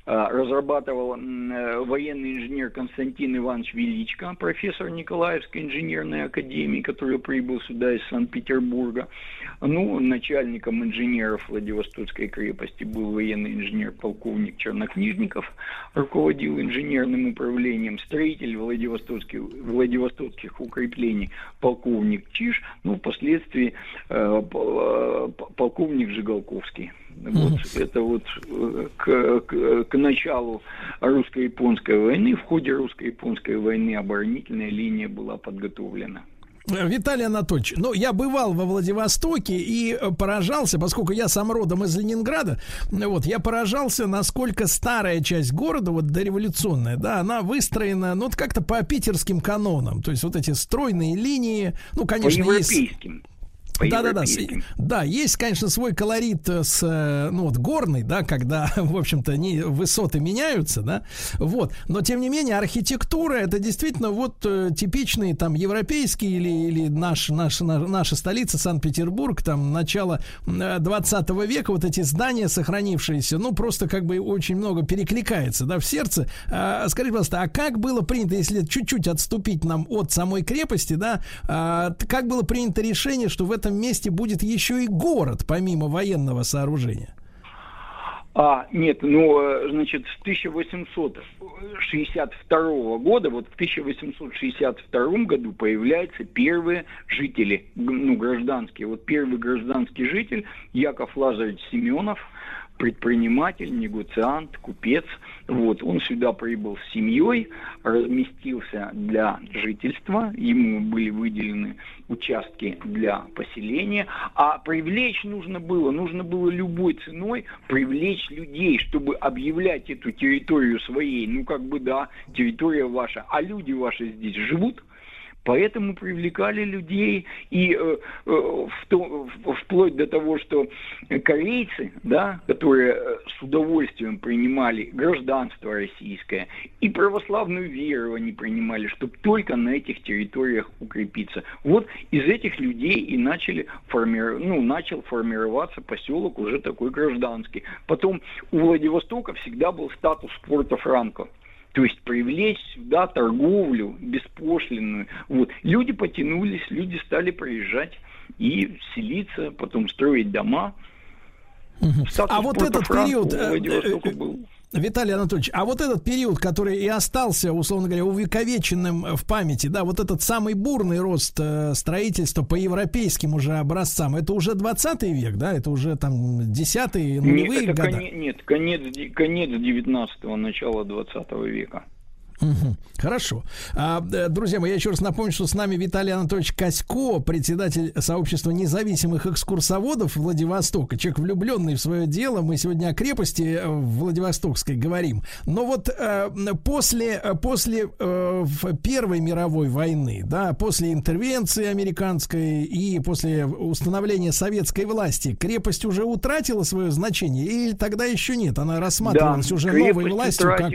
Speaker 14: разрабатывал м, э, военный инженер Константин Иванович Величко, профессор Николаевской инженерной академии, который прибыл сюда из Санкт-Петербурга. Ну, начальником инженеров Владивостокской крепости был военный инженер полковник Чернокнижников, руководил инженерным управлением, строитель Владивостокских, Владивостокских укреплений полковник Чиш, ну, впоследствии э, э, полковник Жигалковский. Вот, это вот э, к, к- к началу русско-японской войны, в ходе русско-японской войны оборонительная линия была подготовлена.
Speaker 2: Виталий Анатольевич, ну, я бывал во Владивостоке и э, поражался, поскольку я сам родом из Ленинграда, вот, я поражался, насколько старая часть города, вот, дореволюционная, да, она выстроена, ну, вот как-то по питерским канонам, то есть вот эти стройные линии, ну, конечно, есть... Да, да, да. Да, есть, конечно, свой колорит э, с, э, ну, вот, горный, да, когда, <laughs> в общем-то, не, высоты меняются, да, вот. Но, тем не менее, архитектура это действительно вот э, типичный там европейский или, или наш, наш, на- наша столица Санкт-Петербург, там, начало э, 20 века, вот эти здания сохранившиеся, ну, просто как бы очень много перекликается, да, в сердце. А, скажите, пожалуйста, а как было принято, если чуть-чуть отступить нам от самой крепости, да, а, как было принято решение, что в этом месте будет еще и город, помимо военного сооружения?
Speaker 14: А, нет, ну, э, значит, с 1862 года, вот в 1862 году появляются первые жители, ну, гражданские. Вот первый гражданский житель Яков Лазаревич Семенов, предприниматель, негациант, купец. Вот, он сюда прибыл с семьей, разместился для жительства, ему были выделены участки для поселения, а привлечь нужно было, нужно было любой ценой привлечь людей, чтобы объявлять эту территорию своей, ну как бы да, территория ваша, а люди ваши здесь живут, Поэтому привлекали людей и э, э, в то- в- вплоть до того, что корейцы, да, которые э, с удовольствием принимали гражданство российское и православную веру они принимали, чтобы только на этих территориях укрепиться. Вот из этих людей и начали форми- ну, начал формироваться поселок уже такой гражданский. Потом у Владивостока всегда был статус порта Франко. То есть привлечь сюда торговлю беспошлинную. Вот. Люди потянулись, люди стали приезжать и селиться, потом строить дома. Статус
Speaker 2: А вот этот период, э, э, э,
Speaker 14: был.
Speaker 2: Виталий Анатольевич, а вот этот период, который и остался, условно говоря, увековеченным в памяти, да, вот этот самый бурный рост э, строительства по европейским уже образцам, это уже 20 век, да, это уже там 10-е,
Speaker 14: Нет,
Speaker 2: нулевые
Speaker 14: это
Speaker 2: года?
Speaker 14: коне- нет, конец, конец 19-го, начало 20 века.
Speaker 2: Мгм. Хорошо. А, э, друзья мои, я еще раз напомню, что с нами Виталий Анатольевич Косько, председатель сообщества независимых экскурсоводов Владивостока. Человек, влюбленный в свое дело. Мы сегодня о крепости э, Владивостокской говорим. Но вот э, после, э, после э, Первой мировой войны, да, после интервенции американской и после установления советской власти, крепость уже утратила свое значение или тогда еще нет? Она рассматривалась уже новой властью как...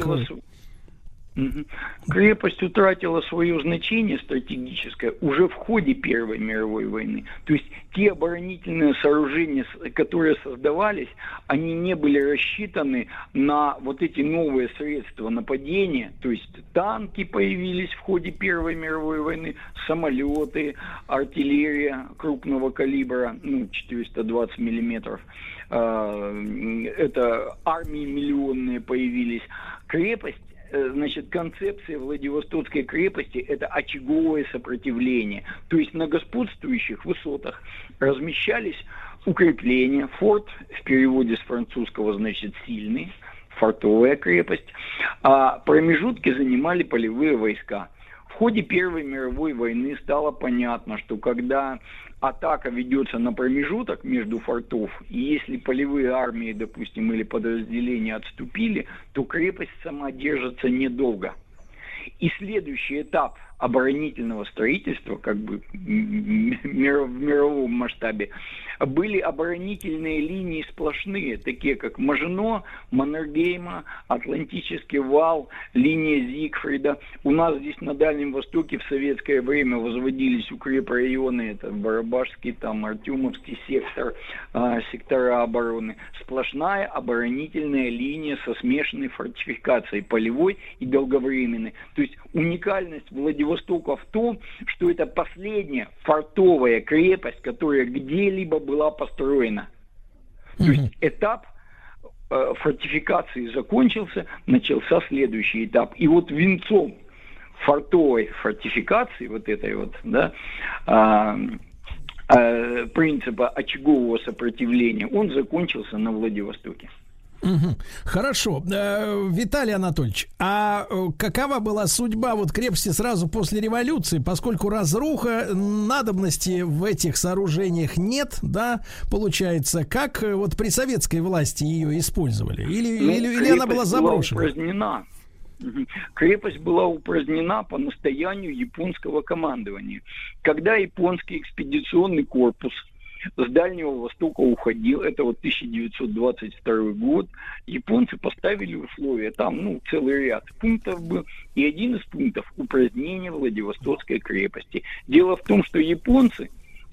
Speaker 14: Крепость утратила свое значение стратегическое уже в ходе Первой мировой войны. То есть те оборонительные сооружения, которые создавались, они не были рассчитаны на вот эти новые средства нападения. То есть танки появились в ходе Первой мировой войны, самолеты, артиллерия крупного калибра, ну, 420 миллиметров. А, Это армии миллионные появились. Крепость значит, концепция Владивостокской крепости – это очаговое сопротивление. То есть на господствующих высотах размещались укрепления, форт в переводе с французского значит сильный, фортовая крепость, а промежутки занимали полевые войска. В ходе Первой мировой войны стало понятно, что когда атака ведется на промежуток между фортов, и если полевые армии, допустим, или подразделения отступили, то крепость сама держится недолго. И следующий этап оборонительного строительства, как бы в мировом масштабе, были оборонительные линии сплошные, такие как Мажино, Маннергейма, Атлантический вал, линия Зигфрида. У нас здесь на Дальнем Востоке в советское время возводились укрепрайоны, это Барабашский, там Артемовский сектор, а, сектора обороны. Сплошная оборонительная линия со смешанной фортификацией, полевой и долговременной. То есть уникальность Владивостока в том, что это последняя фортовая крепость, которая где-либо была построена. То есть этап э, фортификации закончился, начался следующий этап. И вот венцом фортовой фортификации, вот этой вот, да, а, э, принципа очагового сопротивления, он закончился на Владивостоке.
Speaker 2: Хорошо. Э, Виталий Анатольевич, а э, какова была судьба вот крепости сразу после революции, поскольку разруха, надобности в этих сооружениях нет, да, получается, как э, вот при советской власти ее использовали? Или,
Speaker 14: Ну,
Speaker 2: или, или она была заброшена?
Speaker 14: упразднена. Мгм. Крепость была упразднена по настоянию японского командования. Когда японский экспедиционный корпус с Дальнего Востока уходил, это вот 1922 год, японцы поставили условия, там, ну, целый ряд пунктов был, и один из пунктов – упразднение Владивостокской крепости. Дело в том, что японцы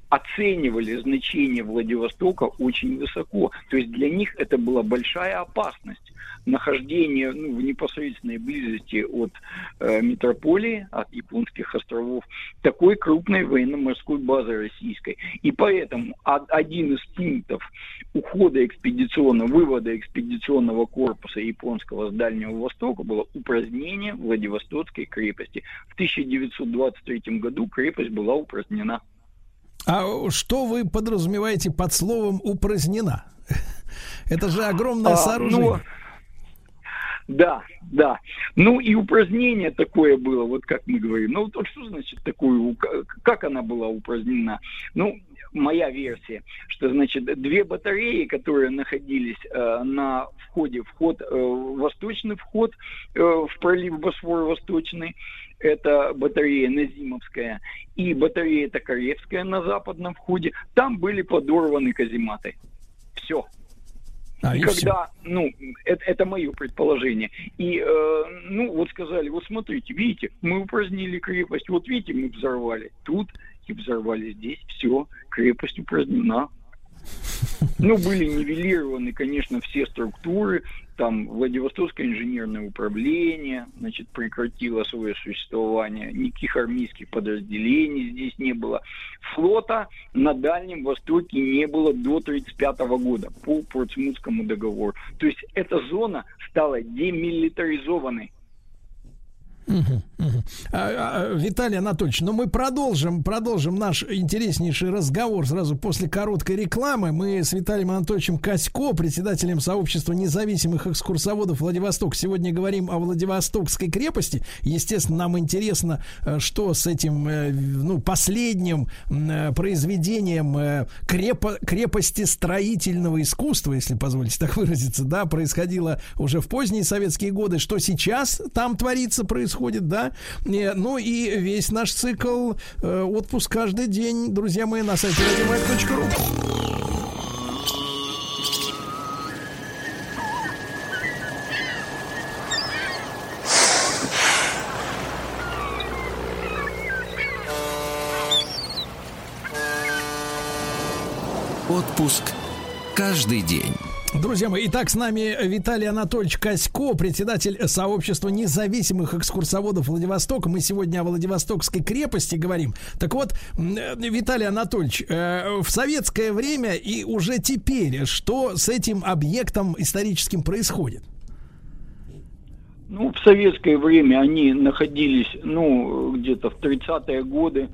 Speaker 14: оценивали значение Владивостока очень высоко. То есть для них это была большая опасность нахождение ну, в непосредственной близости от э, метрополии, от японских островов, такой крупной военно-морской базы российской. И поэтому од- один из пунктов ухода экспедиционного, вывода экспедиционного корпуса японского с Дальнего Востока было упразднение Владивостокской крепости. В 1923 году крепость была упразднена.
Speaker 2: А что вы подразумеваете под словом упразднена? Это же огромное
Speaker 14: А,
Speaker 2: сооружение.
Speaker 14: ну, да, да. Ну и упразднение такое было, вот как мы говорим. Ну вот что значит такое, у- как она была упразднена? Ну, моя версия, что, значит, две батареи, которые находились э, на входе, вход, э, восточный вход э, в пролив Босфор Восточный, это батарея Назимовская, и батарея Токаревская на западном входе, там были подорваны казематы. Все.
Speaker 2: А,
Speaker 14: и
Speaker 2: и
Speaker 14: когда, ну, это, это мое предположение. И, э, ну, вот сказали, вот смотрите, видите, мы упразднили крепость, вот видите, мы взорвали тут и взорвали здесь, все, крепость упразднена. Ну, были нивелированы, конечно, все структуры, там Владивостокское инженерное управление, значит, прекратило свое существование, никаких армейских подразделений здесь не было. Флота на Дальнем Востоке не было до 1935 года по Портсмутскому договору. То есть эта зона стала демилитаризованной.
Speaker 2: А, а, Виталий Анатольевич, ну мы продолжим, продолжим наш интереснейший разговор сразу после короткой рекламы. Мы с Виталием Анатольевичем Косько, председателем сообщества независимых экскурсоводов Владивосток, сегодня говорим о Владивостокской крепости. Естественно, нам интересно, э, что с этим, э, ну, последним э, произведением крепо- крепости строительного искусства, если позволите так выразиться, да, происходило уже в поздние советские годы, что сейчас там творится, происходит, да. Э, Ну и весь наш цикл э, отпуск каждый день, друзья мои, на сайте радиомаяк.ру.
Speaker 1: Отпуск каждый день.
Speaker 2: Друзья мои, итак, с нами Виталий Анатольевич Косько, председатель сообщества независимых экскурсоводов Владивостока. Мы сегодня о Владивостокской крепости говорим. Так вот, э, Виталий Анатольевич, э, в советское время и уже теперь, что с этим объектом историческим происходит?
Speaker 14: Ну, в советское время они находились, ну, где-то в 30-е годы.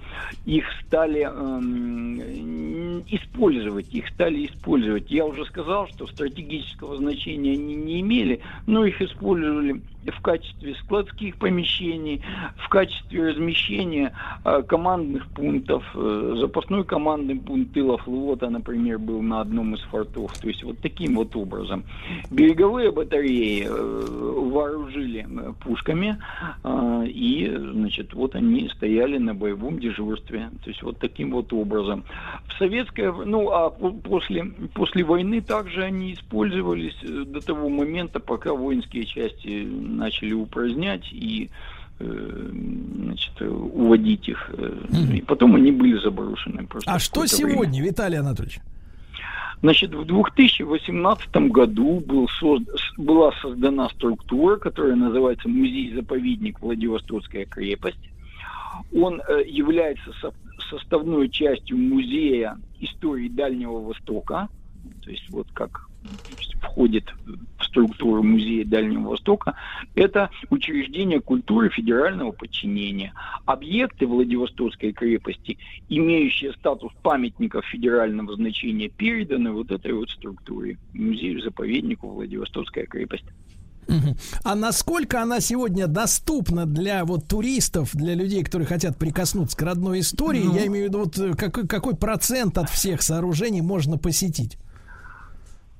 Speaker 14: Их стали эм, использовать, их стали использовать. Я уже сказал, что стратегического значения они не имели, но их использовали в качестве складских помещений, в качестве размещения э, командных пунктов. Э, запасной командный пункт тыла флота, например, был на одном из фортов. То есть вот таким вот образом. Береговые батареи э, вооружили э, пушками, э, и, значит, вот они стояли на боевом дежурстве. То есть вот таким вот образом. В советское, ну, а по- после, после войны также они использовались э, до того момента, пока воинские части начали упразднять и э, значит, уводить их. И потом они были заброшены. просто
Speaker 2: А что
Speaker 14: какое-то время.
Speaker 2: сегодня, Виталий Анатольевич?
Speaker 14: Значит, в 2018 году был созд- была создана структура, которая называется Музей-заповедник Владивостокская крепость. Он э, является со- составной частью Музея истории Дальнего Востока. То есть вот как входит в структуру Музея Дальнего Востока, это учреждение культуры федерального подчинения. Объекты Владивостокской крепости, имеющие статус памятников федерального значения, переданы вот этой вот структуре, музею-заповеднику Владивостокская крепость.
Speaker 2: А насколько она сегодня доступна для вот туристов, для людей, которые хотят прикоснуться к родной истории?
Speaker 14: Ну.
Speaker 2: Я имею в виду, вот э, какой, какой процент от всех сооружений можно посетить?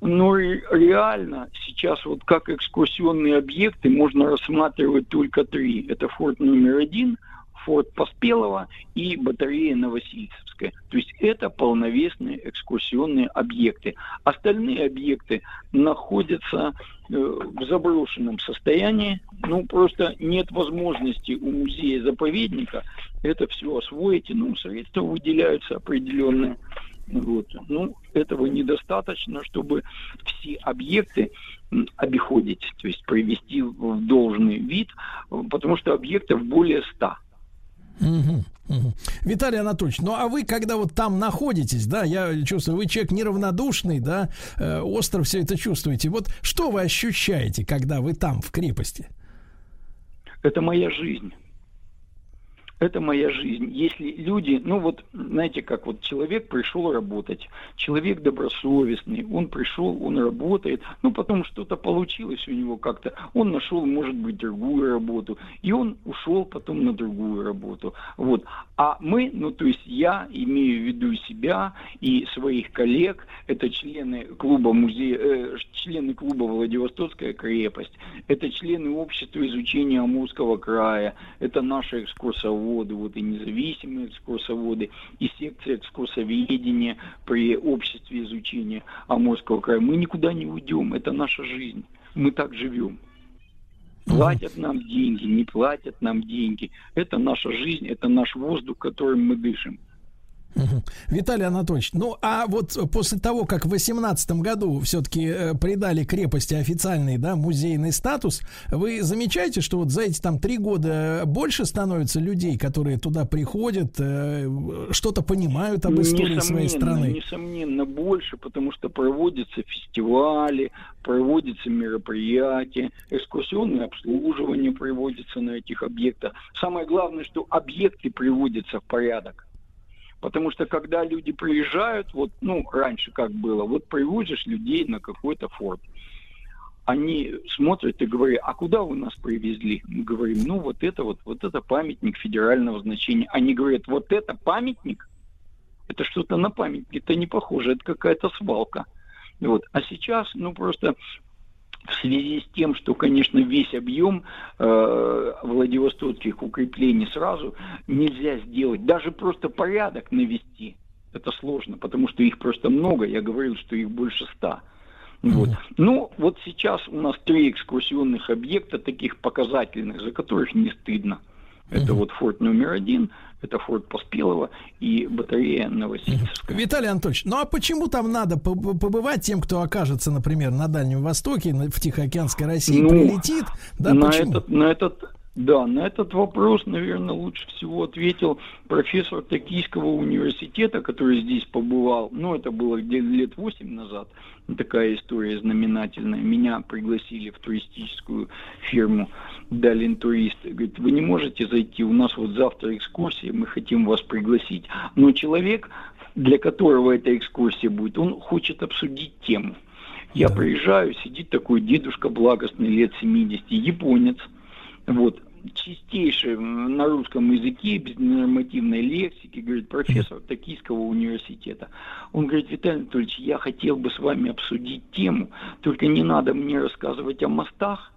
Speaker 14: Но ре- реально сейчас вот как экскурсионные объекты можно рассматривать только три. Это форт номер один, форт Поспелого и батарея Новосильцевская. То есть это полновесные экскурсионные объекты. Остальные объекты находятся э, в заброшенном состоянии. Ну, просто нет возможности у музея-заповедника это все освоить. Ну, средства выделяются определенные. Вот. Ну, этого недостаточно, чтобы все объекты обиходить, то есть привести в должный вид, э, потому что объектов более ста.
Speaker 2: Виталий Анатольевич, ну а вы, когда вот там находитесь, да, я чувствую, вы человек неравнодушный, да, э, остро все это чувствуете. Вот что вы ощущаете, когда вы там, в крепости?
Speaker 14: Это моя жизнь. Это моя жизнь. Если люди, ну вот, знаете, как вот человек пришел работать, человек добросовестный, он пришел, он работает, ну потом что-то получилось у него как-то, он нашел, может быть, другую работу, и он ушел потом на другую работу. Вот. А мы, ну то есть я имею в виду себя и своих коллег, это члены клуба музея, э, члены клуба Владивостокская крепость, это члены общества изучения Амурского края, это наши экскурсоводы, вот и независимые экскурсоводы, и секция экскурсоведения при обществе изучения Амурского края. Мы никуда не уйдем, это наша жизнь. Мы так живем. Платят нам деньги, не платят нам деньги. Это наша жизнь, это наш воздух, которым мы дышим.
Speaker 2: Виталий Анатольевич, ну а вот после того, как в 2018 году все-таки э, придали крепости официальный, да, музейный статус, вы замечаете, что вот за эти там три года больше становится людей, которые туда приходят, э, что-то понимают об истории своей страны?
Speaker 14: Несомненно, больше, потому что проводятся фестивали, проводятся мероприятия, экскурсионное обслуживание проводится на этих объектах. Самое главное, что объекты приводятся в порядок. Потому что когда люди приезжают, вот, ну, раньше как было, вот привозишь людей на какой-то форт. Они смотрят и говорят, а куда вы нас привезли? Мы говорим, ну, вот это вот, вот это памятник федерального значения. Они говорят, вот это памятник? Это что-то на памятник, это не похоже, это какая-то свалка. Вот. А сейчас, ну, просто в связи с тем, что, конечно, весь объем э, Владивостокских укреплений сразу нельзя сделать, даже просто порядок навести, это сложно, потому что их просто много, я говорил, что их больше ста. Вот. Ну, вот сейчас у нас три экскурсионных объекта, таких показательных, за которых не стыдно. Это вот форт номер один, это форт Поспелого и батарея Новосибирская.
Speaker 2: Виталий Анатольевич, ну а почему там надо поб- побывать тем, кто окажется, например, на Дальнем Востоке, в Тихоокеанской России,
Speaker 14: Ну,
Speaker 2: прилетит? Да,
Speaker 14: на
Speaker 2: почему?
Speaker 14: этот, на этот, да, на этот вопрос, наверное, лучше всего ответил профессор Токийского университета, который здесь побывал. Ну, это было где лет восемь назад. Такая история знаменательная. Меня пригласили в туристическую фирму Далин Турист. Говорит, вы не можете зайти, у нас вот завтра экскурсия, мы хотим вас пригласить. Но человек, для которого эта экскурсия будет, он хочет обсудить тему. Я приезжаю, сидит такой дедушка благостный, лет 70, японец, вот, чистейший м, на русском языке, без нормативной лексики, говорит, профессор Токийского университета. Он говорит, Виталий Анатольевич, я хотел бы с вами обсудить тему, только не надо мне рассказывать о мостах,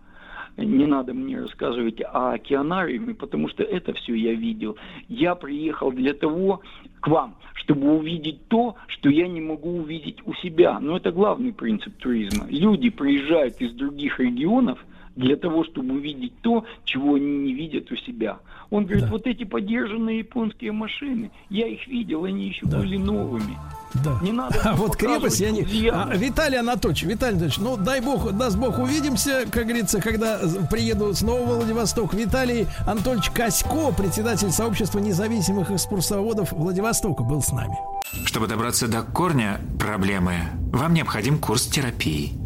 Speaker 14: не надо мне рассказывать о океанариуме, потому что это все я видел. Я приехал для того к вам, чтобы увидеть то, что я не могу увидеть у себя. Но это главный принцип туризма. Люди приезжают из других регионов для того, чтобы увидеть то, чего они не видят у себя. Он говорит, вот эти подержанные японские машины, я их видел, они еще были новыми.
Speaker 2: Да.
Speaker 14: Не надо
Speaker 2: А <laughs> вот крепость я не... А, Виталий Анатольевич, Виталий Анатольевич, ну дай бог, даст бог, увидимся, как говорится, когда приеду снова в Владивосток. Виталий Анатольевич Косько, председатель сообщества независимых экскурсоводов Владивостока, был с нами.
Speaker 15: Чтобы добраться до корня проблемы, вам необходим курс терапии.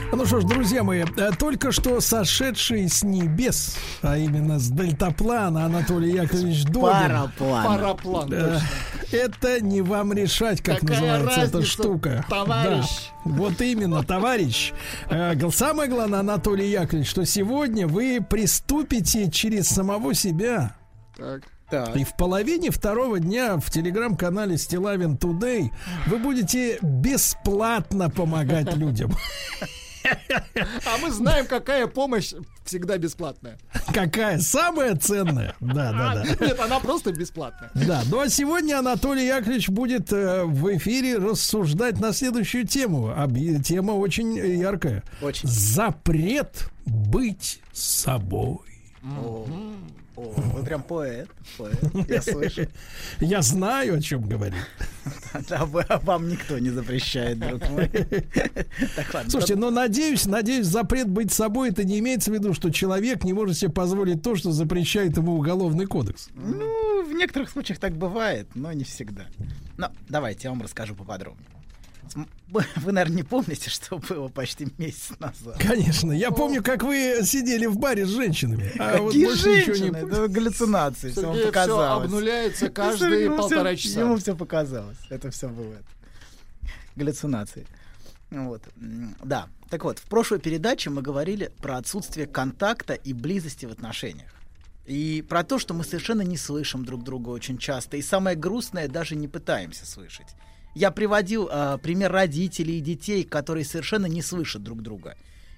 Speaker 2: Ну что ж, друзья мои, э, только что сошедший с небес, а именно с дельтаплана Анатолий Яковлевич Добин.
Speaker 3: Параплан. Параплан,
Speaker 2: Э, Это не вам решать, как
Speaker 3: Какая
Speaker 2: называется эта
Speaker 3: разница,
Speaker 2: штука.
Speaker 3: товарищ?
Speaker 2: Да, вот именно, товарищ. Э, Самое главное, Анатолий Яковлевич, что сегодня вы приступите через самого себя.
Speaker 3: Так.
Speaker 2: И в половине второго дня в телеграм-канале Стилавин Today вы будете бесплатно помогать <laughs> людям.
Speaker 3: А мы знаем, какая помощь всегда бесплатная.
Speaker 2: Какая самая ценная? Да, да, да.
Speaker 3: Нет, она просто бесплатная.
Speaker 2: Да, ну а сегодня Анатолий Яковлевич будет э, в эфире рассуждать на следующую тему. Тема очень яркая.
Speaker 3: Очень.
Speaker 2: Запрет быть собой.
Speaker 16: О, вы прям поэт, поэт, я <laughs> слышу.
Speaker 2: Я знаю, о чем говорю.
Speaker 16: Да, а вам никто не запрещает, друг мой. <laughs>
Speaker 2: Слушайте, но надеюсь, надеюсь, запрет быть собой это не имеется в виду, что человек не может себе позволить то, что запрещает ему уголовный кодекс.
Speaker 16: Ну, в некоторых случаях так бывает, но не всегда. Но давайте я вам расскажу поподробнее. Вы, наверное, не помните, что было почти месяц назад.
Speaker 2: Конечно, я помню, как вы сидели в баре с женщинами. А вот
Speaker 16: Какие
Speaker 2: больше ничего не
Speaker 16: женщины?
Speaker 2: помню.
Speaker 16: Это галлюцинации. Все вам показалось.
Speaker 3: обнуляется
Speaker 16: Ну,
Speaker 3: каждые
Speaker 16: Сергею
Speaker 3: полтора
Speaker 16: всё-
Speaker 3: часа.
Speaker 16: Ему все показалось. Это все бывает. Галлюцинации. Вот. Да. Так вот, в прошлой передаче мы говорили про отсутствие контакта и близости в отношениях. И про то, что мы совершенно не слышим друг друга очень часто. И самое грустное, даже не пытаемся слышать. Я приводил а, пример родителей и детей, которые совершенно не слышат друг друга.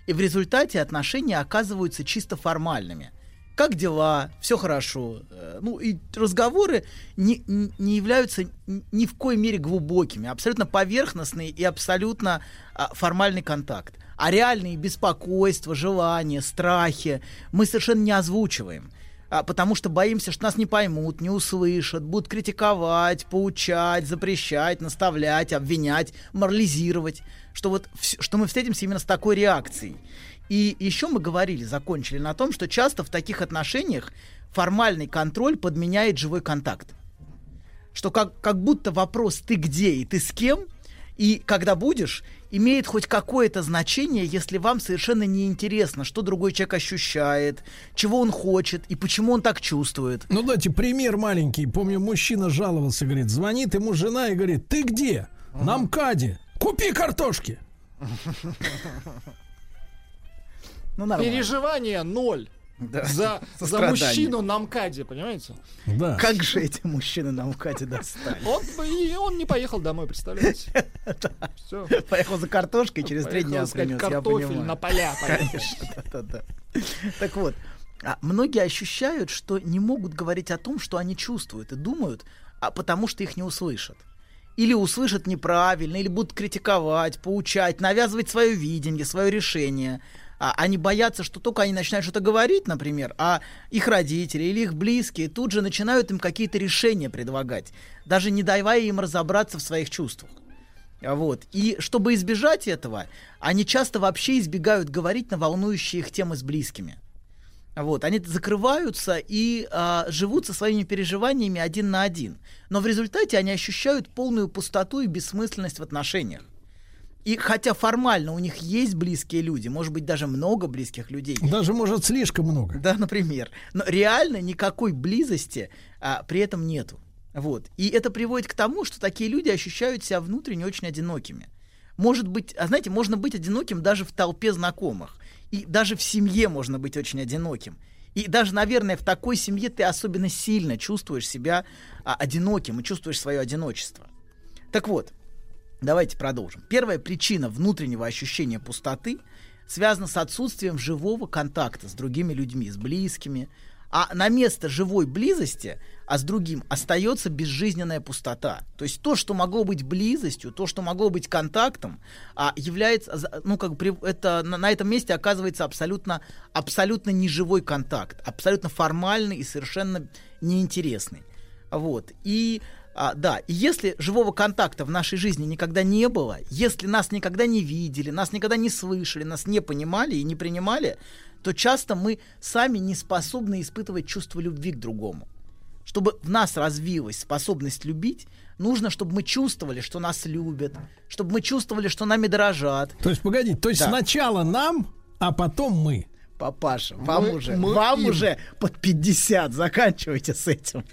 Speaker 16: И в результате отношения оказываются чисто формальными. Как дела? Все хорошо. Э, Ну и разговоры не, не являются ни в коей мере глубокими, абсолютно поверхностные и абсолютно а, формальный контакт. А реальные беспокойства, желания, страхи мы совершенно не озвучиваем а, потому что боимся, что нас не поймут, не услышат, будут критиковать, поучать, запрещать, наставлять, обвинять, морализировать, что вот что мы встретимся именно с такой реакцией. И еще мы говорили, закончили на том, что часто в таких отношениях формальный контроль подменяет живой контакт. Что как, как будто вопрос «ты где?» и «ты с кем?» И «когда будешь?» имеет хоть какое-то значение, если вам совершенно не интересно, что другой человек ощущает, чего он хочет и почему он так чувствует.
Speaker 2: Ну, дайте пример маленький. Помню, мужчина жаловался, говорит, звонит ему жена и говорит, ты где? На МКАДе. Купи картошки.
Speaker 16: Ну, нормально.
Speaker 3: Переживание ноль.
Speaker 16: Да.
Speaker 3: За, <laughs> за мужчину на МКАДе, понимаете?
Speaker 2: Да.
Speaker 16: Как же эти мужчины на МКАДе достали?
Speaker 3: Он, бы- и он не поехал домой, представляете? <laughs> Все.
Speaker 16: Поехал за картошкой, через три дня принес, я
Speaker 3: картофель на поля, <laughs> поехал.
Speaker 16: Конечно, да-да-да. Так вот, а многие ощущают, что не могут говорить о том, что они чувствуют и думают, а потому что их не услышат. Или услышат неправильно, или будут критиковать, поучать, навязывать свое видение, свое решение. А они боятся, что только они начинают что-то говорить, например, а их родители или их близкие тут же начинают им какие-то решения предлагать, даже не давая им разобраться в своих чувствах. Вот. И чтобы избежать этого, они часто вообще избегают говорить на волнующие их темы с близкими. Вот, они закрываются и а, живут со своими переживаниями один на один. Но в результате они ощущают полную пустоту и бессмысленность в отношениях. И хотя формально у них есть близкие люди, может быть, даже много близких людей.
Speaker 2: Даже, может, слишком много.
Speaker 16: Да, например. Но реально никакой близости а, при этом нету. Вот. И это приводит к тому, что такие люди ощущают себя внутренне очень одинокими. Может быть, а знаете, можно быть одиноким даже в толпе знакомых. И даже в семье можно быть очень одиноким. И даже, наверное, в такой семье ты особенно сильно чувствуешь себя а, одиноким и чувствуешь свое одиночество. Так вот, давайте продолжим. Первая причина внутреннего ощущения пустоты связана с отсутствием живого контакта с другими людьми, с близкими. А на место живой близости, а с другим остается безжизненная пустота. То есть то, что могло быть близостью, то, что могло быть контактом, а, является, ну как бы это на, на этом месте оказывается абсолютно, абсолютно неживой контакт, абсолютно формальный и совершенно неинтересный. Вот. И а, да, и если живого контакта в нашей жизни никогда не было, если нас никогда не видели, нас никогда не слышали, нас не понимали и не принимали, то часто мы сами не способны испытывать чувство любви к другому. Чтобы в нас развилась способность любить, нужно, чтобы мы чувствовали, что нас любят, чтобы мы чувствовали, что нами дорожат.
Speaker 2: То есть, погоди, то есть
Speaker 16: Да.
Speaker 2: сначала нам, а потом мы.
Speaker 16: Папаша, вам
Speaker 2: Мы-
Speaker 16: уже,
Speaker 2: мы
Speaker 16: вам
Speaker 2: им.
Speaker 16: уже под 50, заканчивайте с этим.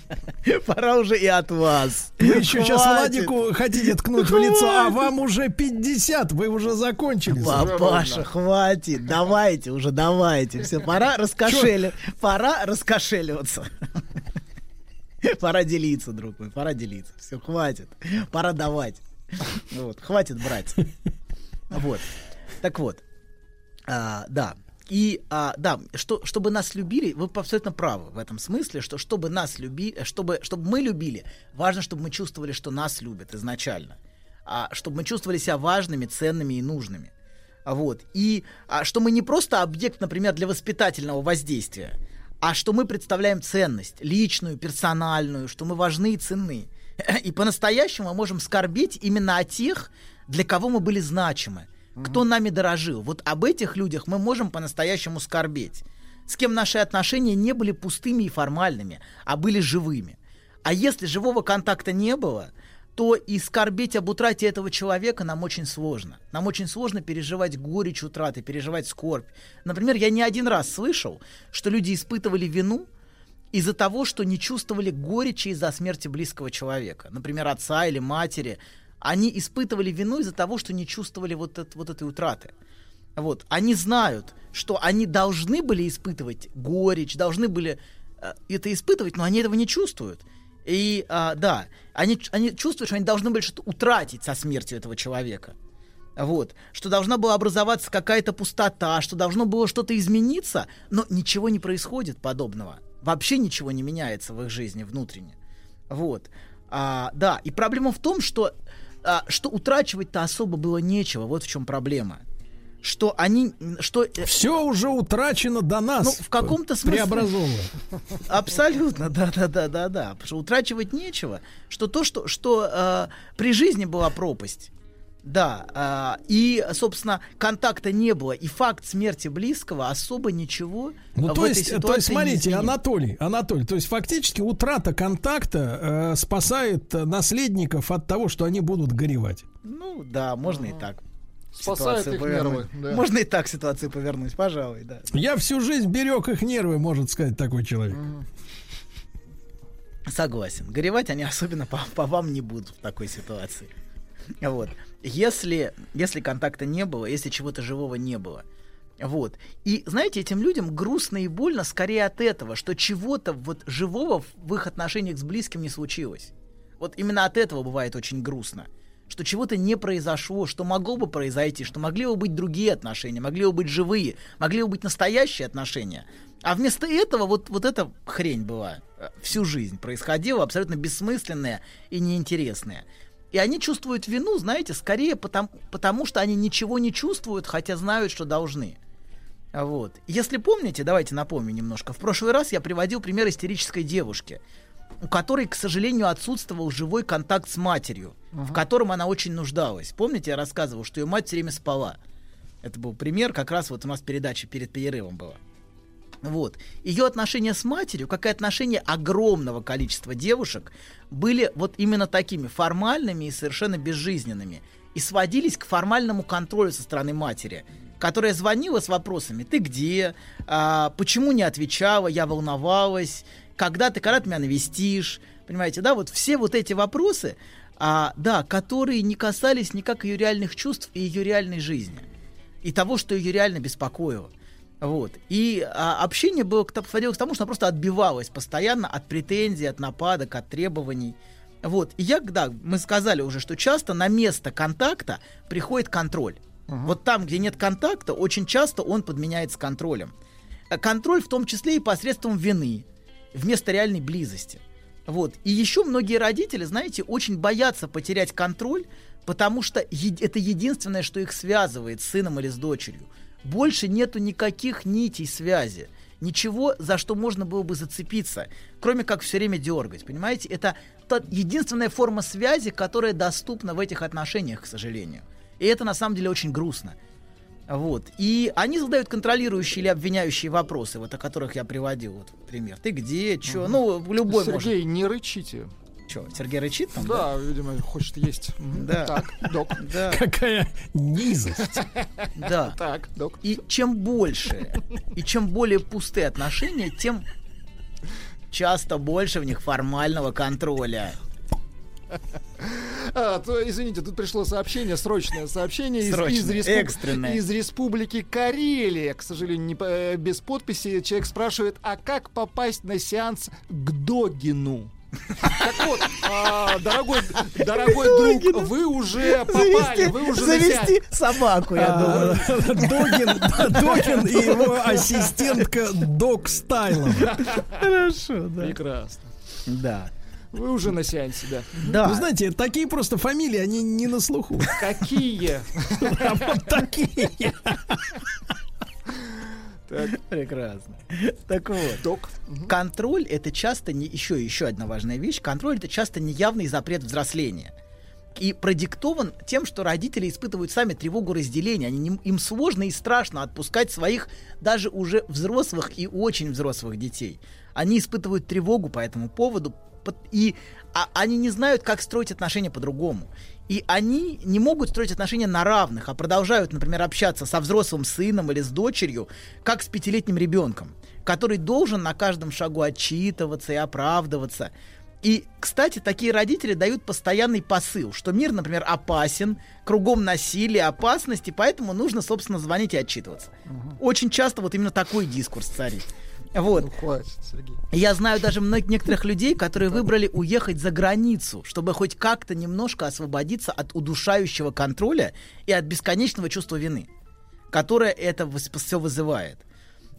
Speaker 16: <laughs> Пора уже и от вас.
Speaker 2: Вы еще сейчас
Speaker 16: Хватит.
Speaker 2: Владику хотите ткнуть в лицо, а вам уже 50, вы уже закончили.
Speaker 16: Папаша, хватит, давайте уже, давайте. Все, пора раскошели, пора раскошеливаться. <laughs> Пора делиться, друг мой, пора делиться. Все, хватит. Пора давать. Вот, хватит брать. <laughs> Вот. Так вот. А, да. И а, да, что, чтобы нас любили, вы абсолютно правы в этом смысле, что чтобы нас любили, чтобы, чтобы мы любили, важно, чтобы мы чувствовали, что нас любят изначально. А, чтобы мы чувствовали себя важными, ценными и нужными. Вот. И а, что мы не просто объект, например, для воспитательного воздействия, а что мы представляем ценность, личную, персональную, что мы важны и ценны. И по-настоящему мы можем скорбеть именно о тех, для кого мы были значимы, кто нами дорожил. Вот об этих людях мы можем по-настоящему скорбеть. С кем наши отношения не были пустыми и формальными, а были живыми. А если живого контакта не было, то и скорбеть об утрате этого человека нам очень сложно. Нам очень сложно переживать горечь утраты, переживать скорбь. Например, я не один раз слышал, что люди испытывали вину из-за того, что не чувствовали горечи из-за смерти близкого человека. Например, отца или матери. Они испытывали вину из-за того, что не чувствовали вот, это- вот этой утраты. Вот. Они знают, что они должны были испытывать горечь, должны были э, это испытывать, но они этого не чувствуют. И а, да, они, они чувствуют, что они должны были что-то утратить со смертью этого человека. Вот. Что должна была образоваться какая-то пустота, что должно было что-то измениться, но ничего не происходит подобного. Вообще ничего не меняется в их жизни внутренне. Вот. А, да, и проблема в том, что, а, что утрачивать-то особо было нечего. Вот в чем проблема. Что они... Что,
Speaker 2: Все уже утрачено до нас.
Speaker 16: Ну, в каком-то смысле...
Speaker 2: Преобразовано. <laughs>
Speaker 16: Абсолютно, да, да, да, да, да. Потому что утрачивать нечего. Что то, что, что э, при жизни была пропасть. Да, э, и, собственно, контакта не было. И факт смерти близкого особо ничего
Speaker 2: Ну,
Speaker 16: в
Speaker 2: то
Speaker 16: этой
Speaker 2: есть,
Speaker 16: ситуации
Speaker 2: то есть,
Speaker 16: не
Speaker 2: смотрите,
Speaker 16: изменит.
Speaker 2: Анатолий, Анатолий, то есть фактически утрата контакта э, спасает э, наследников от того, что они будут горевать.
Speaker 16: Ну, да, можно и так.
Speaker 3: Спасает их
Speaker 16: повернуть.
Speaker 3: нервы, да.
Speaker 16: Можно и так ситуацию повернуть, пожалуй, да.
Speaker 2: Я всю жизнь берег их нервы, может сказать такой человек.
Speaker 16: Согласен. Горевать они особенно по, по вам не будут в такой ситуации. Вот. Если, если контакта не было, если чего-то живого не было. Вот. И знаете, этим людям грустно и больно скорее от этого, что чего-то вот живого в- их отношениях с близким не случилось. Вот именно от этого бывает очень грустно. Что чего-то не произошло, что могло бы произойти, что могли бы быть другие отношения, могли бы быть живые, могли бы быть настоящие отношения. А вместо этого вот, вот эта хрень была э, всю жизнь происходила, абсолютно бессмысленная и неинтересная. И они чувствуют вину, знаете, скорее потому, потому что они ничего не чувствуют, хотя знают, что должны. Вот. Если помните, давайте напомню немножко. В прошлый раз я приводил пример истерической девушки, у которой, к сожалению, отсутствовал живой контакт с матерью, в котором она очень нуждалась. Помните, я рассказывал, что ее мать все время спала. Это был пример, как раз вот у нас передача перед перерывом была. Вот. Ее отношения с матерью, как и отношения огромного количества девушек, были вот именно такими формальными и совершенно безжизненными. И сводились к формальному контролю со стороны матери, которая звонила с вопросами «Ты где?», а, «Почему не отвечала?», «Я волновалась?», «Когда ты, когда ты меня навестишь?». Понимаете, да, вот все вот эти вопросы, а, да, которые не касались никак ее реальных чувств и ее реальной жизни. И того, что ее реально беспокоило. Вот. И а, общение было сводилось к тому, что она просто отбивалась постоянно от претензий, от нападок, от требований. Вот. И я, да, мы сказали уже, что часто на место контакта приходит контроль. Вот там, где нет контакта, очень часто он подменяется контролем. А Контроль в том числе и посредством вины, вместо реальной близости. Вот. И еще многие родители, знаете, очень боятся потерять контроль, потому что это единственное, что их связывает с сыном или с дочерью. Больше нету никаких нитей связи. Ничего, за что можно было бы зацепиться, кроме как все время дергать. Понимаете, это та единственная форма связи, которая доступна в этих отношениях, к сожалению. И это на самом деле очень грустно. Вот. И они задают контролирующие или обвиняющие вопросы, вот о которых я приводил вот пример. Ты где, что? Ну, любой
Speaker 3: Сергей,
Speaker 16: может.
Speaker 3: не рычите.
Speaker 16: Что, Сергей рычит там?
Speaker 3: Да, видимо, хочет есть.
Speaker 16: Да.
Speaker 3: Так, док. <laughs>
Speaker 16: Да.
Speaker 2: Какая низость. <laughs>
Speaker 16: Да.
Speaker 3: Так, док.
Speaker 16: И чем больше, и чем более пустые отношения, тем часто больше в них формального контроля.
Speaker 3: А, то, извините, тут пришло сообщение, срочное сообщение из,
Speaker 16: Срочное,
Speaker 3: из, респуб-
Speaker 16: экстренное.
Speaker 3: из республики Карелия. К сожалению, не, э, без подписи. Человек спрашивает, а как попасть на сеанс к Догину? Так вот, а, дорогой, дорогой друг, вы уже попали, вы уже
Speaker 16: завести собаку, я
Speaker 2: А,
Speaker 16: думаю.
Speaker 2: Догин, да, Догин и его <laughs> ассистентка Док Стайлом.
Speaker 16: Хорошо, да.
Speaker 3: Прекрасно.
Speaker 16: Да.
Speaker 3: Вы уже на сеансе, да.
Speaker 16: Да.
Speaker 2: Вы знаете, такие просто фамилии, они не на слуху.
Speaker 3: Какие? <laughs>
Speaker 2: Вот такие. <laughs>
Speaker 16: Прекрасно. Так вот. Контроль это часто не еще еще одна важная вещь. Контроль это часто неявный запрет взросления. И продиктован тем, что родители испытывают сами тревогу разделения. Они, не- им сложно и страшно отпускать своих даже уже взрослых и очень взрослых детей. Они испытывают тревогу по этому поводу, и а, они не знают, как строить отношения по-другому. И они не могут строить отношения на равных, а продолжают, например, общаться со взрослым сыном или с дочерью, как с пятилетним ребенком, который должен на каждом шагу отчитываться и оправдываться. И, кстати, такие родители дают постоянный посыл, что мир, например, опасен, кругом насилие, опасности, поэтому нужно, собственно, звонить и отчитываться. Очень часто вот именно такой дискурс царит. Вот. Я знаю даже многих некоторых людей, которые выбрали уехать за границу, чтобы хоть как-то немножко освободиться от удушающего контроля и от бесконечного чувства вины, которое это все вызывает.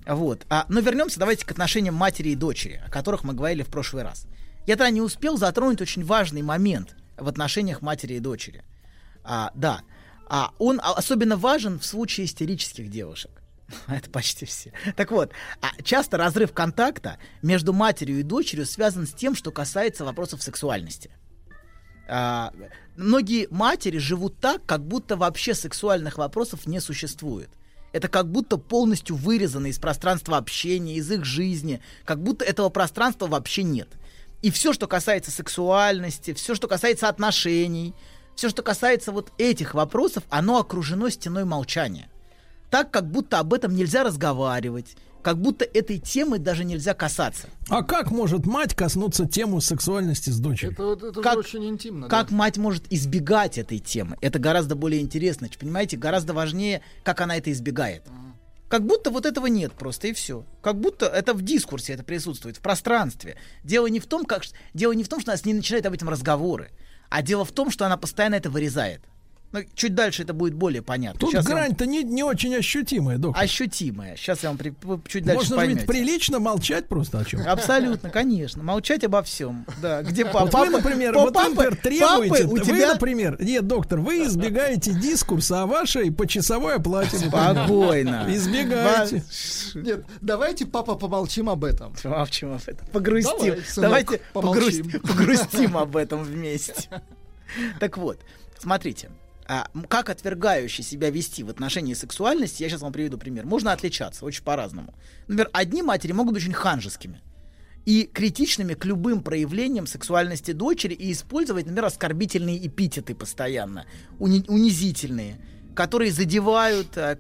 Speaker 16: Вот. А, но вернемся давайте к отношениям матери и дочери, о которых мы говорили в прошлый раз. Я тогда не успел затронуть очень важный момент в отношениях матери и дочери. А, да. А он а, особенно важен в случае истерических девушек. <laughs> Это почти все. Так вот, а часто разрыв контакта между матерью и дочерью связан с тем, что касается вопросов сексуальности. А, многие матери живут так, как будто вообще сексуальных вопросов не существует. Это как будто полностью вырезано из пространства общения, из их жизни, как будто этого пространства вообще нет. И все, что касается сексуальности, все, что касается отношений, все, что касается вот этих вопросов, оно окружено стеной молчания. Так, как будто об этом нельзя разговаривать, как будто этой темы даже нельзя касаться.
Speaker 2: А как может мать коснуться тему сексуальности с дочерью?
Speaker 3: Это, это
Speaker 16: Как-
Speaker 3: же очень интимно.
Speaker 16: Как
Speaker 3: да.
Speaker 16: мать может избегать этой темы? Это гораздо более интересно. Понимаете, гораздо важнее, как она это избегает. Как будто вот этого нет просто и все. Как будто это в дискурсе это присутствует, в пространстве. Дело не в том, как дело не в том, что она с ней начинает об этом разговоры, а дело в том, что она постоянно это вырезает. Ну, чуть дальше это будет более понятно.
Speaker 2: Тут
Speaker 16: Щас я вам-
Speaker 2: грань-то не, не очень ощутимая, доктор.
Speaker 16: ощутимая. Сейчас я вам при- вы чуть дальше
Speaker 2: Можно же ведь
Speaker 16: поймете.
Speaker 2: прилично молчать просто о чем.
Speaker 16: Абсолютно, конечно. Молчать обо всем. Да, где папа?
Speaker 2: Вот вы, например,
Speaker 16: По-
Speaker 2: вот вы,
Speaker 16: папы-
Speaker 2: например, требуете,
Speaker 16: папы у
Speaker 2: вы,
Speaker 16: тебя
Speaker 2: например, нет, доктор, вы избегаете дискурса о вашей почасовой оплате.
Speaker 16: Спокойно.
Speaker 2: Избегаете.
Speaker 3: Нет, давайте, папа, помолчим об этом. <laughs>
Speaker 16: Помолчим об этом. Погрустим.
Speaker 3: Давай, сынок,
Speaker 16: Давайте
Speaker 3: помолчим.
Speaker 16: погрустим, погрустим об этом вместе. Так вот, смотрите. А, как отвергающий себя вести в отношении сексуальности, я сейчас вам приведу пример, можно отличаться очень по-разному. Например, одни матери могут быть очень ханжескими и критичными к любым проявлениям сексуальности дочери и использовать, например, оскорбительные эпитеты постоянно, уни- унизительные, которые задевают, э,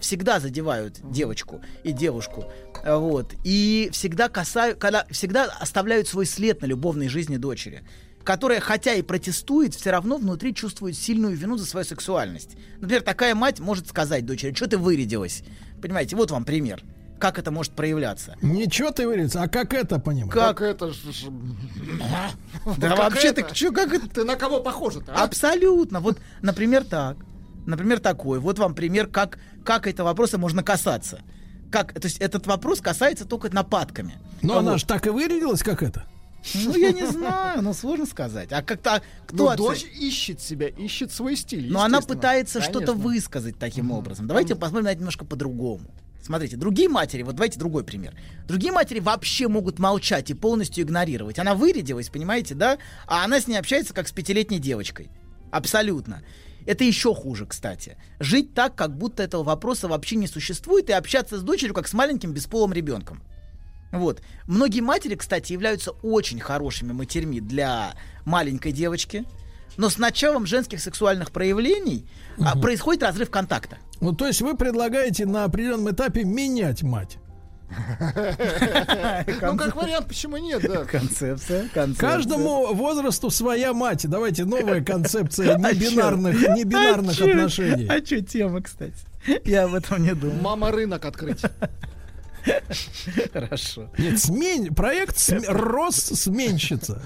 Speaker 16: всегда задевают девочку и девушку, вот, и всегда касают, когда, всегда оставляют свой след на любовной жизни дочери, которая, хотя и протестует, все равно внутри чувствует сильную вину за свою сексуальность. Например, такая мать может сказать дочери, что ты вырядилась? Понимаете, вот вам пример. Как это может проявляться?
Speaker 2: Ничего ты говорится, а как это понимаешь?
Speaker 16: Как?
Speaker 3: это ж- ж- <laughs>
Speaker 16: Да
Speaker 3: Как
Speaker 16: вообще
Speaker 3: это?
Speaker 16: ты чё, как это?
Speaker 3: Ты на кого похожа-то? а?
Speaker 16: Абсолютно. Вот, например, так. Например, такой. Вот вам пример, как, как этого вопроса можно касаться. Как, то есть этот вопрос касается только нападками.
Speaker 2: Но она же так и вырядилась, как это.
Speaker 16: Ну, я не знаю, ну, сложно сказать. А как-то, кто
Speaker 3: Ну, дочь ищет себя, ищет свой стиль.
Speaker 16: Но она пытается что-то высказать таким образом. Давайте посмотрим на это немножко по-другому. Смотрите, другие матери, вот давайте другой пример. Другие матери вообще могут молчать и полностью игнорировать. Она вырядилась, понимаете, да? А она с ней общается как с пятилетней девочкой. Абсолютно. Это еще хуже, кстати. Жить так, как будто этого вопроса вообще не существует, и общаться с дочерью, как с маленьким бесполым ребенком. Вот. Многие матери, кстати, являются очень хорошими матерьми для маленькой девочки. Но с началом женских сексуальных проявлений а, происходит разрыв контакта.
Speaker 2: Ну, то есть вы предлагаете на определенном этапе менять мать. <laughs>
Speaker 3: Ну, как вариант, почему нет, да. <laughs>
Speaker 16: Концепция, концепция.
Speaker 2: Каждому возрасту своя мать. Давайте новая <laughs> концепция
Speaker 16: А
Speaker 2: небинарных, небинарных
Speaker 16: А чё?
Speaker 2: отношений.
Speaker 16: А что тема, кстати? Я об этом не думал.
Speaker 3: Мама рынок открыть. <laughs>
Speaker 16: Хорошо.
Speaker 2: Нет, смень, проект см- рос сменщица.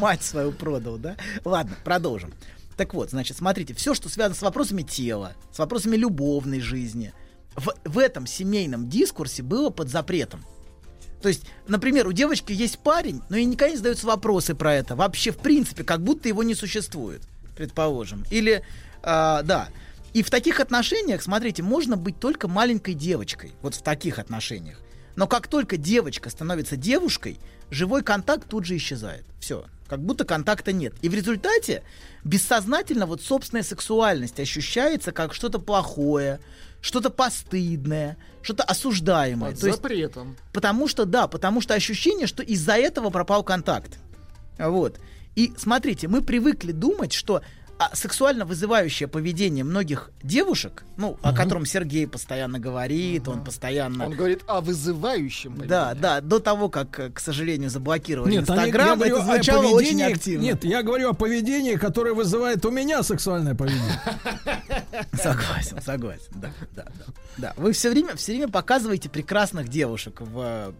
Speaker 16: Мать свою продал, да? Ладно, продолжим. Так вот, значит, смотрите, все, что связано с вопросами тела, с вопросами любовной жизни, в, в этом семейном дискурсе было под запретом. То есть, например, у девочки есть парень, но ей никогда не задаются вопросы про это. Вообще, в принципе, как будто его не существует, предположим. Или, а, да. И в таких отношениях, смотрите, можно быть только маленькой девочкой. Вот в таких отношениях. Но как только девочка становится девушкой, живой контакт тут же исчезает. Все. Как будто контакта нет. И в результате бессознательно вот собственная сексуальность ощущается как что-то плохое, что-то постыдное, что-то осуждаемое.
Speaker 3: Под
Speaker 16: То есть
Speaker 3: запретом.
Speaker 16: Потому что, да, потому что ощущение, что из-за этого пропал контакт. Вот. И смотрите, мы привыкли думать, что а, сексуально вызывающее поведение многих девушек, ну, о котором Сергей постоянно говорит, он постоянно...
Speaker 3: Он говорит о вызывающем.
Speaker 16: Да, да, до того, как, э, к сожалению, заблокировали
Speaker 2: Нет,
Speaker 16: Инстаграм, это звучало очень
Speaker 2: поведении-
Speaker 16: активно.
Speaker 2: Нет, я говорю о поведении, которое вызывает у меня сексуальное поведение. <laughs>
Speaker 16: Согласен, согласен, да, да, да. Да, вы все время, все время показываете прекрасных девушек в,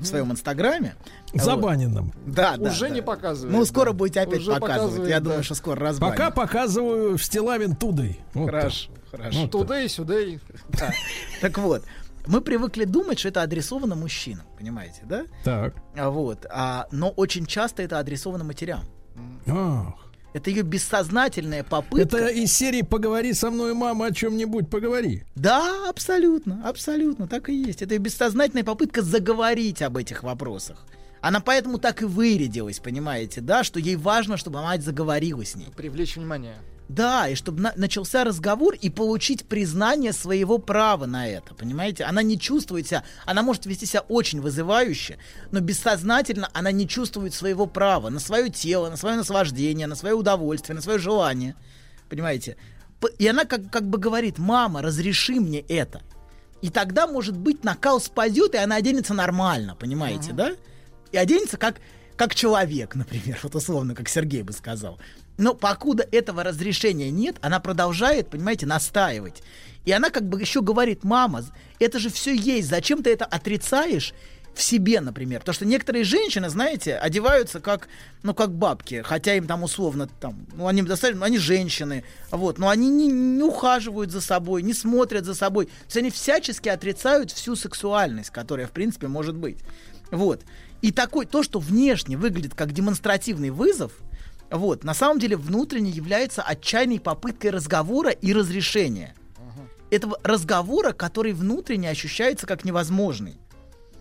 Speaker 16: в своем инстаграме.
Speaker 2: Забаненном.
Speaker 16: Вот. Да, да.
Speaker 3: Уже не показывает.
Speaker 16: Ну, скоро будете опять показывать. Я думаю, что скоро разбанят.
Speaker 2: Пока показываю в Стилавин Тудой. Вот
Speaker 16: Хорошо,
Speaker 2: так.
Speaker 16: хорошо.
Speaker 2: Вот
Speaker 3: Туда и сюда и...
Speaker 16: Да. Так вот, мы привыкли думать, что это адресовано мужчинам, понимаете, да?
Speaker 2: Так.
Speaker 16: А Вот, а, но очень часто это адресовано матерям.
Speaker 2: Ах.
Speaker 16: Это ее бессознательная попытка.
Speaker 2: Это из серии «Поговори со мной, мама, о чем-нибудь поговори».
Speaker 16: Да, абсолютно, абсолютно, так и есть. Это ее бессознательная попытка заговорить об этих вопросах. Она поэтому так и вырядилась, понимаете, да, что ей важно, чтобы мать заговорила с ней.
Speaker 3: Привлечь внимание.
Speaker 16: Да, и чтобы на- начался разговор и получить признание своего права на это, понимаете? Она не чувствует себя, она может вести себя очень вызывающе, но бессознательно она не чувствует своего права на свое тело, на свое наслаждение, на свое удовольствие, на свое желание, понимаете? И она как, как бы говорит, мама, разреши мне это. И тогда, может быть, накал спадет, и она оденется нормально, понимаете, да? И оденется как, как человек, например, <laughs> вот условно, как Сергей бы сказал. Но покуда этого разрешения нет, она продолжает, понимаете, настаивать. И она как бы еще говорит, мама, это же все есть, зачем ты это отрицаешь в себе, например? Потому что некоторые женщины, знаете, одеваются как, ну, как бабки, хотя им там условно, там, ну, они достаточно, ну, они женщины, вот, но они не, не ухаживают за собой, не смотрят за собой. То есть они всячески отрицают всю сексуальность, которая, в принципе, может быть. Вот. И такой, то, что внешне выглядит как демонстративный вызов, вот, на самом деле внутренне является отчаянной попыткой разговора и разрешения. Этого разговора, который внутренне ощущается как невозможный.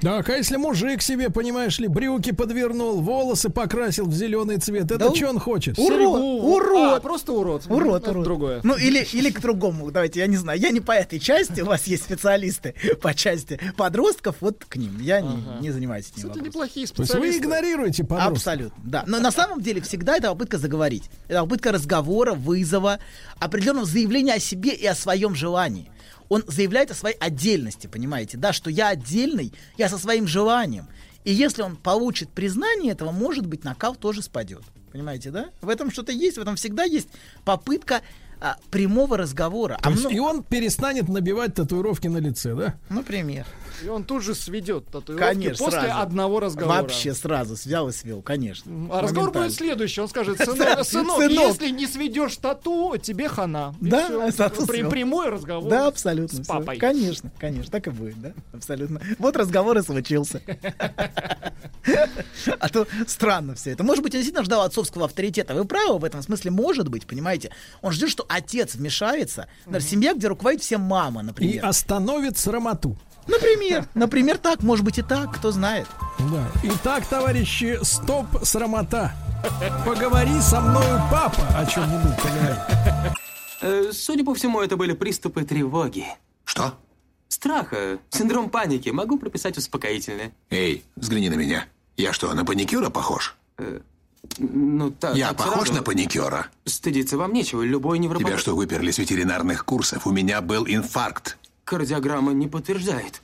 Speaker 2: Так, а если мужик себе, понимаешь ли, брюки подвернул, волосы покрасил в зеленый цвет, это
Speaker 16: Да
Speaker 2: что он хочет?
Speaker 16: урод,
Speaker 2: Серегу?
Speaker 16: урод.
Speaker 3: А, просто урод.
Speaker 16: Урод,
Speaker 3: Это
Speaker 16: урод.
Speaker 3: другое.
Speaker 16: Ну, или, или к другому. Давайте, я не знаю. Я не по этой части. У вас есть специалисты по части подростков. Вот к ним. Я не, не занимаюсь этим
Speaker 3: Это
Speaker 16: вопросом.
Speaker 3: неплохие специалисты.
Speaker 2: вы игнорируете подростков?
Speaker 16: Абсолютно, да. Но на самом деле всегда это попытка заговорить. Это попытка разговора, вызова, определенного заявления о себе и о своем желании. Он заявляет о своей отдельности, понимаете, да, что я отдельный, я со своим желанием. И если он получит признание этого, может быть, накал тоже спадет. Понимаете, да? В этом что-то есть, в этом всегда есть попытка а, прямого разговора.
Speaker 2: То
Speaker 16: А
Speaker 2: есть
Speaker 16: мно-
Speaker 2: и он перестанет набивать татуировки на лице, да?
Speaker 16: Например.
Speaker 3: И он тут же сведет татуировки
Speaker 16: Конечно,
Speaker 3: после
Speaker 16: сразу.
Speaker 3: одного разговора.
Speaker 16: Вообще сразу взял и свел, конечно.
Speaker 3: А разговор будет следующий. Он скажет, <laughs> сынок, сынок, если не сведешь тату, тебе хана. И
Speaker 16: Да, <laughs>
Speaker 3: При- прямой разговор
Speaker 16: Да, абсолютно.
Speaker 3: с папой.
Speaker 16: Конечно, конечно, так и будет, да, абсолютно. Вот разговор и случился. <laughs> А то странно все это. Может быть, он действительно ждал отцовского авторитета. Вы правы в этом смысле, может быть, понимаете? Он ждет, что отец вмешается. Например, семья, где руководит всем мама,
Speaker 2: И
Speaker 16: например.
Speaker 2: остановит срамоту.
Speaker 16: Например, например, так, может быть и так, кто знает.
Speaker 2: Да. Итак, товарищи, стоп, срамота. Поговори со мною, папа, о чем-нибудь поговори.
Speaker 6: Э, Судя по всему, это были приступы тревоги.
Speaker 1: Что?
Speaker 6: Страха, синдром паники. Могу прописать успокоительное.
Speaker 1: Эй, взгляни на меня. Я что, на паникюра похож?
Speaker 6: Ну, так.
Speaker 1: Я
Speaker 6: так
Speaker 1: похож
Speaker 6: сразу.
Speaker 1: на паникюра?
Speaker 6: Стыдиться вам нечего. Любой невропат...
Speaker 1: Тебя что, выперли с ветеринарных курсов? У меня был инфаркт.
Speaker 6: Кардиограмма не подтверждает.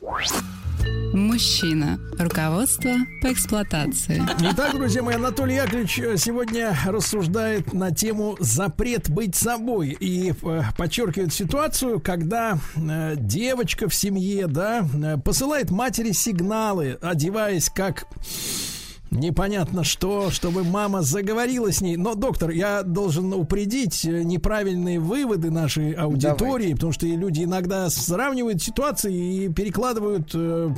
Speaker 17: Мужчина. Руководство по эксплуатации.
Speaker 2: Итак, друзья мои, Анатолий Яковлевич э, сегодня рассуждает на тему запрет быть собой и э, подчеркивает ситуацию, когда э, девочка в семье, да, посылает матери сигналы, одеваясь как Непонятно что, чтобы мама заговорила с ней. Но, доктор, я должен упредить э, неправильные выводы нашей аудитории, потому что люди иногда сравнивают ситуации и перекладывают э,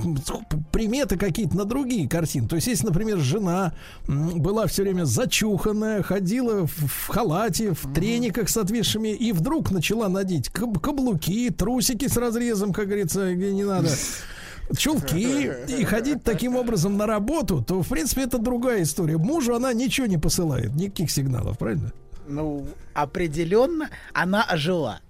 Speaker 2: приметы какие-то на другие картины. То есть, если, например, жена была все время зачуханная, ходила в, в халате, в трениках с отвисшими, и вдруг начала надеть каб- каблуки, трусики с разрезом, как говорится, где не надо <laughs> чулки и ходить таким образом на работу, то, в принципе, это другая история. Мужу она ничего не посылает, никаких сигналов, правильно?
Speaker 16: Ну, определенно она ожила.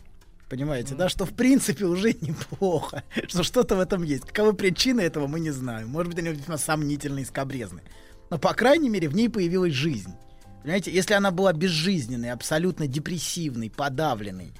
Speaker 16: Понимаете, да, что в принципе уже <laughs> неплохо, что что-то в этом есть. Каковы причины этого, мы не знаем. Может быть, они весьма сомнительные и скобрезные. Но, по крайней мере, в ней появилась жизнь. Понимаете, если она была безжизненной, абсолютно депрессивной, подавленной,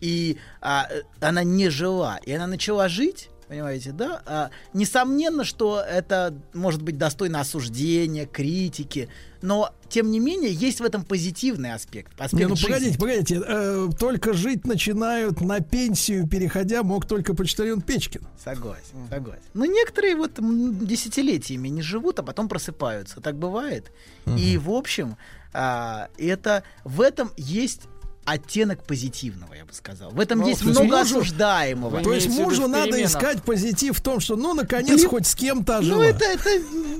Speaker 16: и а, э, она не жила, и она начала жить, понимаете, да, а, несомненно, что это может быть достойно осуждения, критики, но, тем не менее, есть в этом позитивный аспект. аспект
Speaker 2: Не, ну
Speaker 16: жизни.
Speaker 2: погодите, погодите, э, только жить начинают на пенсию, переходя, мог только почтальон Печкин.
Speaker 16: Согласен, согласен. Ну, некоторые вот десятилетиями не живут, а потом просыпаются. Так бывает. И, в общем, а, это в этом есть оттенок позитивного, я бы сказал. В этом
Speaker 2: Ну,
Speaker 16: есть много
Speaker 2: мужу-
Speaker 16: осуждаемого.
Speaker 2: То есть мужу надо искать позитив в том, что, ну, наконец,
Speaker 16: Блин,
Speaker 2: хоть с кем-то
Speaker 16: Ну,
Speaker 2: ожила.
Speaker 16: это, это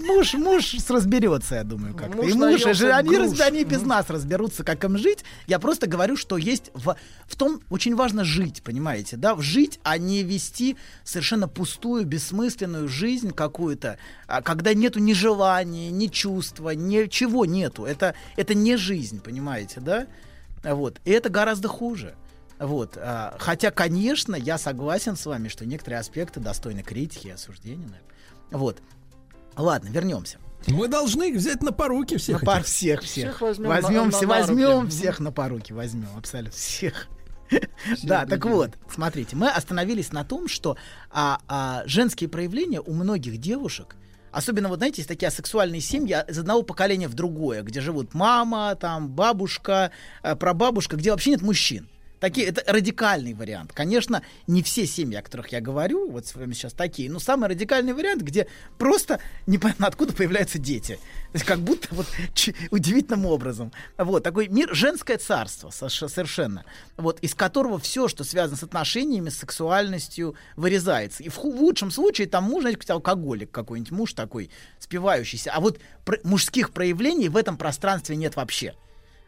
Speaker 16: муж, муж разберется, я думаю, как-то.
Speaker 3: Муж
Speaker 16: и муж, жена, они, раз- они без нас разберутся, как им жить. Я просто говорю, что есть в, в том очень важно жить, понимаете, да, жить, а не вести совершенно пустую, бессмысленную жизнь какую-то, а, когда нету ни желания, ни чувства, ничего нету. Это, это не жизнь, понимаете, да? Вот. И это гораздо хуже. Вот. а, Хотя, конечно, я согласен с вами, что некоторые аспекты достойны критики и осуждения. наверное. Вот. Ладно, вернемся.
Speaker 2: Мы должны их взять на поруки всех.
Speaker 16: На пар
Speaker 2: этих.
Speaker 16: всех, всех.
Speaker 3: Всех возьмем
Speaker 16: возьмем,
Speaker 3: на-
Speaker 16: все,
Speaker 3: на- на
Speaker 16: возьмем
Speaker 3: руки.
Speaker 16: всех на поруки, возьмем абсолютно всех. Да, так вот, смотрите, мы остановились на том, что а, а, женские проявления у многих девушек, особенно вот знаете, есть такие асексуальные семьи а, из одного поколения в другое, где живут мама, там бабушка, э, прабабушка, где вообще нет мужчин. Такие, это радикальный вариант. Конечно, не все семьи, о которых я говорю, вот с вами сейчас такие, но самый радикальный вариант, где просто непонятно откуда появляются дети. То есть как будто вот чи- удивительным образом. Вот, такой мир, женское царство совершенно. Вот, из которого все, что связано с отношениями, с сексуальностью, вырезается. И в, ху- в лучшем случае там муж, знаете, алкоголик какой-нибудь, муж такой спивающийся. А вот про- мужских проявлений в этом пространстве нет вообще.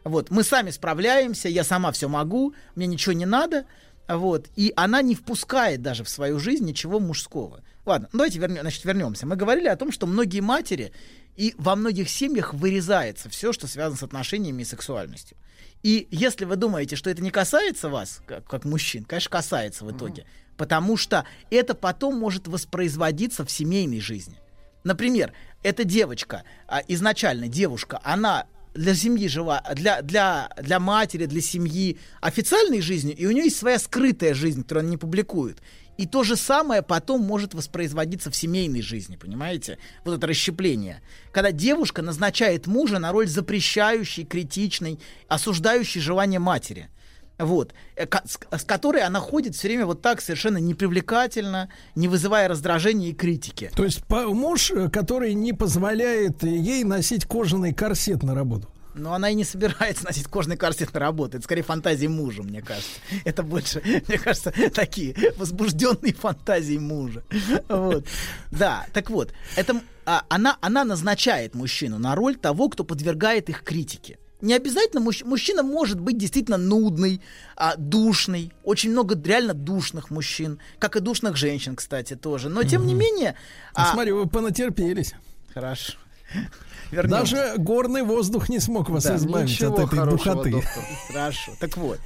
Speaker 16: Вот, мы сами справляемся, я сама все могу, мне ничего не надо. Вот, и она не впускает даже в свою жизнь ничего мужского. Ладно, давайте вернем, значит, вернемся. Мы говорили о том, что многие матери и во многих семьях вырезается все, что связано с отношениями и сексуальностью. И если вы думаете, что это не касается вас, как, как мужчин, конечно, касается в итоге. Потому что это потом может воспроизводиться в семейной жизни. Например, эта девочка, а, изначально девушка, она для семьи жила, для, для, для матери, для семьи официальной жизнью, и у нее есть своя скрытая жизнь, которую она не публикует. И то же самое потом может воспроизводиться в семейной жизни, понимаете? Вот это расщепление. Когда девушка назначает мужа на роль запрещающей, критичной, осуждающей желание матери. Вот, э, с, которой она ходит все время вот так совершенно непривлекательно, не вызывая раздражения и критики.
Speaker 2: То есть муж, э, который не позволяет ей носить кожаный корсет на работу.
Speaker 16: Но она и не собирается <laughs> носить кожный корсет на работу. Это скорее фантазии мужа, мне кажется. Это больше, <laughs> мне кажется, такие возбужденные <laughs> фантазии мужа. Вот. Да, так вот, это, а, она, она назначает мужчину на роль того, кто подвергает их критике. Не обязательно мужч- мужчина может быть действительно нудный, а, душный. Очень много реально душных мужчин, как и душных женщин, кстати, тоже. Но тем не менее.
Speaker 2: Ну,
Speaker 16: а-
Speaker 2: Смотри, вы понатерпелись.
Speaker 16: Хорошо. <laughs> Вернемся.
Speaker 2: Даже горный воздух не смог вас
Speaker 16: Да,
Speaker 2: избавить от этой духоты.
Speaker 16: доктор. Хорошо. Так вот,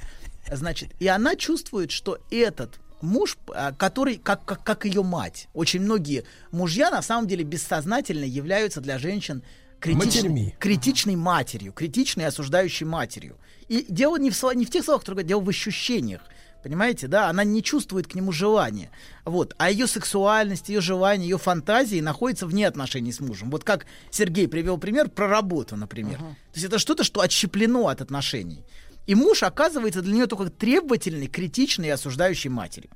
Speaker 16: значит, и она чувствует, что этот муж, а, который, как, как, как ее мать, очень многие мужья на самом деле бессознательно являются для женщин критич-
Speaker 2: Матерьми.
Speaker 16: критичной матерью, критичной осуждающей матерью. И дело не в, сло- не в тех словах, которые дело в ощущениях. Понимаете, да, она не чувствует к нему желания. Вот. А ее сексуальность, ее желание, ее фантазии находятся вне отношений с мужем. Вот как Сергей привел пример про работу, например. То есть это что-то, что отщеплено от отношений. И муж оказывается для нее только требовательной, критичной и осуждающей матерью.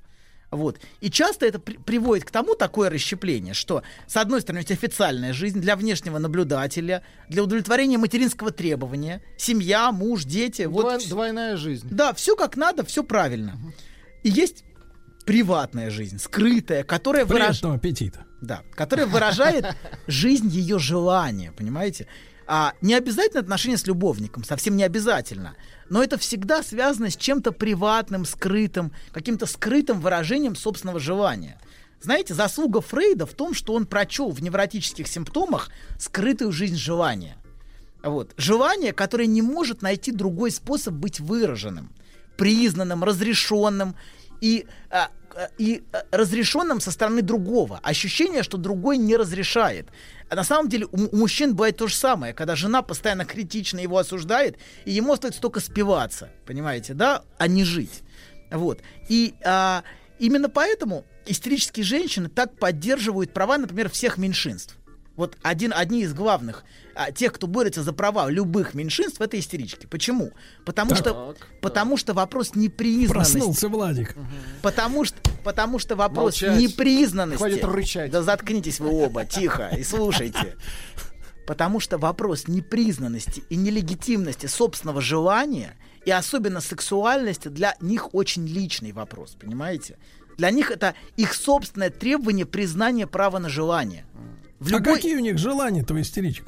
Speaker 16: Вот. И часто это при- приводит к тому такое расщепление, что, с одной стороны, есть официальная жизнь для внешнего наблюдателя, для удовлетворения материнского требования, семья, муж, дети. Вот
Speaker 3: Двой-
Speaker 16: вс-
Speaker 3: двойная жизнь.
Speaker 16: Да, все как надо, все правильно. И есть приватная жизнь, скрытая, которая выражает...
Speaker 2: Аппетита.
Speaker 16: Да, которая выражает <laughs> жизнь ее желания, понимаете? А не обязательно отношения с любовником, совсем не обязательно. Но это всегда связано с чем-то приватным, скрытым, каким-то скрытым выражением собственного желания. Знаете, заслуга Фрейда в том, что он прочел в невротических симптомах скрытую жизнь желания. Вот. Желание, которое не может найти другой способ быть выраженным, признанным, разрешенным и, а, и а, разрешенным со стороны другого. Ощущение, что другой не разрешает. А на самом деле у мужчин бывает то же самое, когда жена постоянно критично его осуждает, и ему остается только спиваться, понимаете, да, а не жить. Вот. И а, именно поэтому истерические женщины так поддерживают права, например, всех меньшинств. Вот один, одни из главных а, тех, кто борется за права любых меньшинств, это истерички. Почему? Потому
Speaker 2: Так.
Speaker 16: что, потому что вопрос непризнанности.
Speaker 2: Проснулся Владик.
Speaker 16: Потому что, потому что вопрос
Speaker 3: Молчать.
Speaker 16: непризнанности.
Speaker 3: Хватит рычать.
Speaker 16: Да заткнитесь вы оба, тихо, и слушайте. Потому что вопрос непризнанности и нелегитимности собственного желания, и особенно сексуальности, для них очень личный вопрос, понимаете? Для них это их собственное требование признания права на желание. В
Speaker 2: А
Speaker 16: любой-
Speaker 2: какие у них желания-то у истеричек?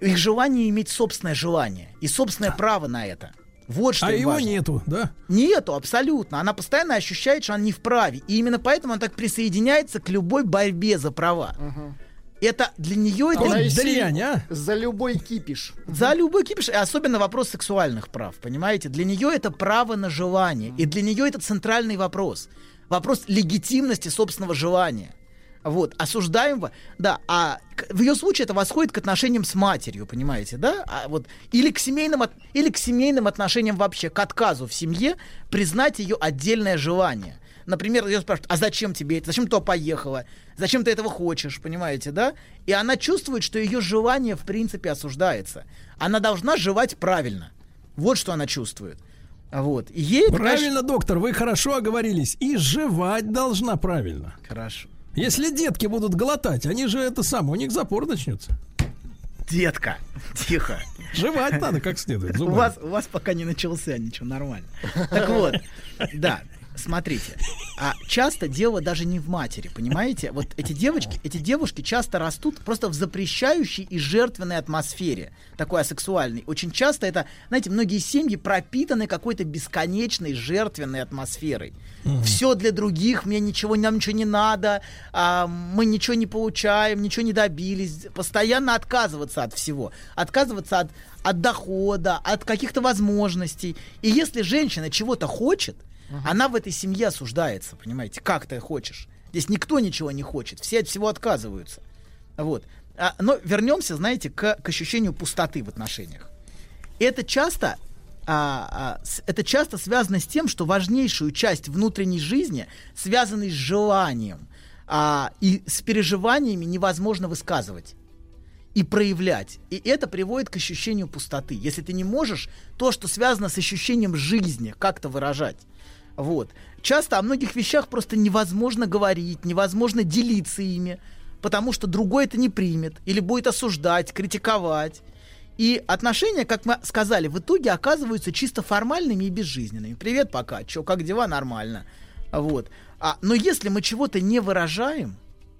Speaker 16: их желание иметь собственное желание и собственное право на это. Вот что
Speaker 2: А его
Speaker 16: важно.
Speaker 2: нету, да?
Speaker 16: Нету, абсолютно. Она постоянно ощущает, что она не вправе. И именно поэтому она так присоединяется к любой борьбе за права. Это для нее это
Speaker 3: Она
Speaker 2: дрянь, а?
Speaker 3: За любой кипиш.
Speaker 16: за любой кипиш, и особенно вопрос сексуальных прав, понимаете? Для нее это право на желание, и для нее это центральный вопрос. Вопрос легитимности собственного желания. Вот, осуждаем, во- да, а в ее случае это восходит к отношениям с матерью, понимаете, да? А вот, или, к семейным, от- или к семейным отношениям вообще, к отказу в семье признать ее отдельное желание. Например, ее спрашивают, а зачем тебе это? Зачем ты поехала? Зачем ты этого хочешь, понимаете, да? И она чувствует, что ее желание в принципе осуждается. Она должна жевать правильно. Вот что она чувствует. Вот. И ей
Speaker 2: Правильно, доктор, вы хорошо оговорились. И жевать должна правильно.
Speaker 16: Хорошо.
Speaker 2: Если детки будут глотать, они же это самое, у них запор начнется.
Speaker 16: Детка, тихо.
Speaker 2: Жевать надо как следует.
Speaker 16: У вас, у вас пока не начался ничего, нормально. Так вот, да, смотрите, а часто дело даже не в матери, понимаете? Вот эти девочки, эти девушки часто растут просто в запрещающей и жертвенной атмосфере, такой асексуальной. Очень часто это, знаете, многие семьи пропитаны какой-то бесконечной жертвенной атмосферой. Все для других, мне ничего, нам ничего не надо, а, мы ничего не получаем, ничего не добились. Постоянно отказываться от всего. Отказываться от, от дохода, от каких-то возможностей. И если женщина чего-то хочет, она в этой семье осуждается, понимаете, как ты хочешь. Здесь никто ничего не хочет, все от всего отказываются. Вот. А, но вернемся, знаете, к, к ощущению пустоты в отношениях. Это часто, а, а, с- это часто связано с тем, что важнейшую часть внутренней жизни, связанной с желанием а, и с переживаниями, невозможно высказывать и проявлять. И это приводит к ощущению пустоты. Если ты не можешь то, что связано с ощущением жизни, как-то выражать. Вот. Часто о многих вещах просто невозможно говорить, невозможно делиться ими, потому что другой это не примет или будет осуждать, критиковать. И отношения, как мы сказали, в итоге оказываются чисто формальными и безжизненными. Привет, пока. Чё, как дела? Нормально. Вот. А, но если мы чего-то не выражаем,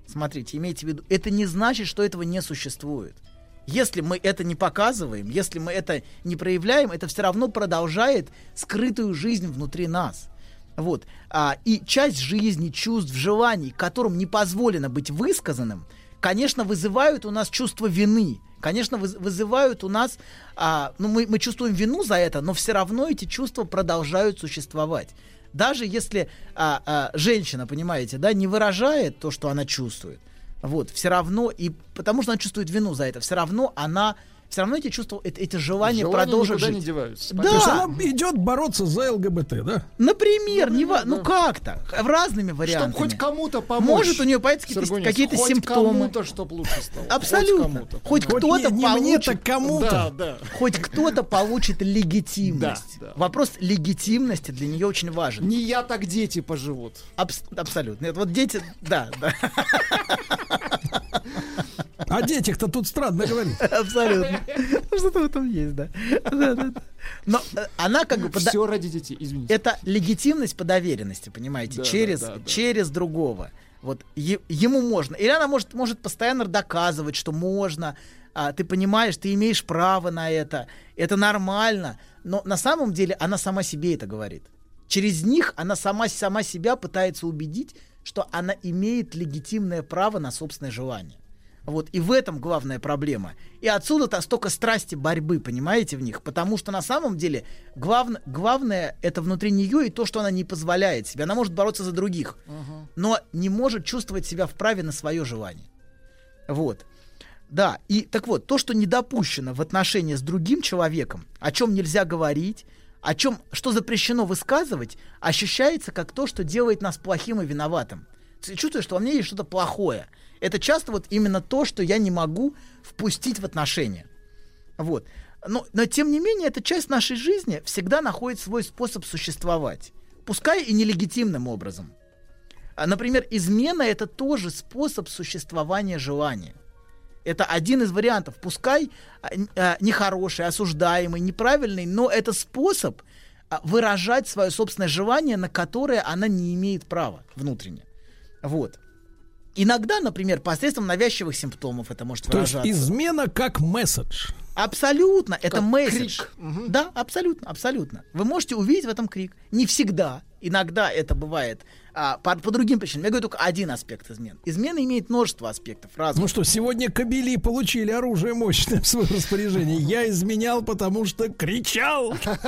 Speaker 16: смотрите, имейте в виду, это не значит, что этого не существует. Если мы это не показываем, если мы это не проявляем, это все равно продолжает скрытую жизнь внутри нас. Вот. А, и часть жизни, чувств, желаний, которым не позволено быть высказанным, конечно, вызывают у нас чувство вины. Конечно, выз- вызывают у нас... а, ну, мы, мы чувствуем вину за это, но все равно эти чувства продолжают существовать. Даже если а, а, женщина, понимаете, да, не выражает то, что она чувствует, вот, все равно, и потому что она чувствует вину за это, все равно она все равно эти чувства, эти, эти желания,
Speaker 3: Желания
Speaker 16: продолжат жить.
Speaker 3: не деваются.
Speaker 16: Да.
Speaker 2: То есть она идет бороться за ЛГБТ, да?
Speaker 16: Например, не ва- ну как-то, в разными вариантами.
Speaker 3: Чтобы хоть кому-то помочь.
Speaker 16: Может у нее появятся какие-то, какие-то
Speaker 3: хоть
Speaker 16: симптомы.
Speaker 3: кому-то, чтоб лучше стало.
Speaker 16: Абсолютно.
Speaker 3: Хоть, кому-то.
Speaker 16: Хоть
Speaker 2: Хоть
Speaker 16: кто-то
Speaker 2: не- не
Speaker 16: получит.
Speaker 2: мне, так кому-то.
Speaker 3: Да, да.
Speaker 16: Хоть кто-то получит легитимность.
Speaker 3: Да, да.
Speaker 16: Вопрос легитимности для нее очень важен.
Speaker 3: Не я, так дети поживут.
Speaker 16: Абс- абсолютно. Нет, вот дети, да, да, <laughs>
Speaker 2: О детях-то тут странно говорить. <laughs>
Speaker 16: абсолютно. Ну, Что-то в этом есть, да. Но э, она как бы
Speaker 3: Все ради детей, извините.
Speaker 16: это легитимность по доверенности, понимаете, через, через другого. Вот ему можно. Или она может, может постоянно доказывать, что можно. а, ты понимаешь, ты имеешь право на это. Это нормально. Но на самом деле она сама себе это говорит. Через них она сама, сама себя пытается убедить, что она имеет легитимное право на собственное желание. Вот, и в этом главная проблема. И отсюда-то столько страсти борьбы, понимаете, в них. Потому что на самом деле главн- главное это внутри нее и то, что она не позволяет себе. Она может бороться за других, но не может чувствовать себя вправе на свое желание. Вот. Да, и так вот, то, что не допущено в отношении с другим человеком, о чем нельзя говорить, о чем, что запрещено высказывать, ощущается как то, что делает нас плохим и виноватым. Ты чувствуешь, что во мне есть что-то плохое. Это часто вот именно то, что я не могу впустить в отношения. Вот. Но, но тем не менее, эта часть нашей жизни всегда находит свой способ существовать. Пускай и нелегитимным образом. А, Например, измена это тоже способ существования желания. Это один из вариантов. Пускай а, а, нехороший, осуждаемый, неправильный, но это способ а, выражать свое собственное желание, на которое она не имеет права внутренне. Вот. Иногда, например, посредством навязчивых симптомов это может
Speaker 2: То есть
Speaker 16: выражаться.
Speaker 2: измена как месседж.
Speaker 16: Абсолютно, это
Speaker 3: Как
Speaker 16: месседж.
Speaker 3: крик. Мгм.
Speaker 16: Да, абсолютно, абсолютно. Вы можете увидеть в этом крик. Не всегда. Иногда это бывает а, по, по другим причинам. Я говорю только один аспект измен. Измена имеет множество аспектов разных.
Speaker 2: Ну что, сегодня кабели получили оружие мощное в свое распоряжение. Я изменял, потому что кричал.
Speaker 16: Потому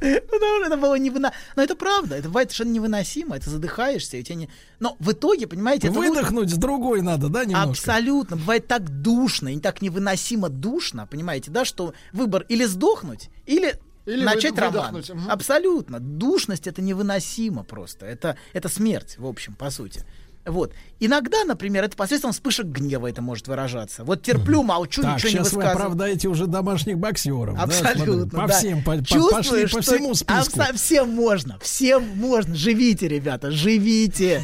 Speaker 16: что это было невына... Но это правда. Это бывает совершенно невыносимо. Это задыхаешься, и тебя не... Но в итоге, понимаете,
Speaker 2: Выдохнуть с другой надо, да, немножко?
Speaker 16: Абсолютно. Бывает так душно и так невыносимо душно, понимаете, да, что выбор или сдохнуть, или,
Speaker 3: Или
Speaker 16: начать роман.
Speaker 3: мгм.
Speaker 16: Абсолютно. Душность это невыносимо просто. Это, это смерть, в общем, по сути. Вот. Иногда, например, это посредством вспышек гнева это может выражаться. Вот терплю, молчу,
Speaker 2: Так,
Speaker 16: ничего не
Speaker 2: сейчас вы
Speaker 16: высказываю.
Speaker 2: оправдаете уже домашних боксеров. да,
Speaker 16: Абсолютно.
Speaker 2: смотрю. по
Speaker 16: да.
Speaker 2: всем, по- по-
Speaker 16: Чувствую,
Speaker 2: пошли по
Speaker 16: что-
Speaker 2: всему списку.
Speaker 16: А, всем можно, всем можно. Живите, ребята, живите.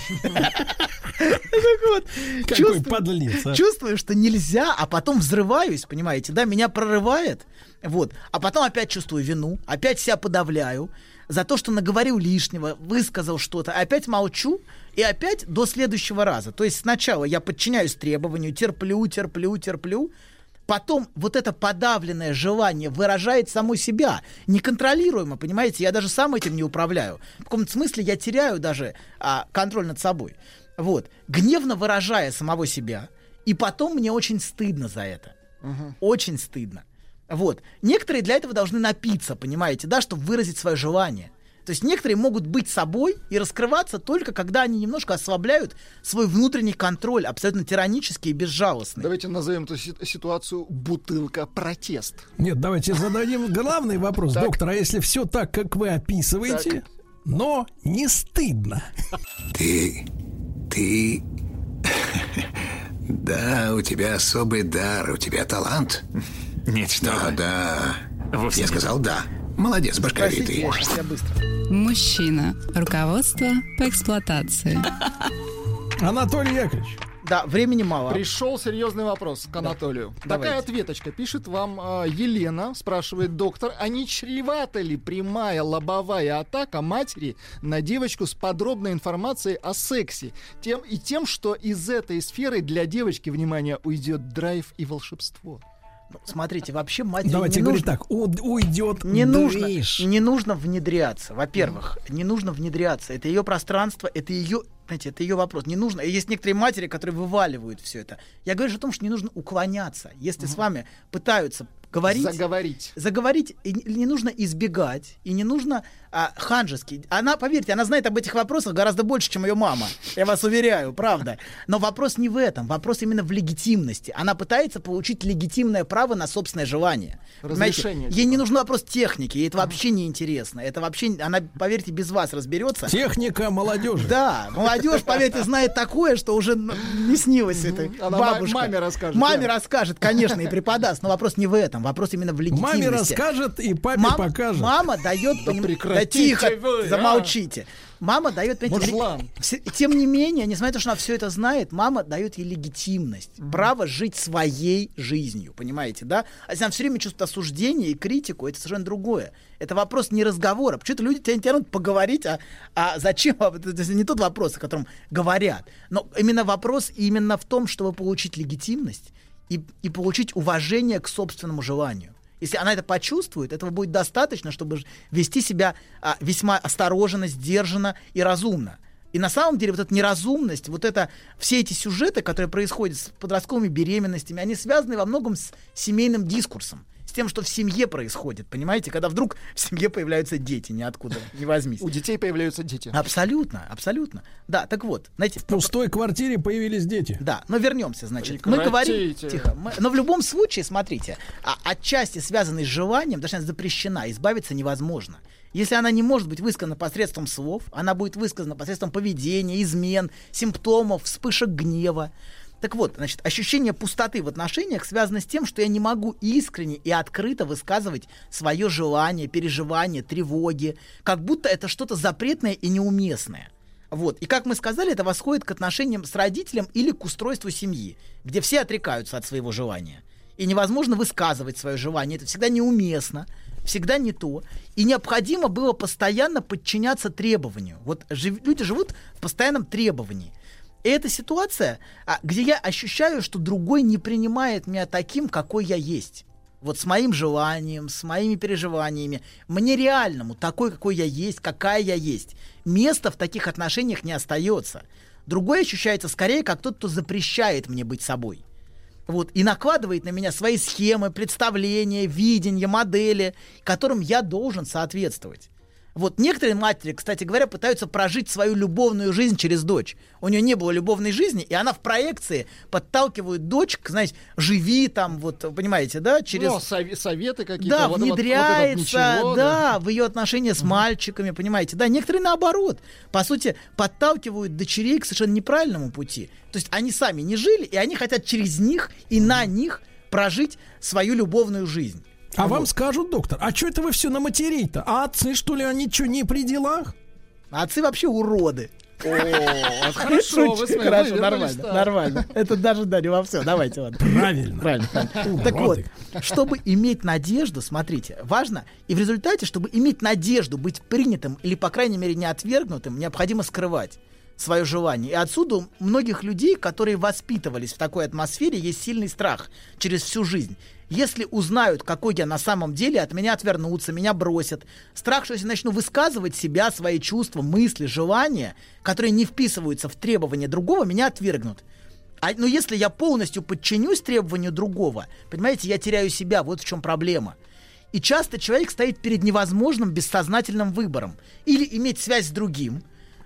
Speaker 2: Какой подлец, а.
Speaker 16: Чувствую, что нельзя, а потом взрываюсь, понимаете, да, меня прорывает, вот, а потом опять чувствую вину, опять себя подавляю за то, что наговорил лишнего, высказал что-то, опять молчу и опять до следующего раза. То есть сначала я подчиняюсь требованию, терплю, терплю, терплю, Потом вот это подавленное желание выражает само себя, неконтролируемо, понимаете? Я даже сам этим не управляю. В каком-то смысле я теряю даже а, контроль над собой. Вот. Гневно выражая самого себя. И потом мне очень стыдно за это. Очень стыдно. Вот. Некоторые для этого должны напиться, понимаете, да, чтобы выразить свое желание. То есть некоторые могут быть собой и раскрываться только когда они немножко ослабляют свой внутренний контроль, абсолютно тиранический и безжалостный.
Speaker 3: Давайте назовем эту си- ситуацию бутылка протест.
Speaker 2: Нет, давайте зададим главный вопрос. Доктор, а если все так, как вы описываете, но не стыдно?
Speaker 1: Ты... ты... <laughs> Да, у тебя особый дар, у тебя талант.
Speaker 15: Нет, что
Speaker 1: Да,
Speaker 15: вы.
Speaker 1: да.
Speaker 15: Вовсе
Speaker 1: Я
Speaker 15: нет.
Speaker 1: сказал да. Молодец, башковитый.
Speaker 16: я быстро.
Speaker 17: Мужчина. Руководство по эксплуатации. <laughs>
Speaker 2: Анатолий Яковлевич,
Speaker 16: Да, времени мало.
Speaker 3: Пришел серьезный вопрос к Анатолию. Такая
Speaker 16: Давайте.
Speaker 3: ответочка. Пишет вам а, Елена, спрашивает доктор, а не чревата ли прямая лобовая атака матери на девочку с подробной информацией о сексе? Тем, и тем, что из этой сферы для девочки, внимание, уйдет драйв и волшебство.
Speaker 16: Смотрите, вообще матери
Speaker 2: давайте
Speaker 16: не нужно,
Speaker 2: так, уйдет
Speaker 16: не нужно,
Speaker 2: движ.
Speaker 16: не нужно внедряться. Во-первых, не нужно внедряться. Это ее пространство, это ее, знаете, это ее вопрос. Не нужно. И есть некоторые матери, которые вываливают все это. Я говорю же о том, что не нужно уклоняться. Если с вами пытаются говорить,
Speaker 3: Заговорить.
Speaker 16: заговорить, и не нужно избегать, и не нужно а, ханжеский. Она, поверьте, она знает об этих вопросах гораздо больше, чем ее мама. Я вас уверяю, правда. Но вопрос не в этом. Вопрос именно в легитимности. Она пытается получить легитимное право на собственное желание.
Speaker 3: Разрешение,
Speaker 16: Ей не нужен вопрос техники. Ей это вообще не интересно. Это вообще... Она, поверьте, без вас разберется.
Speaker 2: Техника молодежи.
Speaker 16: Да, молодежь, поверьте, знает такое, что уже не снилось этой
Speaker 3: Она маме расскажет,
Speaker 16: Маме
Speaker 3: да.
Speaker 16: расскажет, конечно, и преподаст. Но вопрос не в этом. Вопрос именно в легитимности.
Speaker 2: Маме расскажет и папе
Speaker 16: Мама-
Speaker 2: покажет.
Speaker 16: Мама дает...
Speaker 3: Да
Speaker 16: поним- Да
Speaker 3: прекратите
Speaker 16: тихо,
Speaker 3: вы, а.
Speaker 16: замолчите. Мама дает, тем не менее, несмотря на то, что она все это знает, мама дает ей легитимность, право жить своей жизнью, понимаете, да? А если она все время чувствует осуждение и критику, это совершенно другое. Это вопрос не разговора. Почему-то люди тебя тянут поговорить, а, а зачем? А, Это это не тот вопрос, о котором говорят. Но именно вопрос именно в том, чтобы получить легитимность и, и получить уважение к собственному желанию. Если она это почувствует, этого будет достаточно, чтобы вести себя а, весьма осторожно, сдержанно и разумно. И на самом деле вот эта неразумность, вот это все эти сюжеты, которые происходят с подростковыми беременностями, они связаны во многом с семейным дискурсом, с тем, что в семье происходит, понимаете, когда вдруг <laughs> в семье появляются дети, ниоткуда не возьмись.
Speaker 3: У детей появляются дети.
Speaker 16: Абсолютно, абсолютно. Да, так вот, знаете,
Speaker 2: В пустой квартире появились дети.
Speaker 16: да, но вернемся, значит. Мы говорим, тихо, мы- но в любом случае, смотрите, а, отчасти связанной с желанием, даже она запрещена, избавиться невозможно. Если она не может быть высказана посредством слов, она будет высказана посредством поведения, измен, симптомов, вспышек гнева. Так вот, значит, ощущение пустоты в отношениях связано с тем, что я не могу искренне и открыто высказывать свое желание, переживание, тревоги, как будто это что-то запретное и неуместное. Вот. И как мы сказали, это восходит к отношениям с родителем или к устройству семьи, где все отрекаются от своего желания. И невозможно высказывать свое желание. Это всегда неуместно, всегда не то. И необходимо было постоянно подчиняться требованию. Вот жив- люди живут в постоянном требовании. И это ситуация, а, где я ощущаю, что другой не принимает меня таким, какой я есть. Вот с моим желанием, с моими переживаниями. Мне реальному, такой, какой я есть, какая я есть. Места в таких отношениях не остается. Другой ощущается скорее как тот, кто запрещает мне быть собой. Вот, и накладывает на меня свои схемы, представления, видения, модели, которым я должен соответствовать. Вот некоторые матери, кстати говоря, пытаются прожить свою любовную жизнь через дочь. У нее не было любовной жизни, и она в проекции подталкивает дочь, к, знаете, живи там, вот, понимаете, да, через...
Speaker 3: Ну, сове- советы какие-то.
Speaker 16: Да,
Speaker 3: вот- вот- вот
Speaker 16: внедряется,
Speaker 3: ничего,
Speaker 16: да, в ее отношения с мальчиками, понимаете, да, некоторые наоборот, по сути, подталкивают дочерей к совершенно неправильному пути. То есть они сами не жили, и они хотят через них и на них прожить свою любовную жизнь.
Speaker 2: А
Speaker 16: Вот.
Speaker 2: вам скажут, доктор, а что это вы все на матерей-то? А отцы, что ли, они что, не при делах?
Speaker 16: А отцы вообще уроды.
Speaker 3: О, хорошо, вы
Speaker 16: Хорошо, нормально, нормально. Это даже, да, не во все. Давайте, ладно.
Speaker 2: Правильно.
Speaker 16: Правильно. правильно. Так вот, чтобы иметь надежду, смотрите, важно, и в результате, чтобы иметь надежду быть принятым или, по крайней мере, не отвергнутым, необходимо скрывать свое желание. И отсюда у многих людей, которые воспитывались в такой атмосфере, есть сильный страх через всю жизнь. Если узнают, какой я на самом деле, от меня отвернутся, меня бросят. Страх, что если начну высказывать себя, свои чувства, мысли, желания, которые не вписываются в требования другого, меня отвергнут. А, но если я полностью подчинюсь требованию другого, понимаете, я теряю себя, вот в чем проблема. И часто человек стоит перед невозможным бессознательным выбором. Или иметь связь с другим,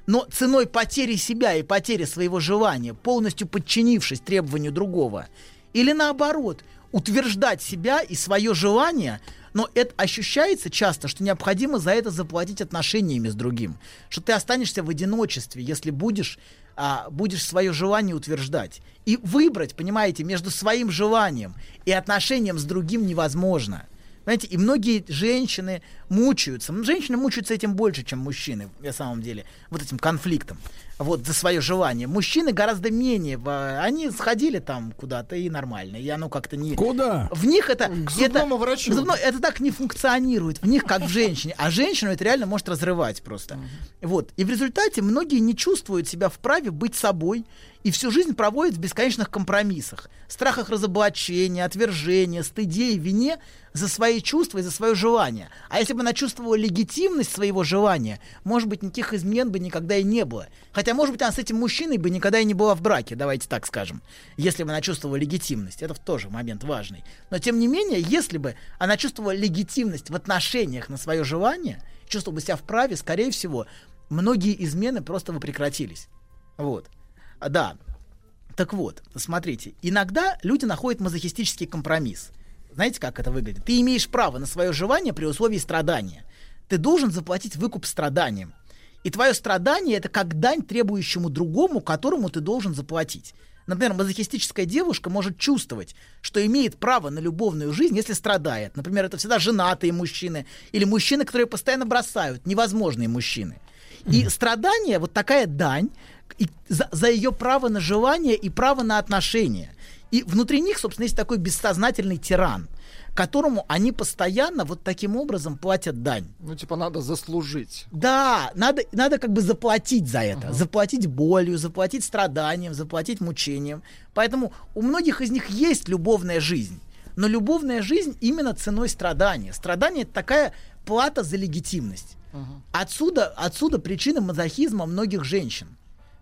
Speaker 16: но ценой потери себя и потери своего желания, полностью подчинившись требованию другого. Или наоборот, утверждать себя и свое желание, но это ощущается часто, что необходимо за это заплатить отношениями с другим. Что ты останешься в одиночестве, если будешь, а, будешь свое желание утверждать. И выбрать, понимаете, между своим желанием и отношением с другим невозможно. Понимаете, и многие женщины мучаются. Женщины мучаются этим больше, чем мужчины, на самом деле, вот этим конфликтом, вот за свое желание. Мужчины гораздо менее, в- они сходили там куда-то и нормально, и оно как-то не...
Speaker 2: Куда?
Speaker 16: В них это...
Speaker 3: К зубному
Speaker 16: это,
Speaker 3: врачу.
Speaker 16: к зубной- это так не функционирует, в них как в женщине, а женщину это реально может разрывать просто. Вот. И в результате многие не чувствуют себя вправе быть собой, и всю жизнь проводят в бесконечных компромиссах, страхах разоблачения, отвержения, стыде и вине за свои чувства и за свое желание. А если бы она чувствовала легитимность своего желания, может быть, никаких измен бы никогда и не было. Хотя, может быть, она с этим мужчиной бы никогда и не была в браке, давайте так скажем, если бы она чувствовала легитимность. Это тоже момент важный. Но, тем не менее, если бы она чувствовала легитимность в отношениях на свое желание, чувствовал бы себя вправе, скорее всего, многие измены просто бы прекратились. Вот. Да. Так вот, смотрите, иногда люди находят мазохистический компромисс. Знаете, как это выглядит? Ты имеешь право на свое желание при условии страдания. Ты должен заплатить выкуп страданием. И твое страдание это как дань требующему другому, которому ты должен заплатить. Например, мазохистическая девушка может чувствовать, что имеет право на любовную жизнь, если страдает. Например, это всегда женатые мужчины или мужчины, которые постоянно бросают, невозможные мужчины. И страдание, вот такая дань и за, за ее право на желание и право на отношения. И внутри них, собственно, есть такой бессознательный тиран, которому они постоянно вот таким образом платят дань.
Speaker 3: Ну, типа, надо заслужить.
Speaker 16: Да, надо, надо как бы заплатить за это. Заплатить болью, заплатить страданием, заплатить мучением. Поэтому у многих из них есть любовная жизнь. Но любовная жизнь именно ценой страдания. Страдание это такая плата за легитимность. Отсюда, отсюда причина мазохизма многих женщин.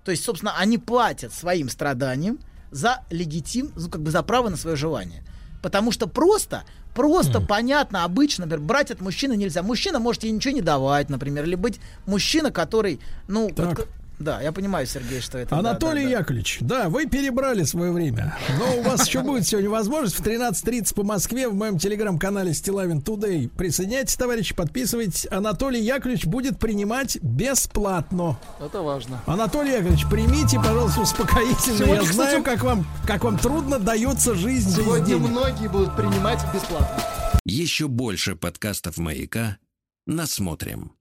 Speaker 16: То есть, собственно, они платят своим страданием за легитим, ну, как бы за право на свое желание. Потому что просто, просто понятно, обычно, например, брать от мужчины нельзя. Мужчина может ей ничего не давать, например, или быть мужчина, который, ну, вот к- да, я понимаю, Сергей, что это. да,
Speaker 2: Анатолий
Speaker 16: да, да.
Speaker 2: Яковлевич, да, вы перебрали свое время. Но у вас еще будет сегодня возможность в 13.30 по Москве в моем телеграм-канале Стилавин Тудей. Присоединяйтесь, товарищи, подписывайтесь. Анатолий Яковлевич будет принимать бесплатно.
Speaker 3: Это важно.
Speaker 2: Анатолий Яковлевич, примите, пожалуйста, успокоительно.
Speaker 3: Сегодня,
Speaker 2: Я знаю,
Speaker 3: кстати,
Speaker 2: как вам, как вам трудно дается жизнь
Speaker 3: Сегодня многие будут принимать бесплатно.
Speaker 1: Еще больше подкастов «Маяка» насмотрим.